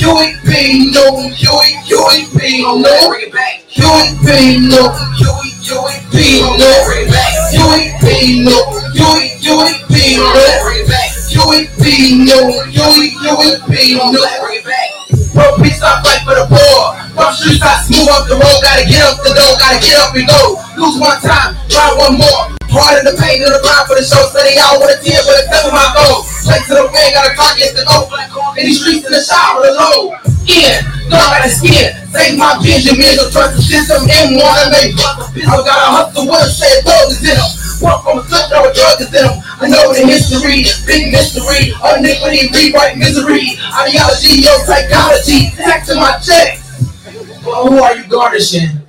Louis P. No, Louis, Louis P. No, bring it back. Louis P. No, Louis, Louis P. No, Louis P. No, Louis, Louis P. No, Louis P. No, Louis, Louis P. No, Louis P. No, Louis, Louis P. No. Bro, please stop fight for the poor. Rough streets, I smooth up the road. Gotta get up the door, gotta get up and go. Lose one time, try one more. Part of the pain of the grind for the show. Steady out with a tear, but it's never my goal. Straight to the ring, got a target to go. In these streets, in the shower, alone. In, out of skin. Save my vision. Don't trust the system and wanna make I got a hustle a set those is in them. Walk from a slip, throw a drug is in them. I know the history, big mystery, iniquity, rewrite misery, ideology, your psychology, tax to my check. Well, who are you garnishing?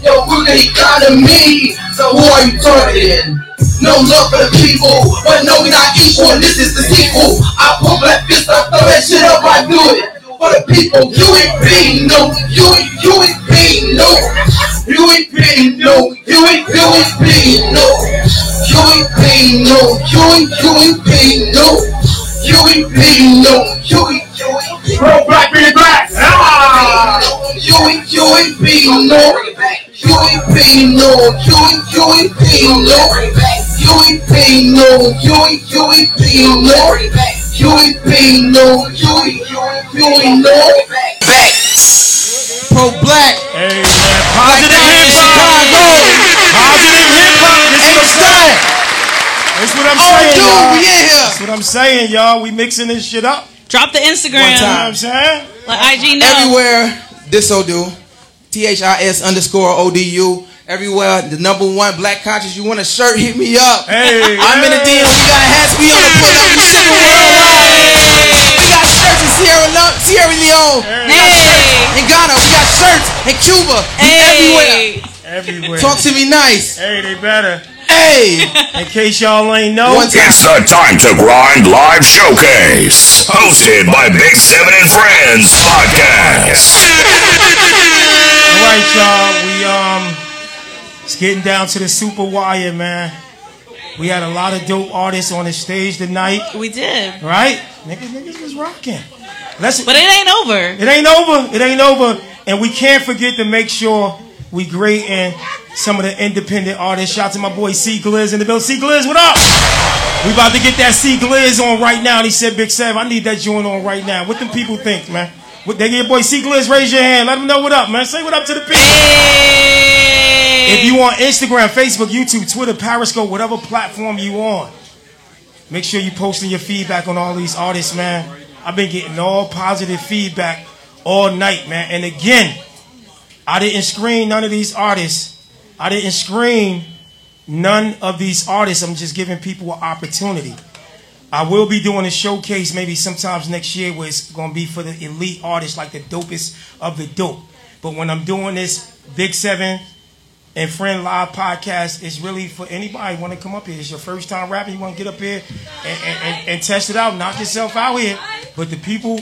Yo, we're the economy, so who are you targeting? No love for the people, but no, we not equal, and this is the sequel. I pull black fist, I throw that shit up, I do it. For the people, you ain't being no, you ain't, you ain't being no, you ain't being no, you ain't, you ain't being no, you ain't being no, you ain't, you ain't being no, you ain't being no, you ain't, you ain't, bro, black, it back. Ah! You ain't, you ain't being no, you ain't being no, you ain't, you ain't being no, you ain't being no, you ain't, you ain't being no, you ain't being no, you ain't, you ain't, no. Back. Pro black. Hey man, positive hip hop. Positive hip hop. This is what I'm saying. That's what I'm saying. dude, y'all. we in here. That's what I'm saying, y'all. We mixing this shit up. Drop the Instagram. One time. I'm saying? Let IG know. Everywhere, This Odu. T H I S underscore O D U. Everywhere, the number one black conscious. You want a shirt? Hit me up. Hey, I'm in the DM. We got hats. We on the pull up. We shipping worldwide. We got shirts in Sierra, Le- Sierra Leone. We got shirts in Ghana. We got shirts in Cuba. We everywhere. Everywhere. Talk to me nice. Hey, they better. Hey. In case y'all ain't know. It's the Time to Grind Live Showcase, hosted by Big Seven and Friends Podcast. All right, y'all. We um, it's getting down to the super wire, man. We had a lot of dope artists on the stage tonight. We did. Right? Niggas, niggas was rocking. Let's, But it ain't over. It ain't over. It ain't over. And we can't forget to make sure we great in some of the independent artists. Shout out to my boy C Gliz in the bill. C Gliz, what up? We about to get that C Gliz on right now. And he said, Big Sev, I need that joint on right now. What them people think, man? They get your boy C Gliz, raise your hand. Let them know what up, man. Say what up to the people. If you on Instagram, Facebook, YouTube, Twitter, Periscope, whatever platform you on, make sure you posting your feedback on all these artists, man. I've been getting all positive feedback all night, man. And again, I didn't screen none of these artists. I didn't screen none of these artists. I'm just giving people an opportunity. I will be doing a showcase maybe sometimes next year where it's going to be for the elite artists, like the dopest of the dope. But when I'm doing this Big Seven and Friend Live podcast, it's really for anybody want to come up here. It's your first time rapping. You want to get up here and, and, and, and test it out, knock yourself out here. But the people,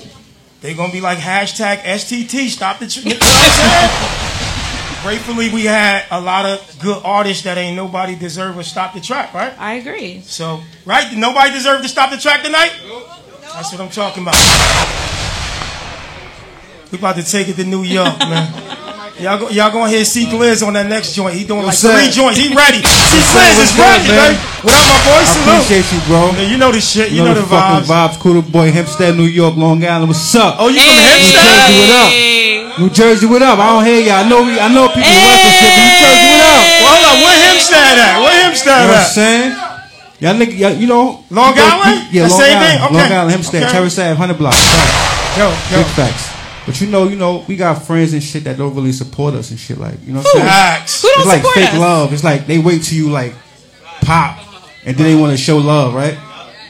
they're going to be like hashtag STT, stop the... Tr- [LAUGHS] you know what I'm saying? Gratefully, we had a lot of good artists that ain't nobody deserve to stop the track, right? I agree. So, right? Did nobody deserve to stop the track tonight? That's what I'm talking about. We about to take it to New York, man. Y'all go, y'all gonna hear C Gliz on that next joint. He doing like What's three that? joints. He ready. C What's Gliz that? is What's ready, that, man. What up, my boy? I Salute. appreciate you, bro. Yeah, you know the shit. You, know, the, fucking vibes. vibes. Cool boy, Hempstead, New York, Long Island. What's up? Oh, you from New Hempstead? Jersey, what up? New Jersey, what up? I don't hear y'all. I know, we, I know people hey. West and shit, but New Jersey, what up? Well, hold up. Where Hempstead at? Where You Hempstead know what I'm at? saying? Y'all nigga, y'all, you know. Long Island? Yeah, The Long same Island. thing? Long Island, Hempstead, Okay. Terrace Ave, 100 block. Facts. Yo, yo. Big facts. But you know, you know, we got friends and shit that don't really support us and shit like, you know what I'm saying? Facts. Who don't it's like fake us? love. It's like they wait till you like pop and then they want to show love, right?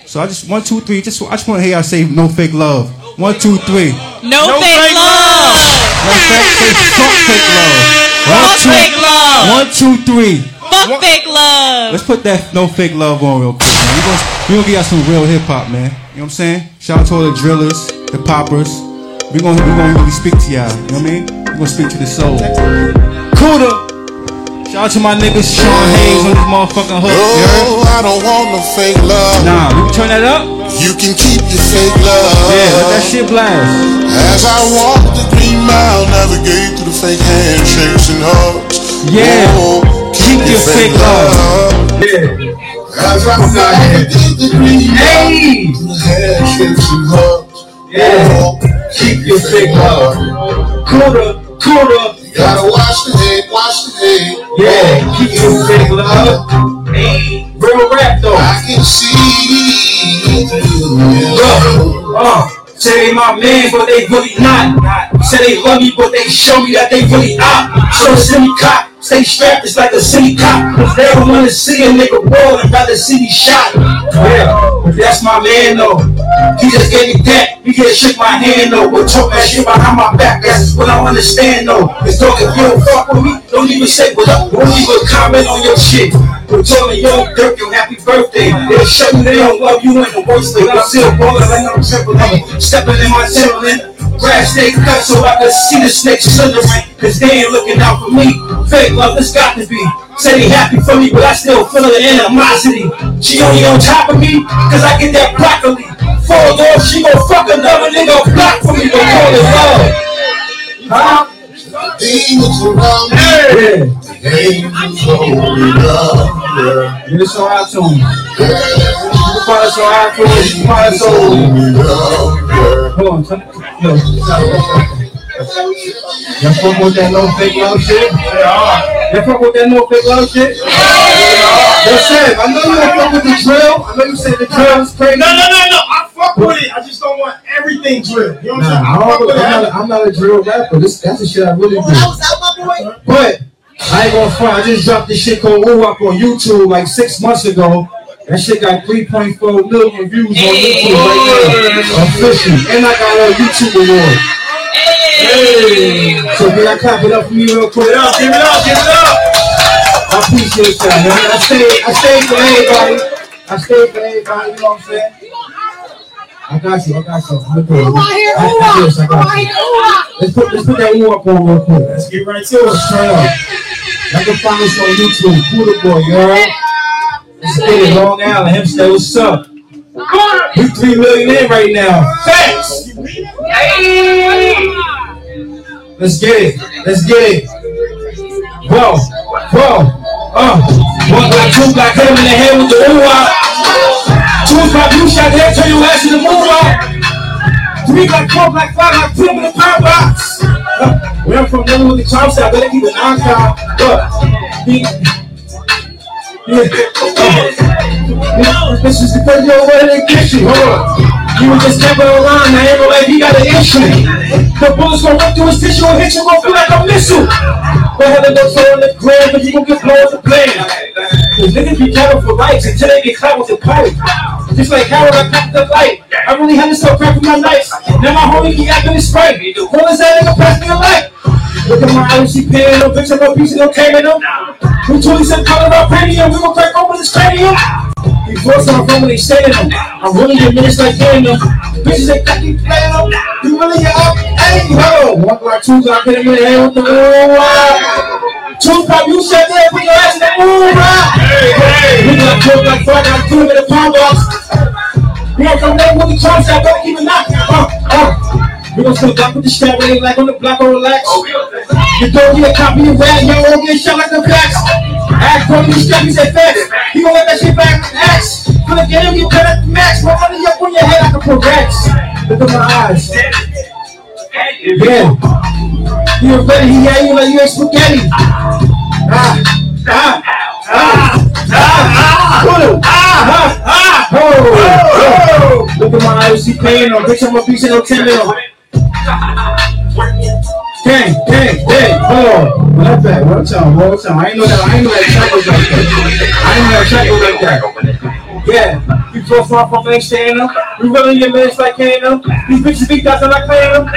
So I just one, two, three. Just I just want to hear y'all say no fake love. One, two, three. No, fake, love. Matter of fact, say fuck fake love. Fuck fake love. One, two, three. Fuck fake love. Let's put that no fake love on real quick, man. We gonna, we gonna get y'all some real hip hop, man. You know what I'm saying? Shout out to all the drillers, the poppers. We gonna we gonna really speak to y'all. You know what I mean? We gonna speak to the soul. Kuda. Shout out to my niggas Sean Hayes on this motherfucking hook. Oh, I don't want no fake love. Nah, we can turn that up. You can keep your fake love. Yeah, let that shit blast. As I walk the green mile, navigate through the fake handshakes and hugs. Yeah. Oh, Keep your fake love. Yeah. As I navigate the green mile, through the handshakes and hugs. Yeah. Oh, Keep your fake love. Kuda, Kuda. Gotta watch the head, watch the head. Yeah, keep your fake love. Hey, real rap though. I can see. Look, uh, say they my man, but they really not. Say they love me, but they show me that they really not. So send me cop, stay strapped, it's like a city cop. Cause they don't wanna see a nigga roll and rather see me shot. Yeah, that's my man though. He just gave me that. He just shook my hand though. But talk that shit behind my back, that's what I understand though. It's talk if you don't fuck with me, don't even say what up. Don't even comment on your shit. But tell me yo, Dirk, your happy birthday. They'll show you they don't love you in the worst way. I'm still balling like I'm tripping. Stepping in my Timberland. Grass they cut so I can see the snakes slithering. Cause they ain't looking out for me. Fake love, it's got to be. Say they happy for me, but I still feel the animosity. She only on top of me, cause I get that broccoli. Fall off, she gon' fuck another nigga block for me, but call it love. Huh? Demons around me. Yeah. Angels holding up. Yeah. Get us on iTunes. You find us on. Hold on. turn- Yo. Y'all fuck with that no fake love shit? Y'all fuck with that no fake love shit? Yo, Sam, I know you don't fuck with the drill. I know you said the drill is crazy. No, no, no, no. I fuck with it. I just don't want everything drilled. You know what I'm? Nah, with I'm, not. I'm not a drill rapper. This, that's the shit I really do. But I ain't gonna front. I just dropped this shit called Woo Up on YouTube like six months ago. That shit got 3.4 million views on YouTube right now. Official. And I got a YouTube award. Hey. So can I clap it up for me real quick? Give it up, give it up, give it up. I appreciate that, man. I stay, I stay for everybody. I stay for everybody, you know what I'm saying? I got you, I got you. I'm gonna do it. I got this, I got you. Let's put, let's put that woo up on real quick. Let's get right to it. Straight up. Y'all can find us on YouTube. Poodle Boy, you alright? Get it. Long Island, Hempstead, what's up? We three million in right now. Thanks. Let's get it. Let's get it. Whoa, whoa, uh. One black, two black, hit him in the head with the ooh ah. Two black, blue shot, head, turn your ass in the move out. Three black, four black, five black, him in the power box. Uh, where I'm from, never with the chop shot, better keep it on top. Look, yeah. Uh, this is the first yo, where they get you. Hold on. You was just never around, I ain't let he got an issue. The bullets gonna run through his tissue and hit you, gonna feel like a missile. Go ahead and look on the ground, but you gon' get blown the plane. Cause niggas be cattle for lights until they get caught with the pipe. Just like Harold, I cracked the light. I really had to start cracking my lights. Now my homie keep acting his sprite. Call his that nigga pass me a light. Look at my IMC pen, no bitch, no piece, no camera, no. We 20 cent color about premium, we gon' crack open his cranium. We force our phone when they stay them. I'm really your minutes like them. Bitches ain't playing them. You really up, hey, ho. One like two, I hit him in the head with the ooh. Two pop, you said that, put your ass in the ooh. Hey, hey. We got two like five, got two in the palm box. We don't come there with the charms, I keep it locked. Uh, uh. Gon' still back with the it ain't like on the block or relax. You don't get a copy of rap, yo, won't get shot like the facts. Act from these said facts. He gon' let that shit back and. For the game, you cut at the max. My money up on your head, can put racks. Look at my eyes. Yeah. You ready, he you like you ain't spaghetti. Ah, ah, ah, ah, ah, ah, ah, ha. Oh, oh. Look at my eyes, she paying on. Bitch, I'm a piece of no 10 mil. Gang, gang, gang, hold on. What that? What time? What time? I ain't know that. I ain't know that track was like that. I ain't know that track was like that. Yeah, you so far from staying up. We running your minutes like Kano. These bitches think that's like them.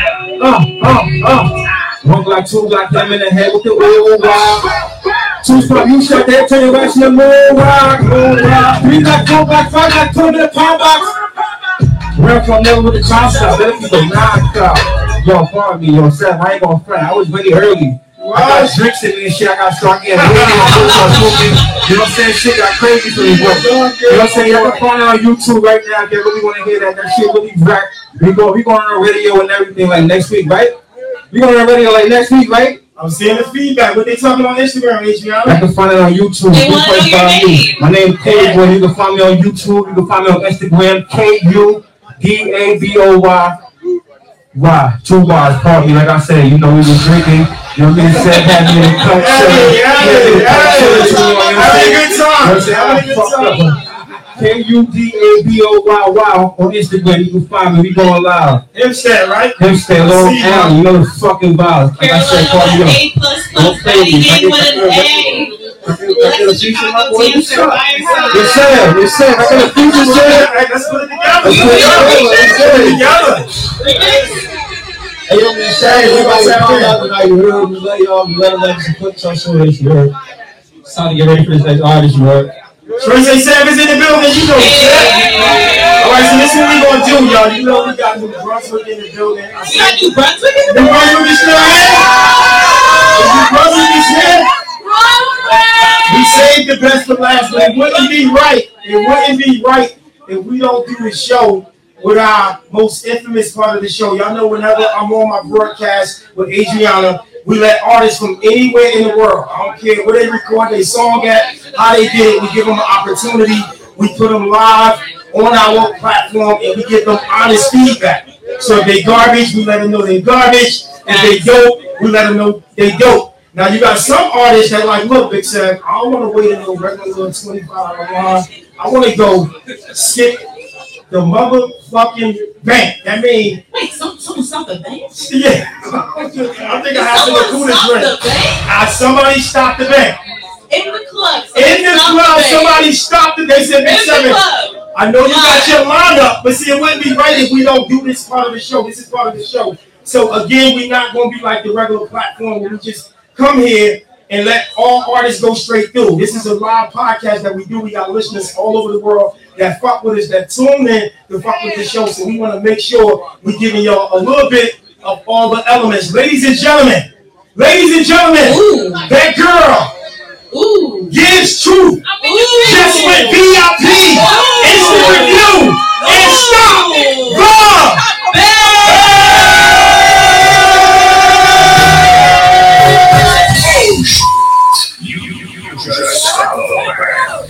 Uh, uh, uh. One like two, like them in the head with the oil wild. Two spot, you shot that, turn your ass in the moon rock, moon rock. Three like four, like five, like two to the pound box. Run from there with the top stop, let me go knock out. Yo, pardon me, yo, Seth, I ain't gonna front. I was ready early. I got drinks in me and shit. I got start getting ready and go start smoking. You know what I'm saying? Shit got crazy for me, bro. You know what I'm saying? Y'all can find it on YouTube right now if you really want to hear that. That shit really rap. We go, we going on the radio and everything like next week, right? We going on the radio like next week, right? I'm seeing the feedback. What they talking on Instagram, Adriana? I can find it on YouTube. They You wanna can know your me. name. My name is K Boy. You can find me on YouTube. You can find me on Instagram. K U D A B O Y. Why? Two bars, party. Like I said, you know, we was drinking. You know what I mean? Said had me in the cup. Hey, hey, Having hey, having a good time. Having a good time. K U D A B O Y Y on Instagram. You can find me. We going live. Hempstead, right? Hempstead, Long See, Island. You know the fucking vibes. Like I said, party up. A plus Don't play with me. Betty I with get an the- A. That's a Chicago dancer by herself. Yes, sir. Yes, sir. I got a future, sir. Let's put it together. Let's put it together. Let's put it together. Hey, yo, man, Shaq, we about to find out tonight. You heard me, let y'all, let them let you put your show this, you. It's time to get ready for this next artist, you heard. Tracy Savage in the building, you know. All right, so this is what we gonna do, y'all. You know we got New Brunswick in the building. We got New Brunswick in the building. New Brunswick is still here. Is New Brunswick is here. We saved the best for last, it wouldn't be right. It wouldn't be right if we don't do the show with our most infamous part of the show. Y'all know whenever I'm on my broadcast with Adriana, we let artists from anywhere in the world, I don't care where they record their song at, how they did it, we give them an opportunity. We put them live on our platform and we give them honest feedback. So if they garbage, we let them know they garbage. If they dope, we let them know they dope. Now you got some artists that like, look, Big Sam, I don't want to wait until regular little 25 hour line. I want to go skip the motherfucking bank. That means Wait, some, someone stopped the bank? [LAUGHS] yeah. I think I have to Someone look who stopped this the bank? Uh, somebody stopped the bank. In the club. In the club, somebody stopped it. They said, Big Seven. I know you got your lineup, but see, it wouldn't be right if we don't do this part of the show. This is part of the show. So again, we're not going to be like the regular platform where we just come here and let all artists go straight through. This is a live podcast that we do. We got listeners all over the world that fuck with us, that tune in to fuck with the show. So we want to make sure we're giving y'all a little bit of all the elements. Ladies and gentlemen, ladies and gentlemen, that girl Gibbs Truth. Just went VIP, instant review, and stop the Fuck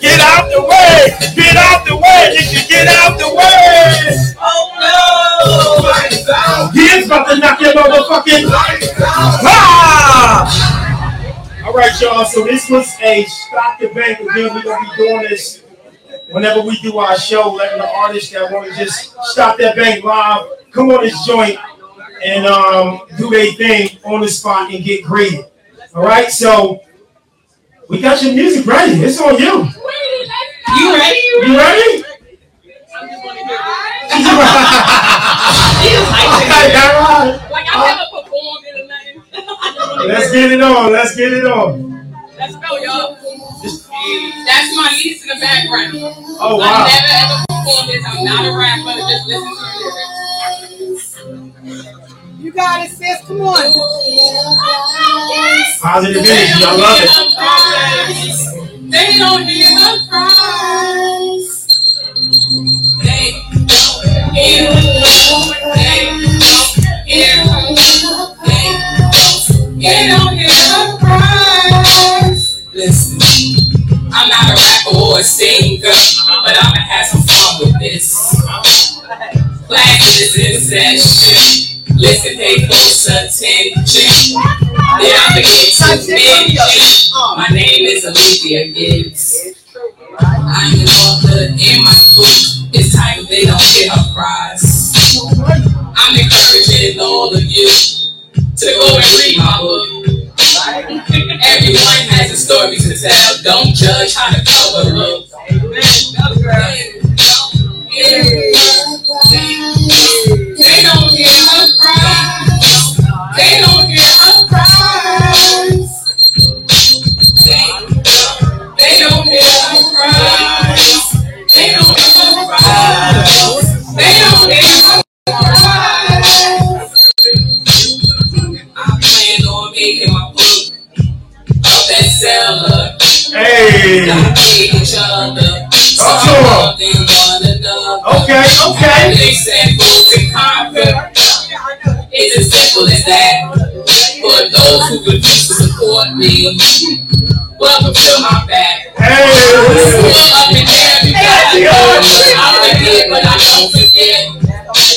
Get out the way, get out the way, get out the way. Oh no! He's about to knock your motherfucking ah! All right, y'all. So this was a stop the bank. Again, we're gonna be doing this whenever we do our show, letting the artists that want to just stop that bank live come on this joint and um, do their thing on the spot and get graded. All right, so we got your music ready. It's on you. You ready? You ready? Like I never performed in a nothing. Let's get it on. Let's get it on. Let's go, y'all. That's my niece in the background. Oh, wow. I never ever performed this. I'm not a rapper. Just listen got it, sis. Come on. Positive energy. I love it. They don't need a prize. They don't need a prize. Listen, I'm not a rapper or a singer, but I'ma have some fun with this. Class is in session. Listen, pay close attention. Then I'ma get to mention. My name is Olivia Gibbs. I'm an author in my book. It's time they don't get a prize. I'm encouraging all of you to go and read my book. Everyone has a story to tell. Don't judge how the cover looks. They don't cry. They don't hear a cry. They, don't hear a cry. They don't hear a cry. They don't hear a cry. I plan on making my book a bestseller. Hey. Not each other. Talk to 'em. Something one another. Okay, okay. They said move and conquer. It's as simple as that. For those who refuse to support me, welcome to my back. Pull up and down, you got it. I forget, but I don't forget.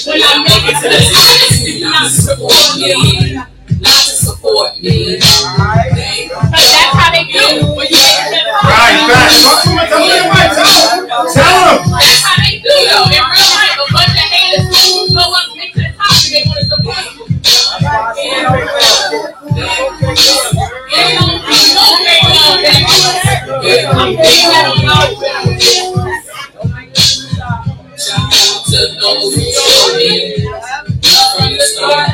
When I make it to the top, it's not to support me. Not to support me. Because that's how they do when you make it to the top. Right, right. Talk to him, tell him, right, tell him. Tell him. That's how they do though. In real life, a bunch of haters who go up and they want to. Those who told me from the start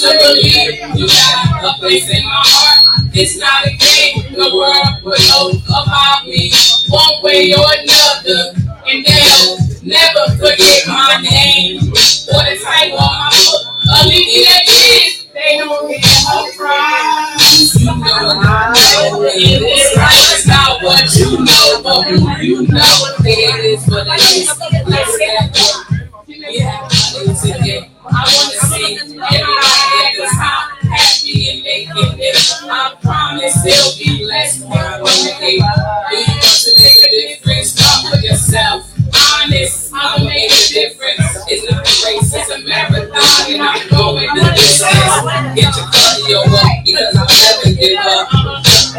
to believe you a place in my heart. It's not a game. The world will know about me one way or another, and they'll never forget my name or the title on my book. Olivia Gibbs, they don't get her prize. You know I know it is right. It's not what you know, but who you know. It is what it is. Let's get we have money. I want to see everybody that's happy, and making it. I promise they'll be blessed one day. Yourself. Honest, I'll make a difference. It's not a race, it's a marathon, and I'm going the distance. Get your cardio up because I'll never give up.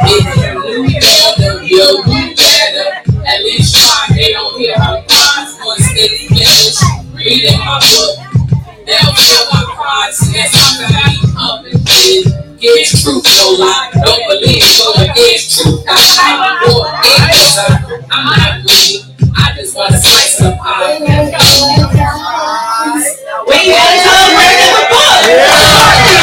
If you knew better, you'll do better. At least try. They don't hear her cries once they finish reading my book. They'll feel my cries. That's how I be up and get. Get truth, no lie. Don't believe, so it is truth. I fight for it. I'm not greedy. I just want to slice some pie. We gotta come in the book.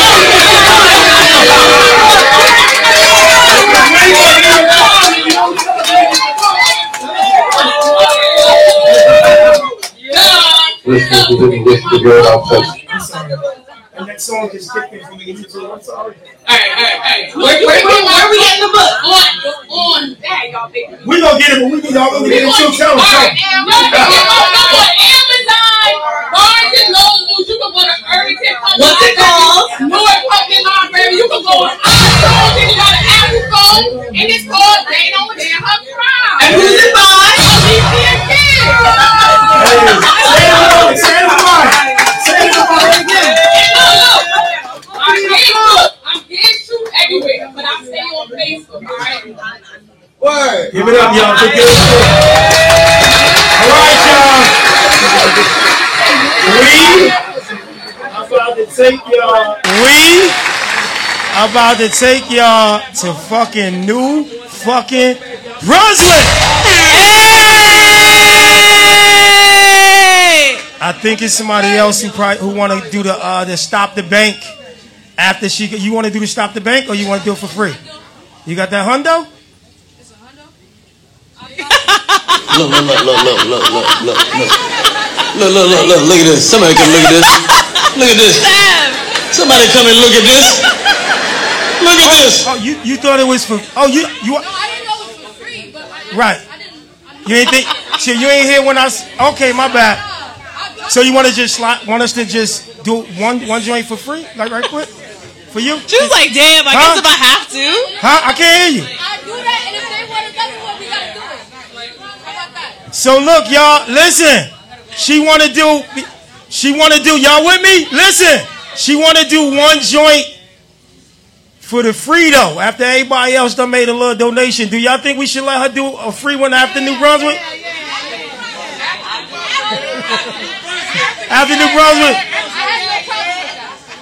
This is the girl I'm touching. And that song just kicked in from the YouTube. I'm sorry. Hey, hey, hey. Where, where, where, where are we getting the book? On, on. Dang, y'all big. We gonna get it, but we need y'all gonna get it too. Tell them. Tell them. Amazon, Barnes and Noble, you can go to Irvington Public What's it called? North Public Library, you can go on iTunes, you can go to Apple phone, and it's called They Don't Hear Her Cry. And who's it by? Alicia Kids. Say it loud. Say it loud. Say it loud again. I'm Facebook. I'm getting you everywhere, but I stay on Facebook, alright? Word. Give it up, y'all. Give it up. All right, y'all. We about to take y'all. We about to take y'all to fucking New fucking Brunswick. I think it's somebody else who probably who want to do the uh, the stop the bank after she. You want to do the stop the bank or you want to do it for free? You got that hundo? It's Look, look, look, look, look, look, look, look, look. Look, look, look, look, look at this. Somebody come look at this. Look at this. Somebody come and look at this. Look at this. Oh, oh you you thought it was for? Oh, you you. No, I didn't know it was for free, but I, right. I didn't, I didn't. You ain't think? [LAUGHS] Shit, you ain't here when I. s- Okay, my bad. So you want to just slide, want us to just do one one joint for free, like right quick, for you? She was like, damn, I Huh? guess if I have to. Huh? I can't hear you. I do that, and if they want another one, we gotta do it. How about that? So look, y'all, listen. She want to do. She want to do. Y'all with me? Listen. She want to do one joint for the free though. After everybody else done made a little donation, do y'all think we should let her do a free one after New Brunswick? after New Brunswick.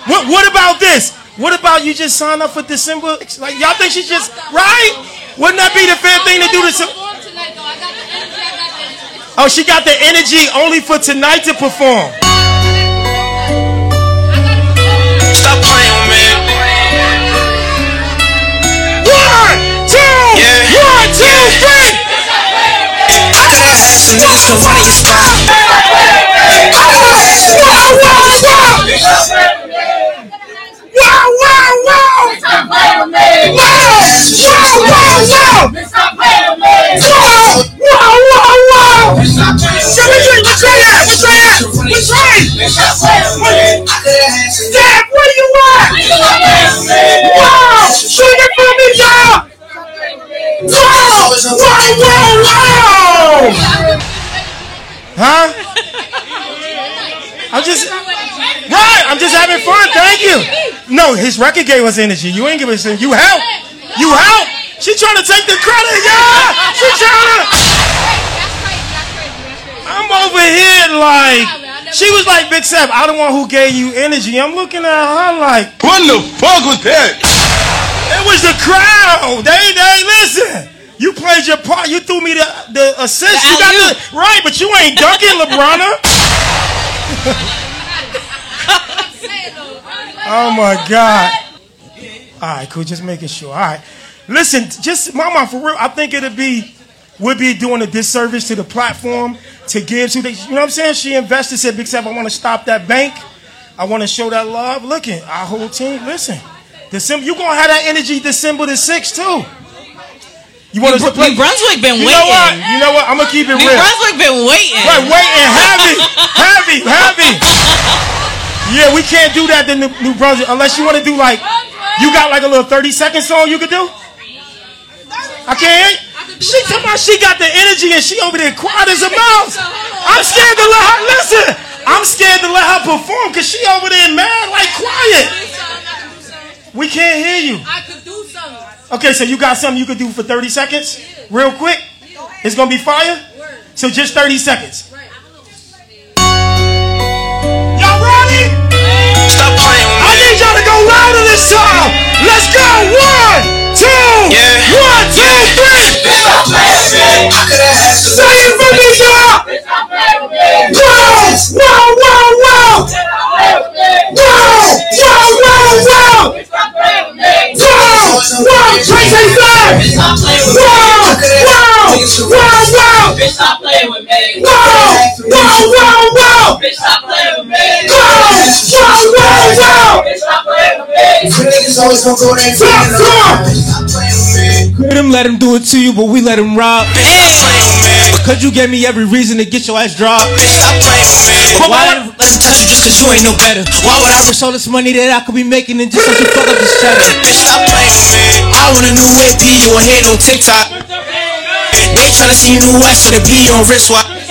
What What about this? What about you just sign up for December? Like y'all think she just right? Wouldn't that be the fair thing to do to some? Oh, she got the energy only for tonight to perform. Stop playing with me. One, two, one, two, three. I have had some niggas run in your spot. I have had some niggas run in your spot. Wow, wow, wow! Stop playing with me. Wow, wow, wow, wow! Stop playing with me. Wow, wow, wow, wow! Stop playing with So which way, which way at? Which way at? Which way? Stop playing with me. I could have had some where you at? Stop playing with me. Wow! Sing it for me, y'all! Wow! Wow, wow, wow! Huh? I'm just right. I'm just having fun. Thank you. No, his record gave us energy. You ain't give us any. You help. You help. She trying to take the credit, yeah. She trying to. I'm over here like she was like Big Sev. I the one who gave you energy. I'm looking at her like, what the fuck was that? It was the crowd. They they listen. You played your part. You threw me the the assist. The you got the right, but you ain't dunking, LeBron. [LAUGHS] oh my God. All right, cool. Just making sure. All right. Listen, just mama, for real, I think it'd be would be doing a disservice to the platform to give to the you know what I'm saying? She invested, said Big Seven, I want to stop that bank. I want to show that love. Look at our whole team. Listen. December you're gonna have that energy December the sixth too. You want New to play New Brunswick been you know what? waiting. You know what? I'm gonna keep it New real. Brunswick been waiting. Right, waiting heavy, heavy, heavy. Yeah, we can't do that in New, New Brunswick unless you want to do like you got like a little 30 second song you could do. I can't. She talking about she got the energy and she over there quiet as a mouse. I'm scared to let her listen. I'm scared to let her perform because she over there mad like quiet. We can't hear you. I could do something. Okay, so you got something you could do for 30 seconds? Real quick? It's gonna be fire? So just 30 seconds. Y'all ready? Stop playing with I need y'all to go louder this time. Let's go. One, two, Yeah. one, two, three. Stop playing with me. I could have had some Say it for me, y'all. Stop playing with me. Wow, wow, wow. Stop playing with me. Wow, Wow, playing with me. Wow, wow, wow, wow. Bitch, stop playing with me. Wow, wow, wow, wow. Bitch, stop playing with me. Wow, wow, wow, wow. Bitch, stop playing with me. Niggas always gonna go there and Stop, Let him let him do it to you, but we let him rob. Bitch, stop playing with me. Because you gave me every reason to get your ass dropped. Bitch, stop playing with me. But why let him, let him touch you just cause you ain't no better? Why would I risk all this money that I could be making and just let you fuck up this cheddar? Bitch, stop playing with me. I want a new be you a hit on TikTok. They tryna see you new West with a B on wristwatch.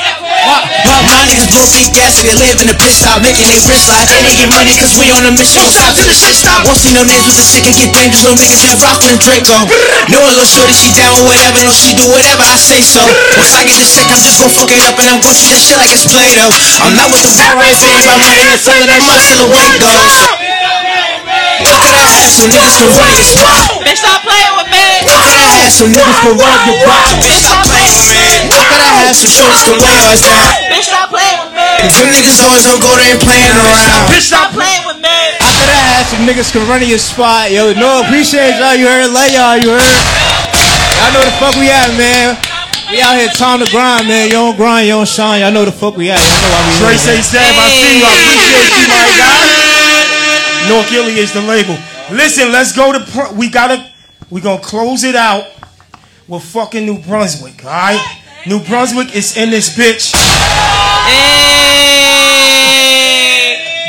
My, my, my niggas blow big gas they live in a pit stop, making they wrist slide. And they get money cause we on a mission, won't stop till the shit stop. Won't see no names with the sick and get dangerous, little niggas that rockin' and Draco. Know a little shorty, she down with whatever, no she do whatever I say so. Once I get the sick, I'm just gon' fuck it up and I'm gon' treat that shit like it's Play-Doh. I'm not with the right fans, my money and telling that much till the weight goes. Could I have some niggas can run your spot? Bitch, stop playing with me. Could I have some niggas can run your block? Bitch, stop playing with me. Could I have some shorties can lay us down? Bitch, stop playing with me. Them niggas always don't go there and playing around. Bitch, stop. Playing with me. I could have had some niggas can run your spot. Yo, no, appreciate y'all. You heard, love y'all. You heard. Y'all know the fuck we at, man. We out here time to grind, man. You don't grind, you don't shine. Y'all know the fuck we at. Y'all know why we Trey say. Sab, I see you. I appreciate you, my guy. North Gilly is the label. Listen, let's go to. Pr- we gotta. We gonna close it out with fucking New Brunswick. All right. New Brunswick is in this bitch.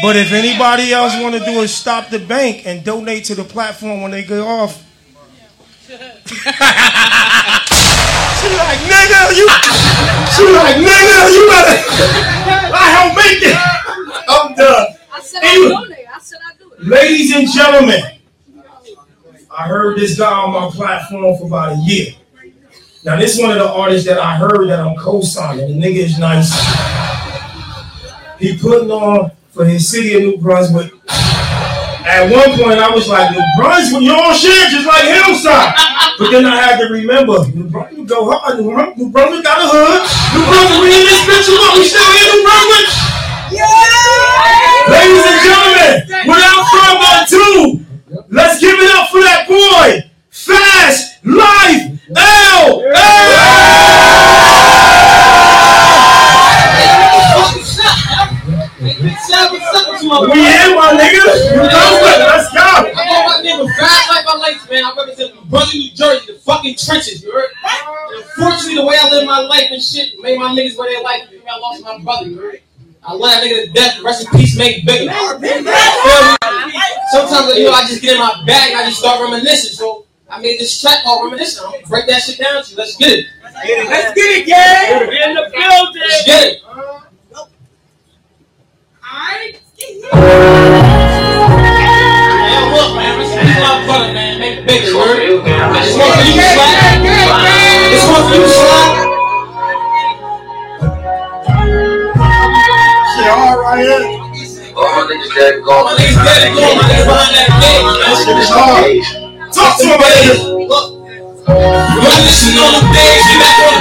But if anybody else want to do is stop the bank and donate to the platform when they go off. [LAUGHS] she like, nigga, you. She like, nigga, you better. [LAUGHS] I help make it. I'm done. I said Anyway. I donate. Ladies and gentlemen, I heard this guy on my platform for about a year. Now, this one of the artists that I heard that I'm co-signing. The nigga is nice. He putting on for his city of New Brunswick. At one point, I was like, New Brunswick, you on shit, just like Hillside. But then I had to remember, New Brunswick go hard. New Brunswick got a hood. New Brunswick, we in this bitch, look, we still in New Brunswick. Ladies and gentlemen, without further ado, let's give it up for that boy, Fast Life L. We in, my nigga. You know it. Let's go. I go my name with Fast Life I Life, man. I represent New Brunswick, New Jersey, the fucking trenches, you heard? And Unfortunately, the way I live my life and shit made my niggas where they like me. I lost my brother, you heard? I love that nigga to death. Rest in peace, made bigger. Feel me? Sometimes, you know, I just get in my bag and I just start reminiscing. So I made this track called Reminiscing. I'm gonna break that shit down to you. Let's get it. Let's get it, gang! In the building. Let's get it. Uh-huh. Man, look, man, this is my brother, man. Make it bigger, you heard? This one for you, Slap. This one for you, Slap. Shit, all right. All my niggas dead and gone. My niggas dead and gone. My that hard. Talk to. Reminiscing on them days, back on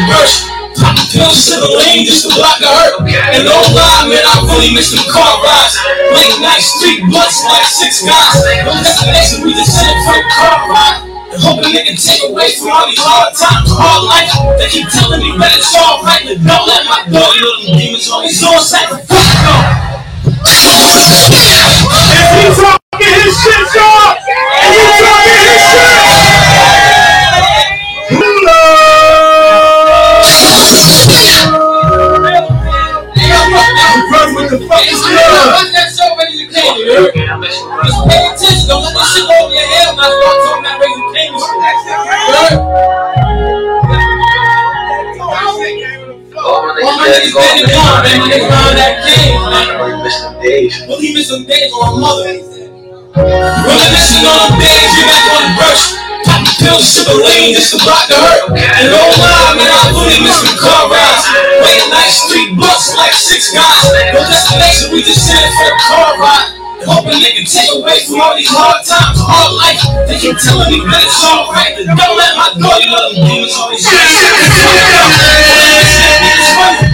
the lane just to block the hurt. And lie, man, I miss them car rides. Late night street blunts like six guys. Destination, we just for the car ride. Hoping they can take away from all these hard times, hard life. They keep telling me that it's all right, but don't let my door, know demons on. If he talking his shit, y'all, and you talking his shit, You dead and gone, man. Behind that cage, man. Really miss them days. Really miss them days on my mother. Reminiscing on them days, we back on the brush. Popping pills, sipping lean just to block the hurt. And no lie, man, I really miss them car rides. Late night street blunts like six guys. No destination, we just sitting for the car ride. Hoping they can take away from all these hard times, hard life. They keep telling me that it's alright, don't let my you know them demons [LAUGHS] on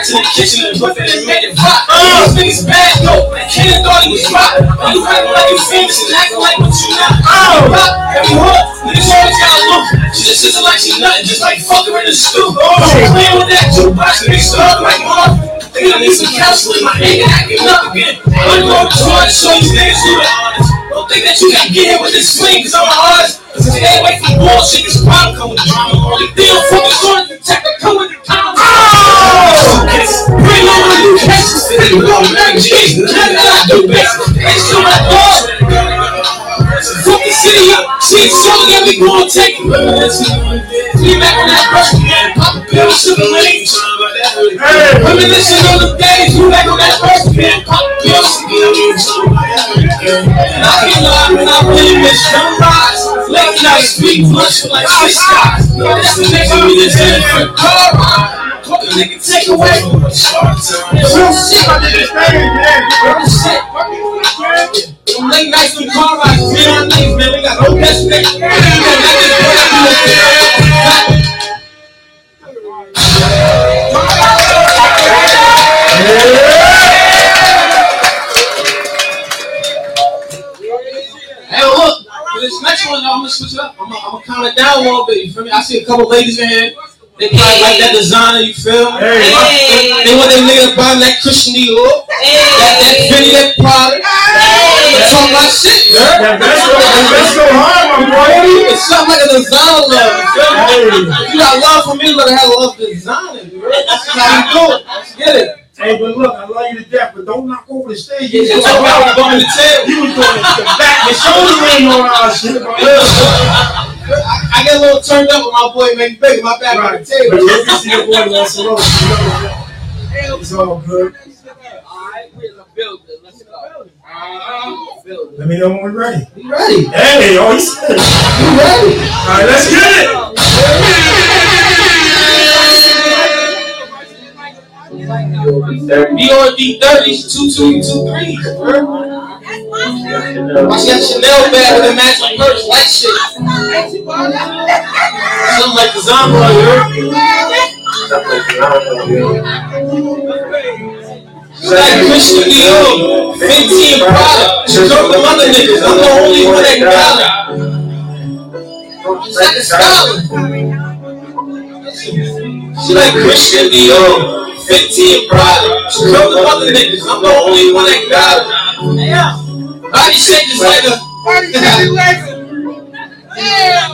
Product to the kitchen and it and made it rock. These niggas bad, no. Kid thought he was. Now you acting like you famous and acting like what you not. Oh, rock every hood. Niggas always gotta look. She just sits like she nothing, just like fuck her in the stoop. Oh. She playing with that jukebox, niggas stuck like mom. Think I need some counseling, my anger acting up again. I'm going to try to show these niggas who the honest. Don't think that you can get here with this swing, cause I'm a artist. Stay away from bullshit, cause problem come with drama. Only thing I'm focused on is protect the come with the counter. Oh! Bring on the new cases, go back, G's. Nothing that I do best. It's to my dog. Fuck the city up. Shit, so that we gon' take it. We back on that brush again. Pop a pill, sugar lean. Reminiscing on the days. We back on that brush again. Pop a pill, sugar lean. And I can't lie, man, I really miss sunrise. Late night street lunch like six guys. That's the next we just in it for car ride. Fuck a nigga, take away. Real shit, my nigga. Real shit. Them late nights in car rides, me and my niggas, man, we got no destination. Hey, look, for this next one, I'm gonna switch it up. I'm gonna, I'm gonna count it down a little bit. You feel me? I see a couple ladies in here. They probably like that designer. You feel me? They, they want their nigga to buy them that Christian Dior, that that Fendi, that Prada. They talk about shit, girl. That- that's go- that's go hard, my boy. It's something like a design love. You feel me? If you got love for me, you gotta have love for design. You ready? That's how you do it. Let's get it. Hey, but look, I love you to death, but don't knock over the stage. Yeah, talk about bumping the tail. You was doing the back, the shoulder ring on our shit. [LAUGHS] bro. I get a little turned up with my boy Make Big, my back on the table. But you can see your boy once in a while, you know that. It's all good. Let me know when we're ready. You ready? Hey, oh, he's You ready? All right, let's get it. BRD 30s, two two two bro. Watch that Chanel bag with a matching purse, like shit. Something like the zombie, you She's like Christian Dior, Fendi and Prada. She told them other niggas, I'm the only one that got it. She's like a scholar. She like Christian Dior, Fendi and Prada. She told them other niggas, I'm the only one that got it. Body shape is like a.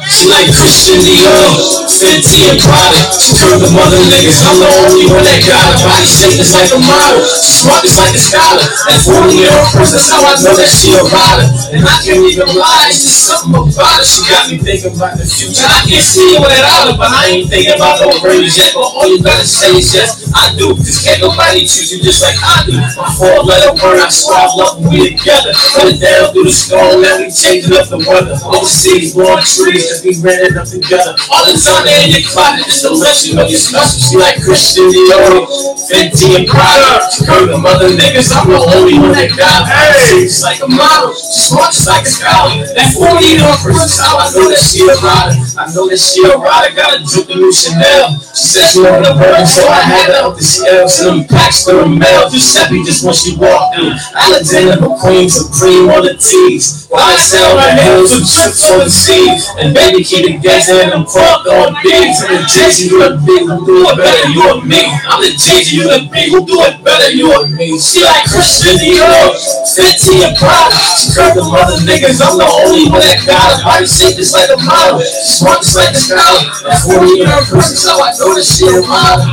She like Christian Dior, Fendi and Prada. She told the other niggas, I'm the only one that got it. Body shape is like a model, smart is like a scholar. That 40 year old person, that's how I know that she a rider. And I can't even lie, it's just something about her. She got me thinking about the future. I can't see it without her, but I ain't thinking about no rings yet. But all you gotta say is yes, I do. Cause can't nobody choose you just like I do. My four letter word, I swear I love we together. Put it down through the storm, now we changing up the weather. Overseas, blowing trees, just be renting up together. All the time they in your closet, just to let you know you're special. She like Christian Dior, Fendi and Prada. She heard them other niggas, I'm the only one that got it. She's like a model, she's smart just like a scholar. That 40 year old person, how I know that she a rider. I know that she a rider, got a drip new Chanel. She said she wanted a burn, so I had to up the scale. Some packs for the mail, Giuseppe just when she walked in. Alexander McQueen, Supreme on the tees. YSL, the hills, and trips overseas. And baby, keep it gangsta and I'm fucked on bigs. I'm the Jay-Z, you the big, who do it better, you or me. I'm the Jay-Z, you the big, who do it better, you or me. She like Christian Dior, Fendi and Prada. She curved them other niggas, I'm the only one that got her. Body shape just like a model, smart just like a scholar. That 40 year old person, so I know that she a model.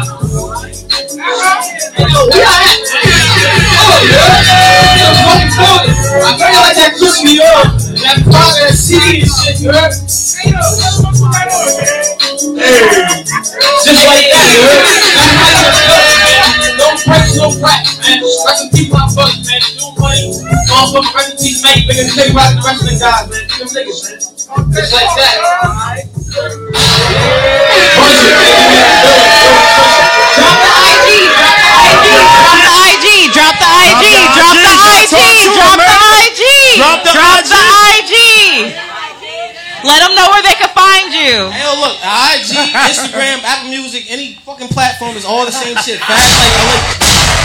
Uh-huh. We are at. Oh, yeah. I the city and you heard? Hey. Just like that, you? Don't break no crack, man. Peace, my fuck, man. Do money. Motherfucker, rest in peace, mate. Niggas think about the rest of the guys, man. Man. Just like that. Let them know where they can find you. Hey, yo, look, IG, [LAUGHS] Instagram, Apple Music, any fucking platform is all the same shit. Fast Life LA.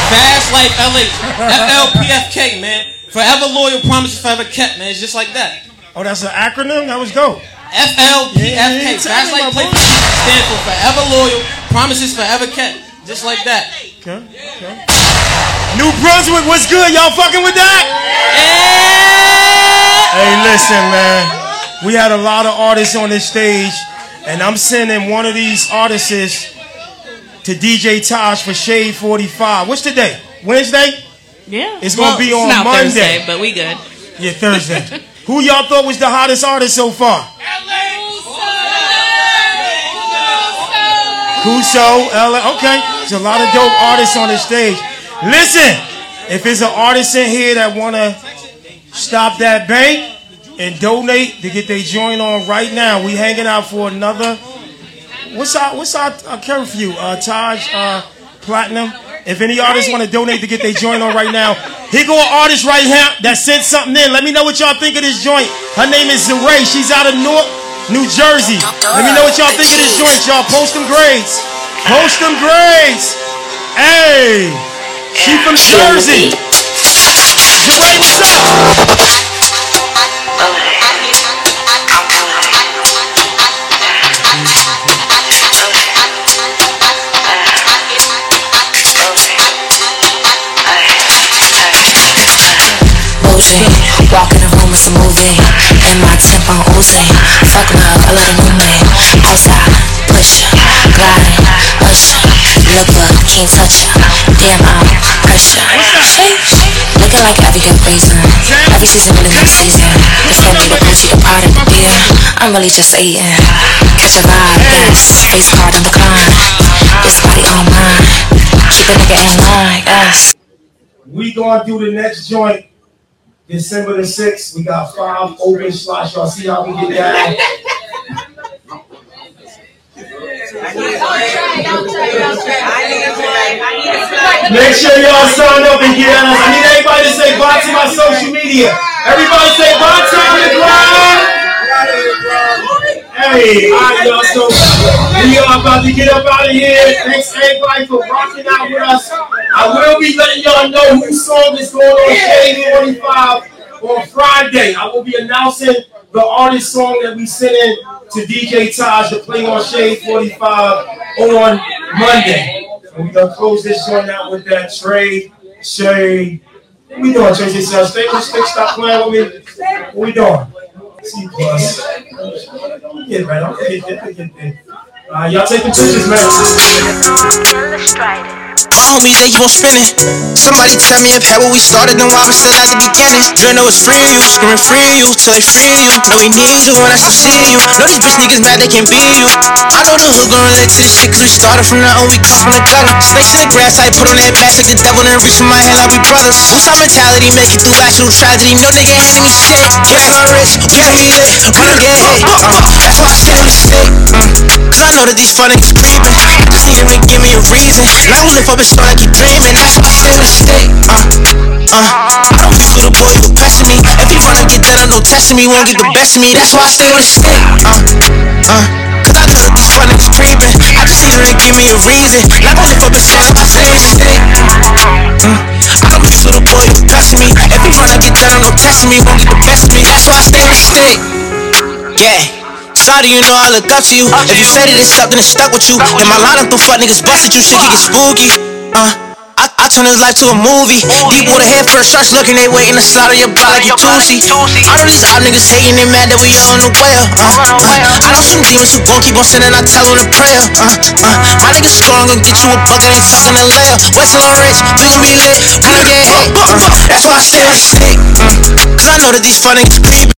Fast Life LA. FLPFK, man. Forever loyal, promises forever kept, man. It's just like that. Oh, that's an acronym? That was dope. FLPFK. Yeah, yeah, yeah. Fast Life Play stand for forever loyal, promises forever kept. Just like that. Okay, okay. New Brunswick, what's good? Y'all fucking with that? Yeah. Hey, listen, man. We had a lot of artists on this stage, and I'm sending one of these artists to DJ Taj for Shade 45. What's today? Wednesday? Yeah. It's gonna Well, be it's on not Monday. Thursday, but we good. Yeah, Thursday. Who y'all thought was the hottest artist so far? Kuso, LA. Okay, there's a lot of dope artists on the stage. Listen, if there's an artist in here that wanna stop that bank and donate to get their joint on right now, we hanging out for another. What's our what's our uh, curfew? Uh, Taj uh, Platinum. If any artists want to donate to get their joint on right now, here go an artist right here that sent something in. Let me know what y'all think of this joint. Her name is Zaraye. She's out of North New Jersey. Let me know what y'all think of this joint, y'all. Post them grades. Post them grades. Hey, she from Jersey. Zaraye, what's up? Walk in the room, it's a movie. And my tempo on Uzi. Fuck love, I love a new man. Outside, push gliding, usher. Look good, can't touch ya. Damn, I'm pressure. Looking like every good reason. Every season really my season. The Fendi, the Gucci, the the beer. I'm really just eating. Catch a vibe, yes. Face card on decline. This body all mine. Keep a nigga in line, yes. We gonna do the next joint December the 6th. We got five open slots. Y'all see how we get down? [LAUGHS] Make sure y'all sign up and get on us. I need everybody to say bye to my social media. Everybody say bye to the grind. Hey, all right, y'all. So we are about to get up out of here. Thanks everybody for rocking out with us. I will be letting y'all know whose song is going on Shade 45 on Friday. I will be announcing the artist song that we sent in to DJ Taj to play on Shade 45 on Monday. And we're gonna close this joint out with that Trey Shade. What we doing, Trece? Stay, stay, stop playing with me. What we doing? Plus. Get right. Gonna get there. Get. Uh, y'all taking pictures, man. My homies, they keep on spinning. Somebody tell me if had what we started, then why we still at the beginning? Know it's free you, screaming free you, till they free you. Know we need you, and I still see you. Know these bitch niggas mad, they can't beat you. I know the hood gon' relate to this shit, cause we started from nothing, we come from the gutter. Snakes in the grass, I put on that mask like the devil, then reach for my hand like we brothers. Who's our mentality, make it through actual tragedy. No nigga handing me shit. Yeah, I'm rich, yeah, we lit, we don't get hit. Uh, that's why I stay with the stick. Mm. Cause I know that these fun niggas creeping. I just need them to give me a reason. I will lift up and you dreaming. I stay with the stick. Uh, uh. I don't be with a boy who pressing me. If he wanna get done, no testing me. Won't get the best of me. That's why I stay with the stick. Uh, uh. Cause I know that these fun niggas creeping. I just need them to give me a reason. I lift up and show I stay with the stick. Uh, I don't be with a boy who pressing me. If he wanna get done, no testing me. Won't get the best of me. That's why I stay with the stick. Yeah. Sorry, you know I look up to you. If you say that it's stuck, then it's stuck with you. And my line up the fuck niggas busted you, shit can get spooky. Uh, I, I turn this life to a movie. Deep water head first, starts looking, they waiting to slide on your block like you Tusi. I know these out niggas hating, they mad that we all on the way. Uh, uh, I know some demons who gon' keep on sending, I tell them to prayer. Uh, uh, my niggas strong, gon' get you a bucket, ain't talking a layer. West Ridge, we gon' be lit, we gon' get hit. [LAUGHS] Uh, that's why I stay the stick. Uh, Cause I know that these fun niggas creep.